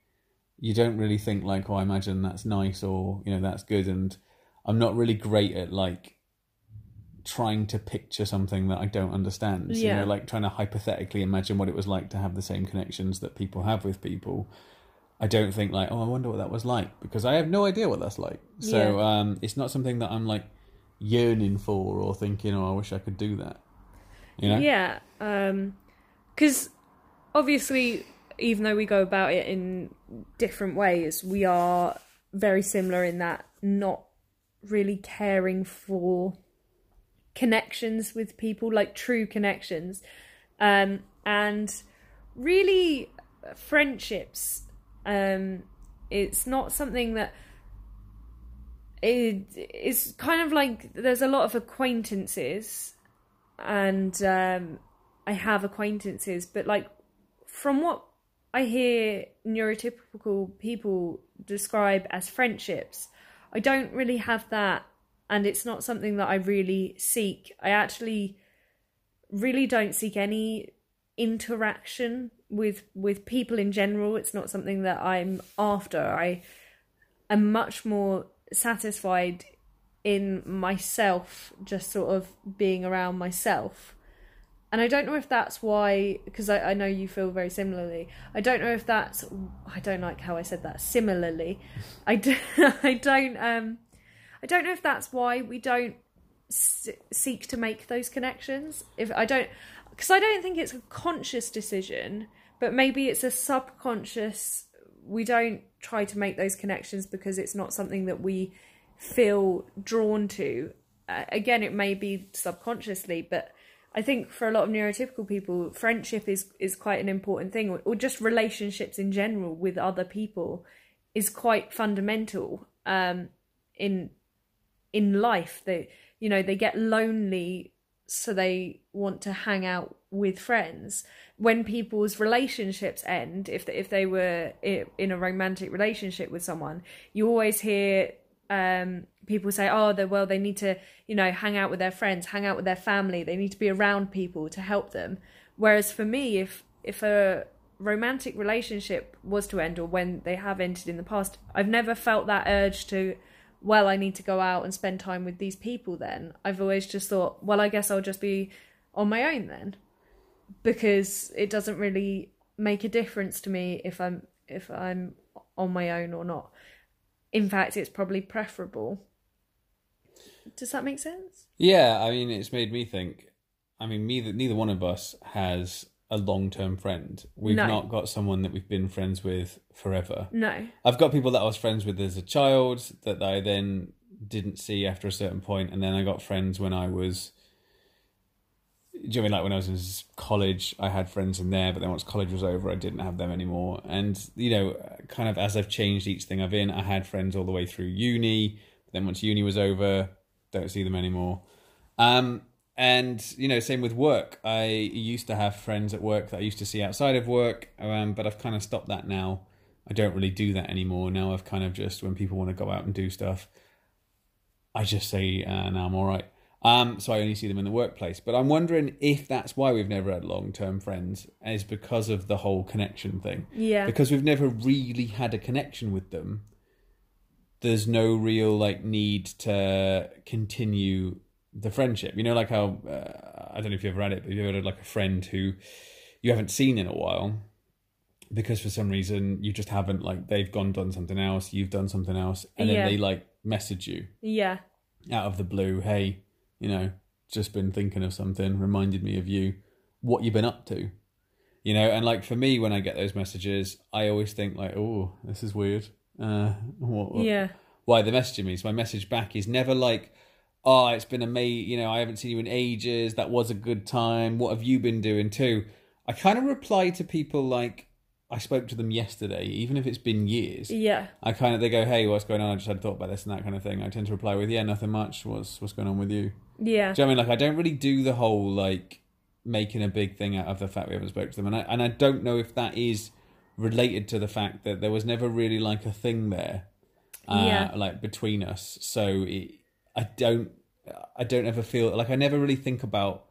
you don't really think like, Oh, I imagine that's nice or, you know, that's good and I'm not really great at like trying to picture something that I don't understand. You know, like trying to hypothetically imagine what it was like to have the same connections that people have with people. I don't think like, oh, I wonder what that was like because I have no idea what that's like. So Yeah. um, it's not something that I'm like yearning for or thinking, oh, I wish I could do that. You know? Yeah, because obviously, even though we go about it in different ways, we are very similar in that not really caring for connections with people, like true connections, um, and really friendships. Um, it's not something that it is kind of like there's a lot of acquaintances and um, I have acquaintances, but like from what I hear neurotypical people describe as friendships, I don't really have that, and it's not something that I really seek. I actually really don't seek any interaction with with people in general. It's not something that I'm after. I am much more satisfied in myself, just sort of being around myself. And I don't know if that's why, because I, I know you feel very similarly. I don't know if that's, I don't like how I said that, similarly. I, do, (laughs) I don't, um, I don't know if that's why we don't seek to make those connections. If I don't, because I don't think it's a conscious decision, but maybe it's a subconscious. We don't try to make those connections because it's not something that we feel drawn to. Uh, again, it may be subconsciously, but I think for a lot of neurotypical people, friendship is is quite an important thing, or, or just relationships in general with other people is quite fundamental um, in in life. They you know they get lonely, so they want to hang out with friends. When people's relationships end, if they, if they were in a romantic relationship with someone, you always hear um, people say, "Oh, they well, they need to, you know, hang out with their friends, hang out with their family. They need to be around people to help them." Whereas for me, if if a romantic relationship was to end, or when they have ended in the past, I've never felt that urge to. Well, I need to go out and spend time with these people. Then I've always just thought, well, I guess I'll just be on my own then, because it doesn't really make a difference to me if I'm if I'm on my own or not. In fact, it's probably preferable. Does that make sense? Yeah, I mean, it's made me think. I mean, neither neither one of us has a long term friend. We've No. not got someone that we've been friends with forever. No. I've got people that I was friends with as a child that I then didn't see after a certain point, and then I got friends when I was. Do you know what I mean like when I was in college? I had friends in there, but then once college was over, I didn't have them anymore. And you know, kind of as I've changed each thing I've in, I had friends all the way through uni. But then once uni was over, don't see them anymore. Um, and you know, same with work. I used to have friends at work that I used to see outside of work, um, but I've kind of stopped that now. I don't really do that anymore. Now I've kind of just when people want to go out and do stuff, I just say, uh, "No, I'm all right." Um, so I only see them in the workplace. But I'm wondering if that's why we've never had long term friends, is because of the whole connection thing. Yeah. Because we've never really had a connection with them. There's no real like need to continue the friendship. You know, like how uh, I don't know if you've ever had it, but you've ever had like a friend who you haven't seen in a while because for some reason you just haven't like they've gone done something else, you've done something else, and then Yeah. they like message you Yeah. out of the blue, hey, you know, just been thinking of something, reminded me of you, what you've been up to. You know, and like for me, when I get those messages, I always think like, "Oh, this is weird." Uh, what, what- Yeah. why they're messaging me. So my message back is never like, "Oh, it's been amazing." You know, I haven't seen you in ages. That was a good time. What have you been doing too? I kind of reply to people like I spoke to them yesterday, even if it's been years. Yeah. I kind of they go, "Hey, what's going on?" I just had a thought about this and that kind of thing. I tend to reply with, "Yeah, nothing much. What's what's going on with you?" Yeah. Do you know what I mean? Like, I don't really do the whole like making a big thing out of the fact we haven't spoke to them, and I and I don't know if that is related to the fact that there was never really like a thing there, uh, Yeah. like between us. So it, I don't, I don't ever feel like I never really think about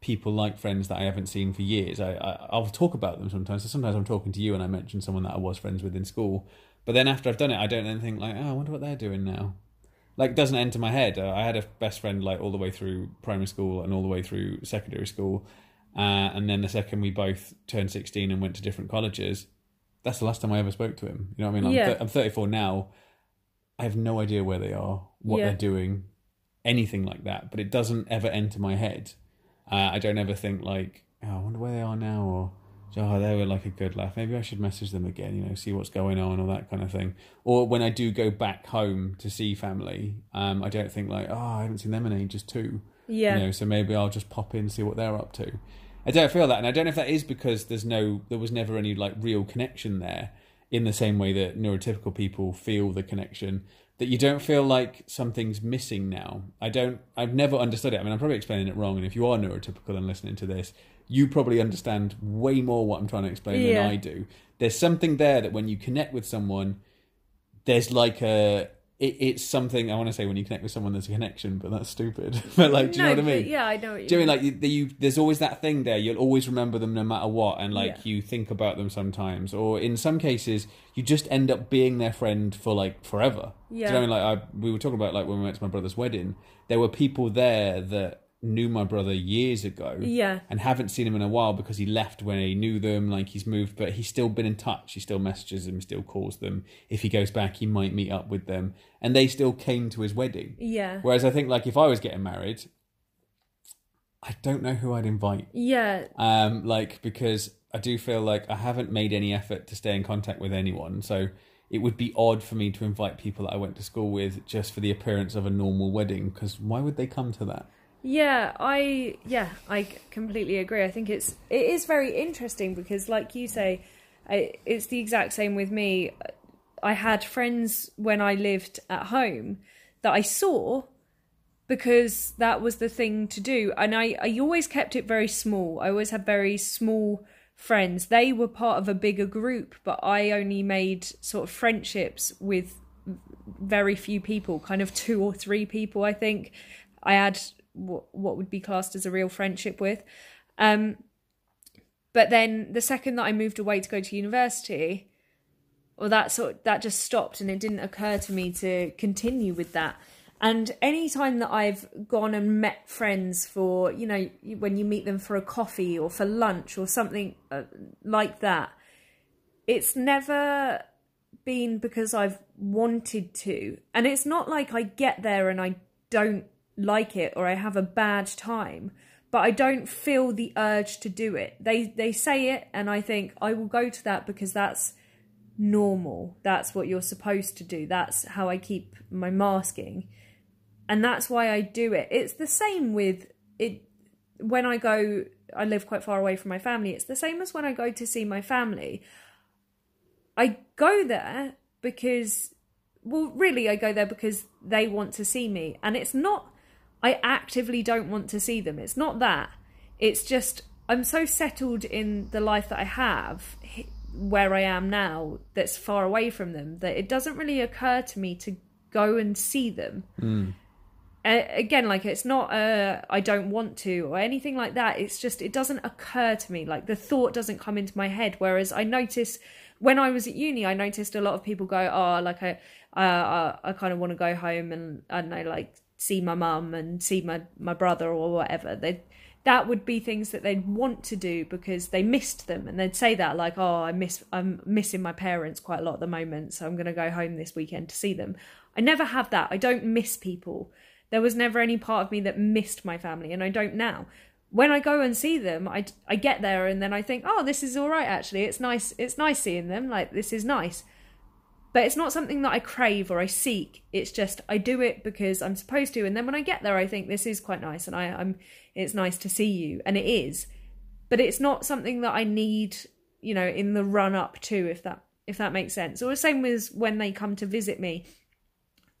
people like friends that I haven't seen for years. I, I I'll talk about them sometimes. So sometimes I'm talking to you and I mention someone that I was friends with in school, but then after I've done it, I don't then think like, oh, I wonder what they're doing now like it doesn't enter my head. Uh, I had a best friend like all the way through primary school and all the way through secondary school, uh, and then the second we both turned sixteen and went to different colleges, that's the last time I ever spoke to him. You know what I mean? I'm, Yeah. thir- I'm 34 now. I have no idea where they are, what Yeah. they're doing, anything like that. But it doesn't ever enter my head. Uh, I don't ever think like, oh, I wonder where they are now, or oh, they were like a good laugh. Maybe I should message them again, you know, see what's going on, or that kind of thing. Or when I do go back home to see family, um, I don't think like, oh, I haven't seen them in ages too. Yeah. You know, so maybe I'll just pop in see what they're up to. I don't feel that, and I don't know if that is because there's no, there was never any like real connection there, in the same way that neurotypical people feel the connection. That you don't feel like something's missing now. I don't. I've never understood it. I mean, I'm probably explaining it wrong. And if you are neurotypical and listening to this, you probably understand way more what I'm trying to explain Yeah. than I do. There's something there that when you connect with someone, there's like a it, it's something I want to say when you connect with someone there's a connection, but that's stupid. (laughs) but like, do you no, know what I mean? yeah, I know what you Do you mean. know what I mean like you, you? There's always that thing there. You'll always remember them no matter what, and like Yeah. you think about them sometimes, or in some cases, you just end up being their friend for like forever. Yeah. Do you know what I mean? Like I, we were talking about like when we went to my brother's wedding, there were people there that knew my brother years ago, Yeah. and haven't seen him in a while because he left when he knew them. Like he's moved, but he's still been in touch. He still messages them, still calls them. If he goes back, he might meet up with them, and they still came to his wedding. Yeah. Whereas I think like if I was getting married, I don't know who I'd invite. Yeah. Um, like because I do feel like I haven't made any effort to stay in contact with anyone, so it would be odd for me to invite people that I went to school with just for the appearance of a normal wedding. Because why would they come to that? Yeah, I yeah, I completely agree. I think it's it is very interesting because, like you say, I, it's the exact same with me. I had friends when I lived at home that I saw because that was the thing to do, and I I always kept it very small. I always had very small friends. They were part of a bigger group, but I only made sort of friendships with very few people, kind of two or three people. I think I had what what would be classed as a real friendship with. Um, but then the second that I moved away to go to university, well, that sort that just stopped, and it didn't occur to me to continue with that. And any time that I've gone and met friends for, you know, when you meet them for a coffee or for lunch or something uh, like that, it's never been because I've wanted to. And it's not like I get there and I don't like it or I have a bad time, but I don't feel the urge to do it. They they say it and I think I will go to that because that's normal. That's what you're supposed to do. That's how I keep my masking. And that's why I do it. It's the same with it when I go I live quite far away from my family. It's the same as when I go to see my family. I go there because, well, really, I go there because they want to see me. And it's not, I actively don't want to see them. It's not that. It's just, I'm so settled in the life that I have where I am now that's far away from them that it doesn't really occur to me to go and see them. Uh, again, like it's not I don't want to or anything like that. It's just it doesn't occur to me. Like the thought doesn't come into my head. Whereas I notice when I was at uni, I noticed a lot of people go, "Oh, like I, uh, I, I kind of want to go home and I don't know, like see my mum and see my my brother or whatever." They that would be things that they'd want to do because they missed them, and they'd say that like, "Oh, I miss I'm missing my parents quite a lot at the moment, so I'm going to go home this weekend to see them." I never have that. I don't miss people. There was never any part of me that missed my family, and I don't now. when I go and see them, I, I get there and then I think, oh, this is all right. Actually, it's nice. It's nice seeing them. Like this is nice, but it's not something that I crave or I seek. It's just I do it because I'm supposed to. And then when I get there, I think this is quite nice, and I, I'm. It's nice to see you, and it is, but it's not something that I need. You know, in the run up to, if that if that makes sense. Or the same as when they come to visit me.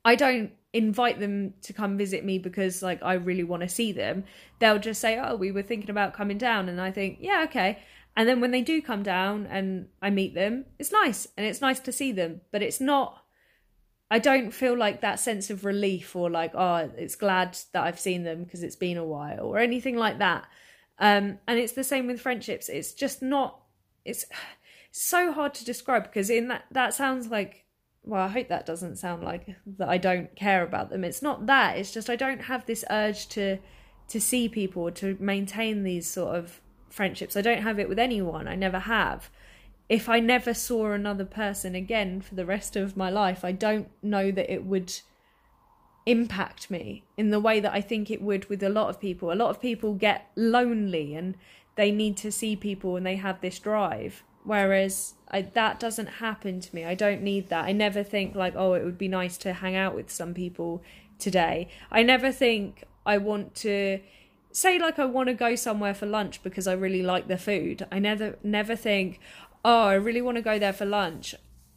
I don't invite them to come visit me because like I really want to see them. They'll just say, "Oh, we were thinking about coming down." And I think, "Yeah, okay." And then when they do come down and I meet them, it's nice and it's nice to see them, but it's not I don't feel like that sense of relief or like, oh, it's glad that I've seen them because it's been a while or anything like that. Um, and it's the same with friendships. It's just not. It's so hard to describe because in that that sounds like well, I hope that doesn't sound like (laughs) that I don't care about them. It's not that. It's just I don't have this urge to to see people to maintain these sort of friendships. I don't have it with anyone. I never have. If I never saw another person again for the rest of my life, I don't know that it would impact me in the way that I think it would with a lot of people. A lot of people get lonely and they need to see people and they have this drive. Whereas I, that doesn't happen to me. I don't need that. I never think like, oh, it would be nice to hang out with some people today. I never think I want to say like I want to go somewhere for lunch because I really like the food. I never never think, oh, I really want to go there for lunch.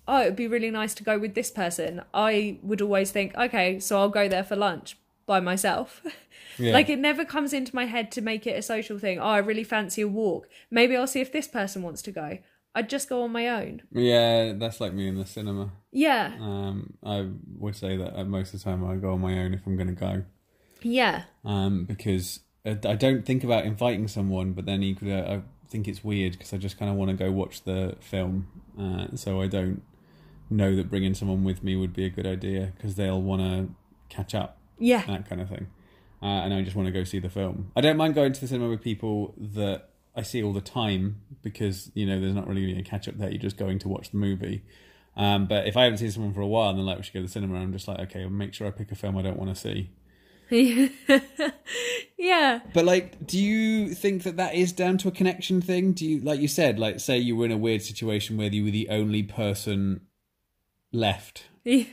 Oh, it would be really nice to go with this person. I would always think, okay, so I'll go there for lunch by myself. (laughs) Yeah. like it never comes into my head to make it a social thing. Oh, I really fancy a walk. Maybe I'll see if this person wants to go. I'd just go on my own. Yeah, that's like me in the cinema. Yeah. Um, I would say that most of the time I go on my own if I'm going to go. Yeah. Um, because I don't think about inviting someone, but then equally I think it's weird because I just kind of want to go watch the film. Uh, so I don't know that bringing someone with me would be a good idea because they'll want to catch up. Yeah. That kind of thing. Uh, and I just want to go see the film. I don't mind going to the cinema with people that I see all the time because you know there's not really a catch up there. You're just going to watch the movie. Um, but if I haven't seen someone for a while and they're like, we should go to the cinema, I'm just like, okay, I'll make sure I pick a film I don't want to see. (laughs) yeah. But like, do you think that that is down to a connection thing? Do you, like you said, like say you were in a weird situation where you were the only person left? Yeah.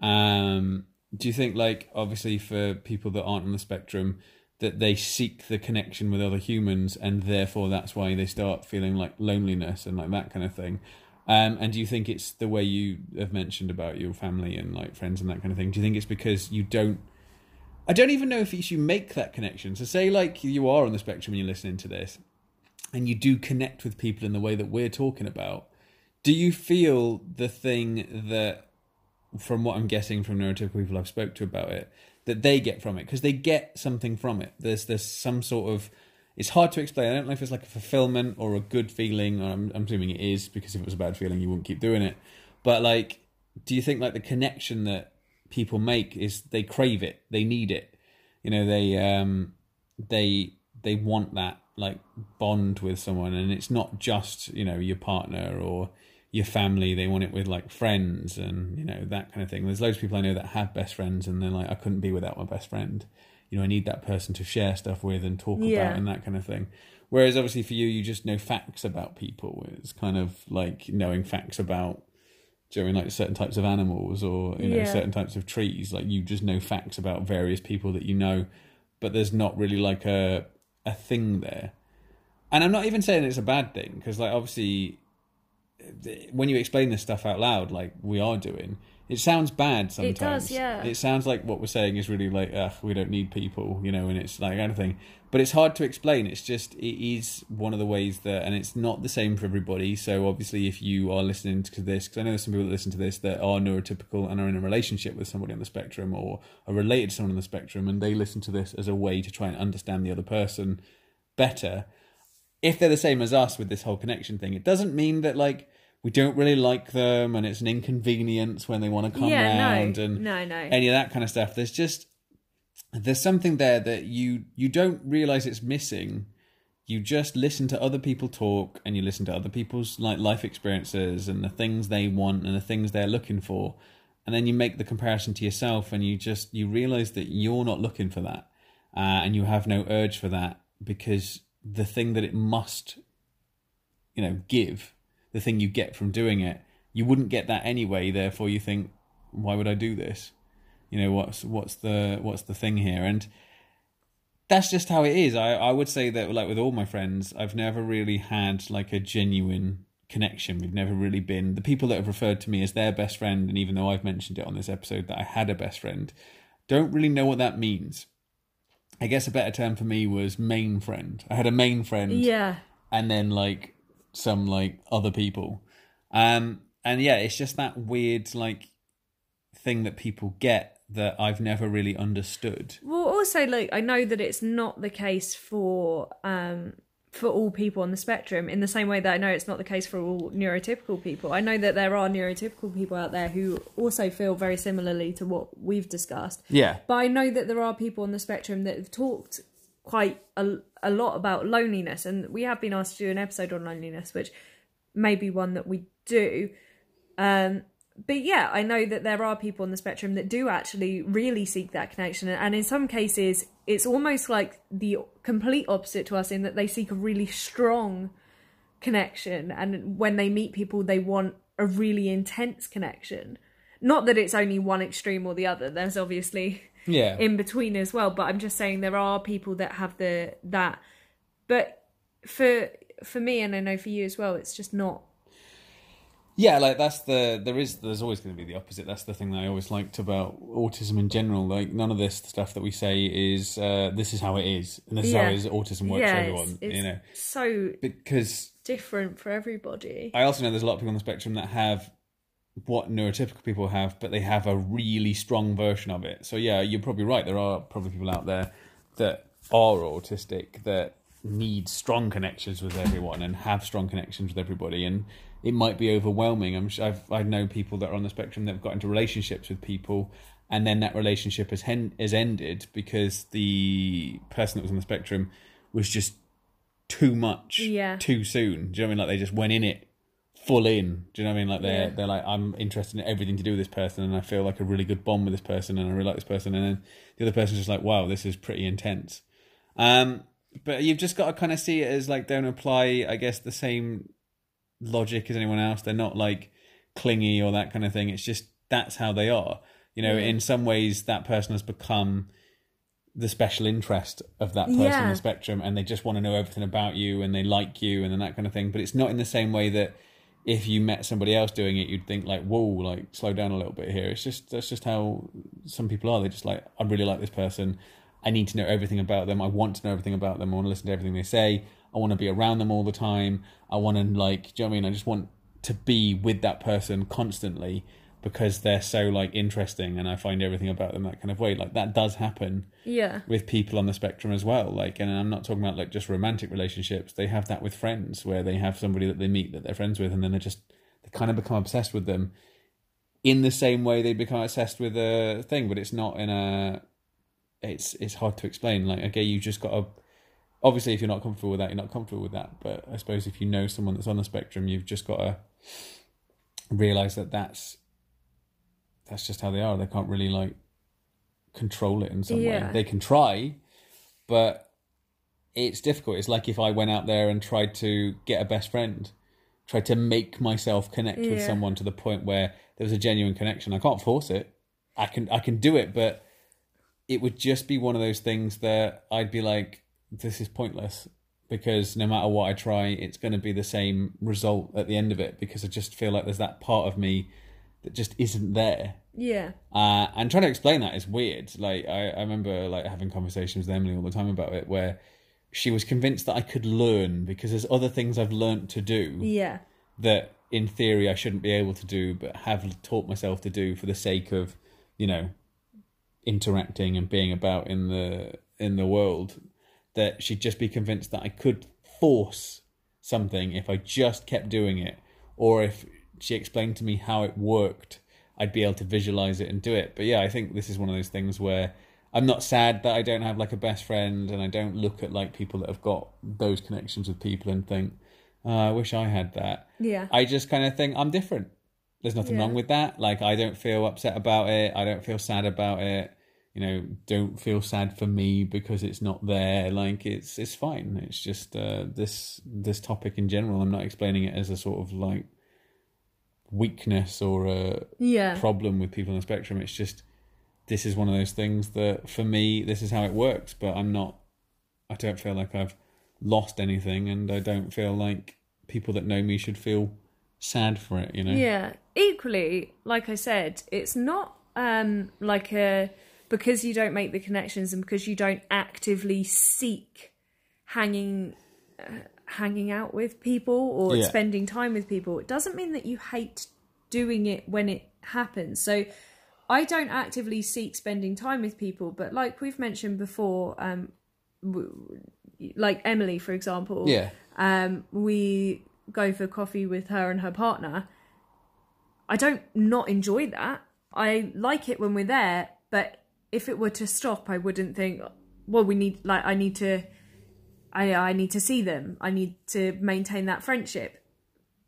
Um, do you think like obviously for people that aren't on the spectrum, that they seek the connection with other humans and therefore that's why they start feeling like loneliness and like that kind of thing um, and do you think it's the way you have mentioned about your family and like friends and that kind of thing do you think it's because you don't i don't even know if you make that connection so say like you are on the spectrum and you're listening to this and you do connect with people in the way that we're talking about do you feel the thing that from what i'm guessing from neurotypical people i've spoke to about it that they get from it because they get something from it. There's there's some sort of it's hard to explain. I don't know if it's like a fulfillment or a good feeling. I'm, I'm assuming it is because if it was a bad feeling, you wouldn't keep doing it. But like, do you think like the connection that people make is they crave it, they need it. You know, they um they they want that like bond with someone, and it's not just you know your partner or your family. They want it with like friends and you know that kind of thing. There's loads of people i know that have best friends and they're like i couldn't be without my best friend. You know i need that person to share stuff with and talk yeah. about and that kind of thing. Whereas obviously for you you just know facts about people. It's kind of like knowing facts about during like certain types of animals or you know yeah. certain types of trees like you just know facts about various people that you know but there's not really like a a thing there and i'm not even saying it's a bad thing because like obviously when you explain this stuff out loud, like we are doing, it sounds bad sometimes. It does, yeah. It sounds like what we're saying is really like, ugh, we don't need people, you know, and it's like kind of thing. But it's hard to explain. It's just it is one of the ways that, and it's not the same for everybody. So obviously, if you are listening to this, because I know there's some people that listen to this that are neurotypical and are in a relationship with somebody on the spectrum or are related to someone on the spectrum, and they listen to this as a way to try and understand the other person better. If they're the same as us with this whole connection thing, it doesn't mean that like we don't really like them and it's an inconvenience when they want to come yeah, round no, and no, no. any of that kind of stuff. There's just there's something there that you you don't realize it's missing. You just listen to other people talk and you listen to other people's like life experiences and the things they want and the things they're looking for. And then you make the comparison to yourself and you just you realize that you're not looking for that. Uh, and you have no urge for that because the thing that it must, you know, give, the thing you get from doing it, you wouldn't get that anyway. Therefore, you think, why would I do this? You know, what's what's the what's the thing here? And that's just how it is. I, I would say that like with all my friends, I've never really had like a genuine connection. We've never really been the people that have referred to me as their best friend, and even though I've mentioned it on this episode that I had a best friend, don't really know what that means. I guess a better term for me was main friend. I had a main friend, Yeah. and then like some like other people, um, and yeah, it's just that weird like thing that people get that I've never really understood. Well, also, like I know that it's not the case for um for all people on the spectrum. In the same way that I know it's not the case for all neurotypical people. I know that there are neurotypical people out there who also feel very similarly to what we've discussed. Yeah, But I know that there are people on the spectrum that have talked quite a, a lot about loneliness, and we have been asked to do an episode on loneliness, which may be one that we do. Um, but yeah, I know that there are people on the spectrum that do actually really seek that connection, and in some cases, it's almost like the complete opposite to us in that they seek a really strong connection, and when they meet people, they want a really intense connection. Not that it's only one extreme or the other. There's obviously yeah, in between as well. But i'm just saying there are people that have the that. But for for me and i know for you as well it's just not Yeah, like that's the there is there's always going to be the opposite. That's the thing that I always liked about autism in general. Like none of this stuff that we say is uh, this is how it is, and this Yeah. is how autism works yeah for it's, everyone. it's you know, so because different for everybody I also know there's a lot of people on the spectrum that have what neurotypical people have, but they have a really strong version of it. So yeah, you're probably right. There are probably people out there that are autistic that need strong connections with everyone and have strong connections with everybody, and it might be overwhelming. I'm sure I've I know people that are on the spectrum that have got into relationships with people, and then that relationship has hen- has ended because the person that was on the spectrum was just too much Yeah. too soon. Do you know what I mean? Like they just went in it full in. Do you know what I mean? Like they're Yeah. they're like I'm interested in everything to do with this person, and I feel like a really good bond with this person, and I really like this person, and then the other person's just like, wow, this is pretty intense. Um, but you've just got to kind of see it as like don't apply, I guess, the same logic as anyone else. They're not like clingy or that kind of thing. It's just that's how they are. You know, Yeah. in some ways, that person has become the special interest of that person on the spectrum and they just want to know everything about you and they like you and then that kind of thing but it's not in the same way that if you met somebody else doing it you'd think like whoa like slow down a little bit here it's just that's just how some people are they're just like i really like this person i need to know everything about them i want to know everything about them i want to listen to everything they say i want to be around them all the time i want to like do you know what i mean i just want to be with that person constantly because they're so like interesting and i find everything about them that kind of way like that does happen yeah with people on the spectrum as well. Like, and I'm not talking about like just romantic relationships. They have that with friends where they have somebody that they meet that they're friends with, and then they just they kind of become obsessed with them in the same way they become obsessed with a thing. But it's not in a. It's it's hard to explain. Like, okay, you just got to. Obviously, if you're not comfortable with that, you're not comfortable with that. But I suppose if you know someone that's on the spectrum, you've just got to realize that that's that's just how they are. They can't really like control it in some way. They can try, but it's difficult. It's like if I went out there and tried to get a best friend, tried to make myself connect with someone to the point where there was a genuine connection. I can't force it. I can I can do it, but it would just be one of those things that I'd be like, this is pointless because no matter what I try, it's going to be the same result at the end of it because I just feel like there's that part of me that just isn't there. yeah Uh, and trying to explain that is weird. Like I, I remember like having conversations with Emily all the time about it, where she was convinced that I could learn because there's other things I've learned to do yeah that in theory I shouldn't be able to do, but have taught myself to do for the sake of, you know, interacting and being about in the in the world. That she'd just be convinced that I could force something if I just kept doing it, or if she explained to me how it worked, I'd be able to visualize it and do it. But yeah, I think this is one of those things where I'm not sad that I don't have like a best friend, and I don't look at like people that have got those connections with people and think, oh, I wish I had that. yeah I just kind of think I'm different. There's nothing Yeah. wrong with that. Like I don't feel upset about it. I don't feel sad about it. You know, don't feel sad for me because it's not there. Like it's it's fine. It's just uh, this this topic in general. I'm not explaining it as a sort of like weakness or a Yeah. problem with people on the spectrum. It's just this is one of those things that for me this is how it works. But I'm not. I don't feel like I've lost anything, and I don't feel like people that know me should feel sad for it. You know. Yeah. Equally, like I said, it's not um like a because you don't make the connections and because you don't actively seek hanging uh, hanging out with people or Yeah. spending time with people. It doesn't mean that you hate doing it when it happens. So I don't actively seek spending time with people, but like we've mentioned before, um, w- like Emily, for example, Yeah. um, we go for coffee with her and her partner. I don't not enjoy that. I like it when we're there, but if it were to stop, I wouldn't think, well, we need like I need to, I I need to see them. I need to maintain that friendship.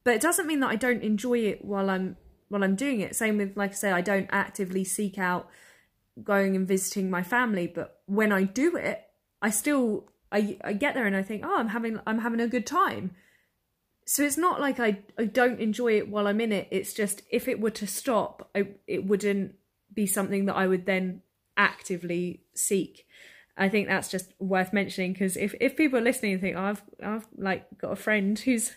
But it doesn't mean that I don't enjoy it while I'm while I'm doing it. Same with like I say, I don't actively seek out going and visiting my family, but when I do it, I still I I get there and I think, oh, I'm having I'm having a good time. So it's not like I I don't enjoy it while I'm in it. It's just if it were to stop, I, it wouldn't be something that I would then actively seek. I think that's just worth mentioning because if, if people are listening and think, oh, I've I've like got a friend who's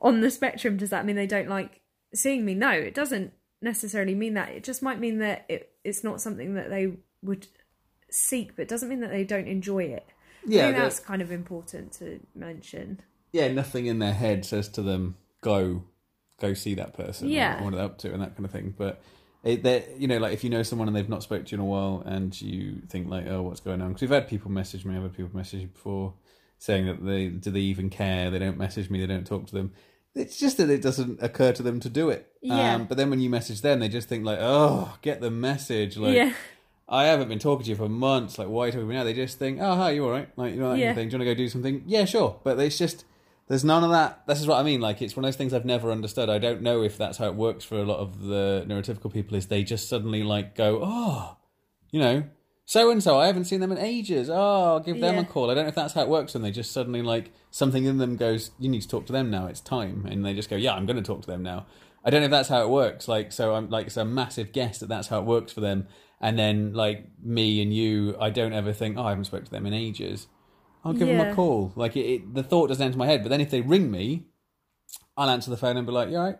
on the spectrum, does that mean they don't like seeing me? No, it doesn't necessarily mean that. It just might mean that it, it's not something that they would seek, but it doesn't mean that they don't enjoy it. I Yeah, think that's kind of important to mention. yeah, nothing in their head says to them, "Go, go see that person." Yeah. or what they're up to and that kind of thing. But it, they, you know, like if you know someone and they've not spoke to you in a while, and you think like, "Oh, what's going on?" Because we've had people message me, I've had people message me before, saying that they do they even care? They don't message me, they don't talk to them. It's just that it doesn't occur to them to do it. Yeah. Um, but then when you message them, they just think like, "Oh, get the message." Like, yeah, I haven't been talking to you for months. Like, why are you talking to me now? They just think, oh, hi, you all right? Like, you know, that kind Yeah. of thing. Do you want to go do something? Yeah, sure. But it's just, there's none of that. This is what I mean. Like, it's one of those things I've never understood. I don't know if that's how it works for a lot of the neurotypical people. Is they just suddenly like go, oh, you know, so and so. I haven't seen them in ages. Oh, I'll give them Yeah. a call. I don't know if that's how it works. And they just suddenly like something in them goes, you need to talk to them now. It's time. And they just go, yeah, I'm going to talk to them now. I don't know if that's how it works. Like, so I'm like, it's a massive guess that that's how it works for them. And then, like me and you, I don't ever think, oh, I haven't spoken to them in ages. I'll give them a call. Like, it, it, the thought doesn't enter my head. But then if they ring me, I'll answer the phone and be like, you all right?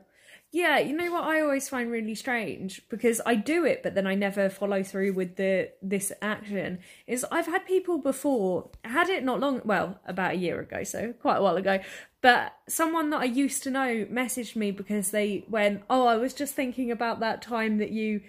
yeah. You know what I always find really strange because I do it, but then I never follow through with the this action. Is I've had people before had it not long, well, about a year ago, so quite a while ago. But someone that I used to know messaged me because they went, "Oh, I was just thinking about that time that you,"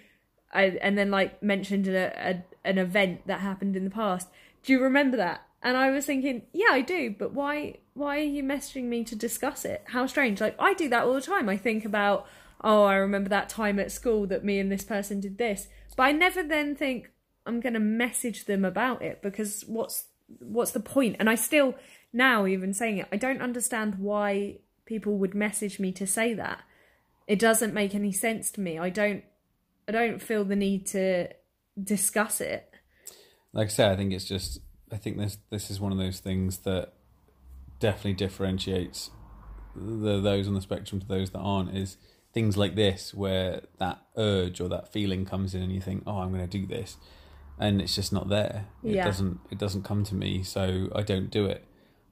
I, and then like mentioned a, a, an event that happened in the past. Do you remember that? And I was thinking, yeah, I do, but why why are you messaging me to discuss it? How strange. Like I do that all the time. I think about, oh, I remember that time at school that me and this person did this. But I never then think I'm going to message them about it because what's what's the point? And I still now even saying it, I don't understand why people would message me to say that. It doesn't make any sense to me. I don't I don't feel the need to discuss it. like I say, I think it's just I think this this is one of those things that definitely differentiates the those on the spectrum to those that aren't is things like this where that urge or that feeling comes in and you think, Oh, I'm gonna do this and it's just not there. It Yeah. doesn't it doesn't come to me, so I don't do it.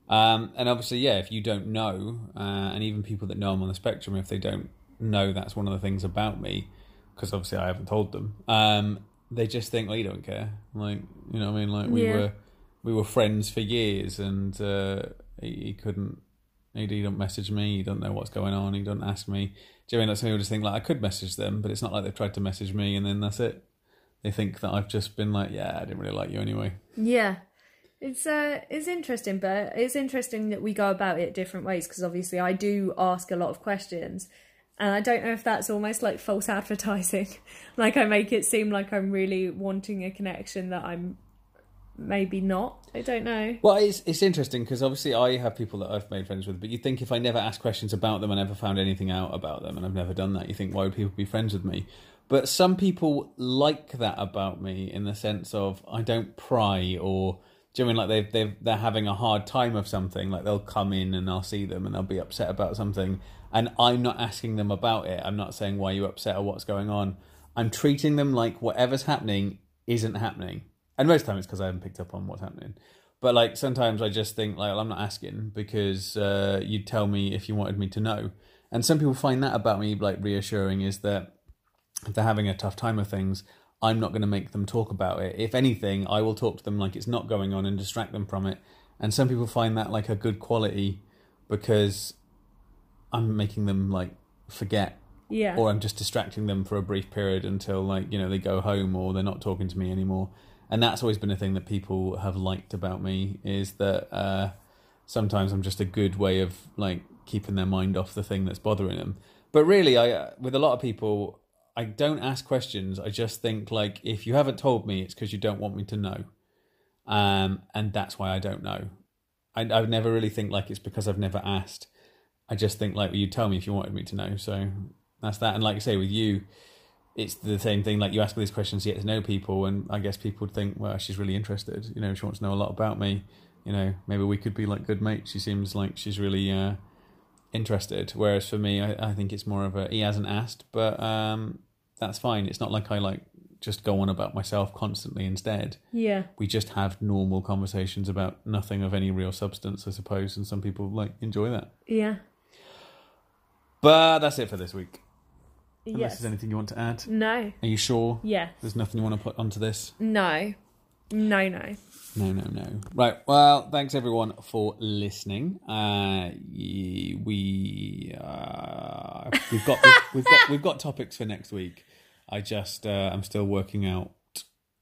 Um, and obviously, yeah, if you don't know, uh, and even people that know I'm on the spectrum, if they don't know that's one of the things about me, because obviously I haven't told them, um, they just think, well, you don't care. Like, you know what I mean? Like, we Yeah. were we were friends for years, and uh, he, he couldn't, he, he don't message me, he don't know what's going on, he don't ask me. Do you know what I just think, like, I could message them, but it's not like they've tried to message me, and then that's it. They think that I've just been like, yeah, I didn't really like you anyway. Yeah. It's uh it's interesting, but it's interesting that we go about it different ways because obviously I do ask a lot of questions. And I don't know if that's almost like false advertising. (laughs) like I make it seem like I'm really wanting a connection that I'm maybe not. I don't know. Well, it's it's interesting because obviously I have people that I've made friends with, but you think if I never asked questions about them, I never found anything out about them, and I've never done that. You think why would people be friends with me? But some people like that about me in the sense of I don't pry or do you mean like they've they've they're having a hard time of something like they'll come in and I'll see them and they'll be upset about something and I'm not asking them about it. I'm not saying why you upset or what's going on. I'm treating them like whatever's happening isn't happening. And most of the time it's because I haven't picked up on what's happening. But like sometimes I just think like well, I'm not asking because uh, you'd tell me if you wanted me to know. And some people find that about me like reassuring is that if they're having a tough time of things, I'm not going to make them talk about it. If anything, I will talk to them like it's not going on and distract them from it. And some people find that like a good quality because I'm making them like forget Yeah. or I'm just distracting them for a brief period until like you know they go home or they're not talking to me anymore. And that's always been a thing that people have liked about me is that uh, sometimes I'm just a good way of like keeping their mind off the thing that's bothering them. But really, I uh, with a lot of people, I don't ask questions. I just think like if you haven't told me, it's because you don't want me to know, um, and that's why I don't know. I I never really think like it's because I've never asked. I just think like you'd tell me if you wanted me to know. So that's that. And like I say with you, it's the same thing. Like you ask all these questions to get to know people, and I guess people would think, well, she's really interested. You know, she wants to know a lot about me. You know, maybe we could be like good mates. She seems like she's really uh, interested. Whereas for me, I, I think it's more of a he hasn't asked, but um, that's fine. It's not like I like just go on about myself constantly. Instead, yeah. we just have normal conversations about nothing of any real substance, I suppose. And some people like enjoy that. Yeah. But that's it for this week. Unless Yes. there's anything you want to add. No. Are you sure? Yes. There's nothing you want to put onto this? No. No, no. No, no, no. Right. Well, thanks everyone for listening. Uh, we uh, we've got we've, we've got we've got topics for next week. I just uh, I'm still working out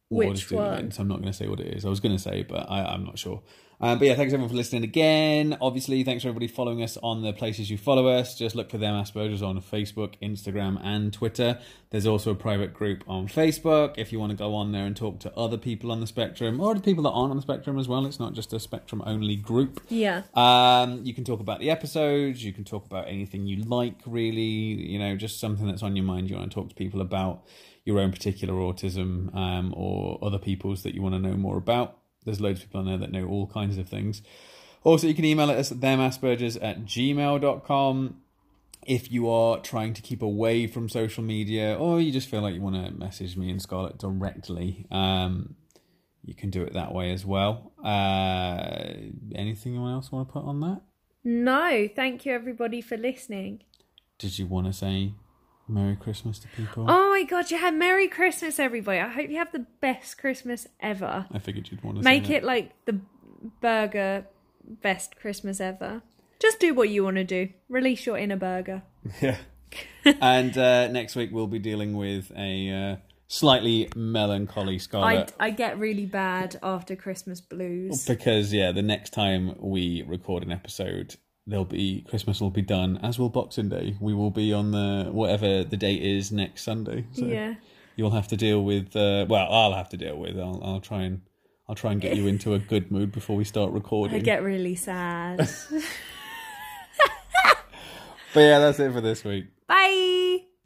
what Which one? so I'm not going to say what it is. I was going to say, but I, I'm not sure. Um, but yeah, thanks everyone for listening again. Obviously, thanks for everybody following us on the places you follow us. Just look for them Asperger's on Facebook, Instagram, and Twitter. There's also a private group on Facebook if you want to go on there and talk to other people on the spectrum or the people that aren't on the spectrum as well. It's not just a spectrum only group. Yeah. Um, you can talk about the episodes. You can talk about anything you like, really. You know, just something that's on your mind. You want to talk to people about your own particular autism um, or other people's that you want to know more about. There's loads of people on there that know all kinds of things. Also, you can email us at themaspergers at gmail.com if you are trying to keep away from social media or you just feel like you want to message me and Scarlett directly. Um, you can do it that way as well. Uh, anything else want to put on that? No. Thank you, everybody, for listening. Did you want to say Merry Christmas to people? Oh my God, you had Merry Christmas, everybody. I hope you have the best Christmas ever. I figured you'd want to Make it like the burger best Christmas ever. Just do what you want to do. Release your inner burger. (laughs) Yeah. and uh, next week we'll be dealing with a uh, slightly melancholy I, Scarlet. I get really bad after Christmas blues. Because yeah, the next time we record an episode, there'll be Christmas will be done, as will Boxing Day. We will be on the whatever the date is next Sunday. So Yeah. you'll have to deal with. Uh, well, I'll have to deal with. I'll, I'll try and I'll try and get you (laughs) into a good mood before we start recording. I get really sad. (laughs) But yeah, that's it for this week.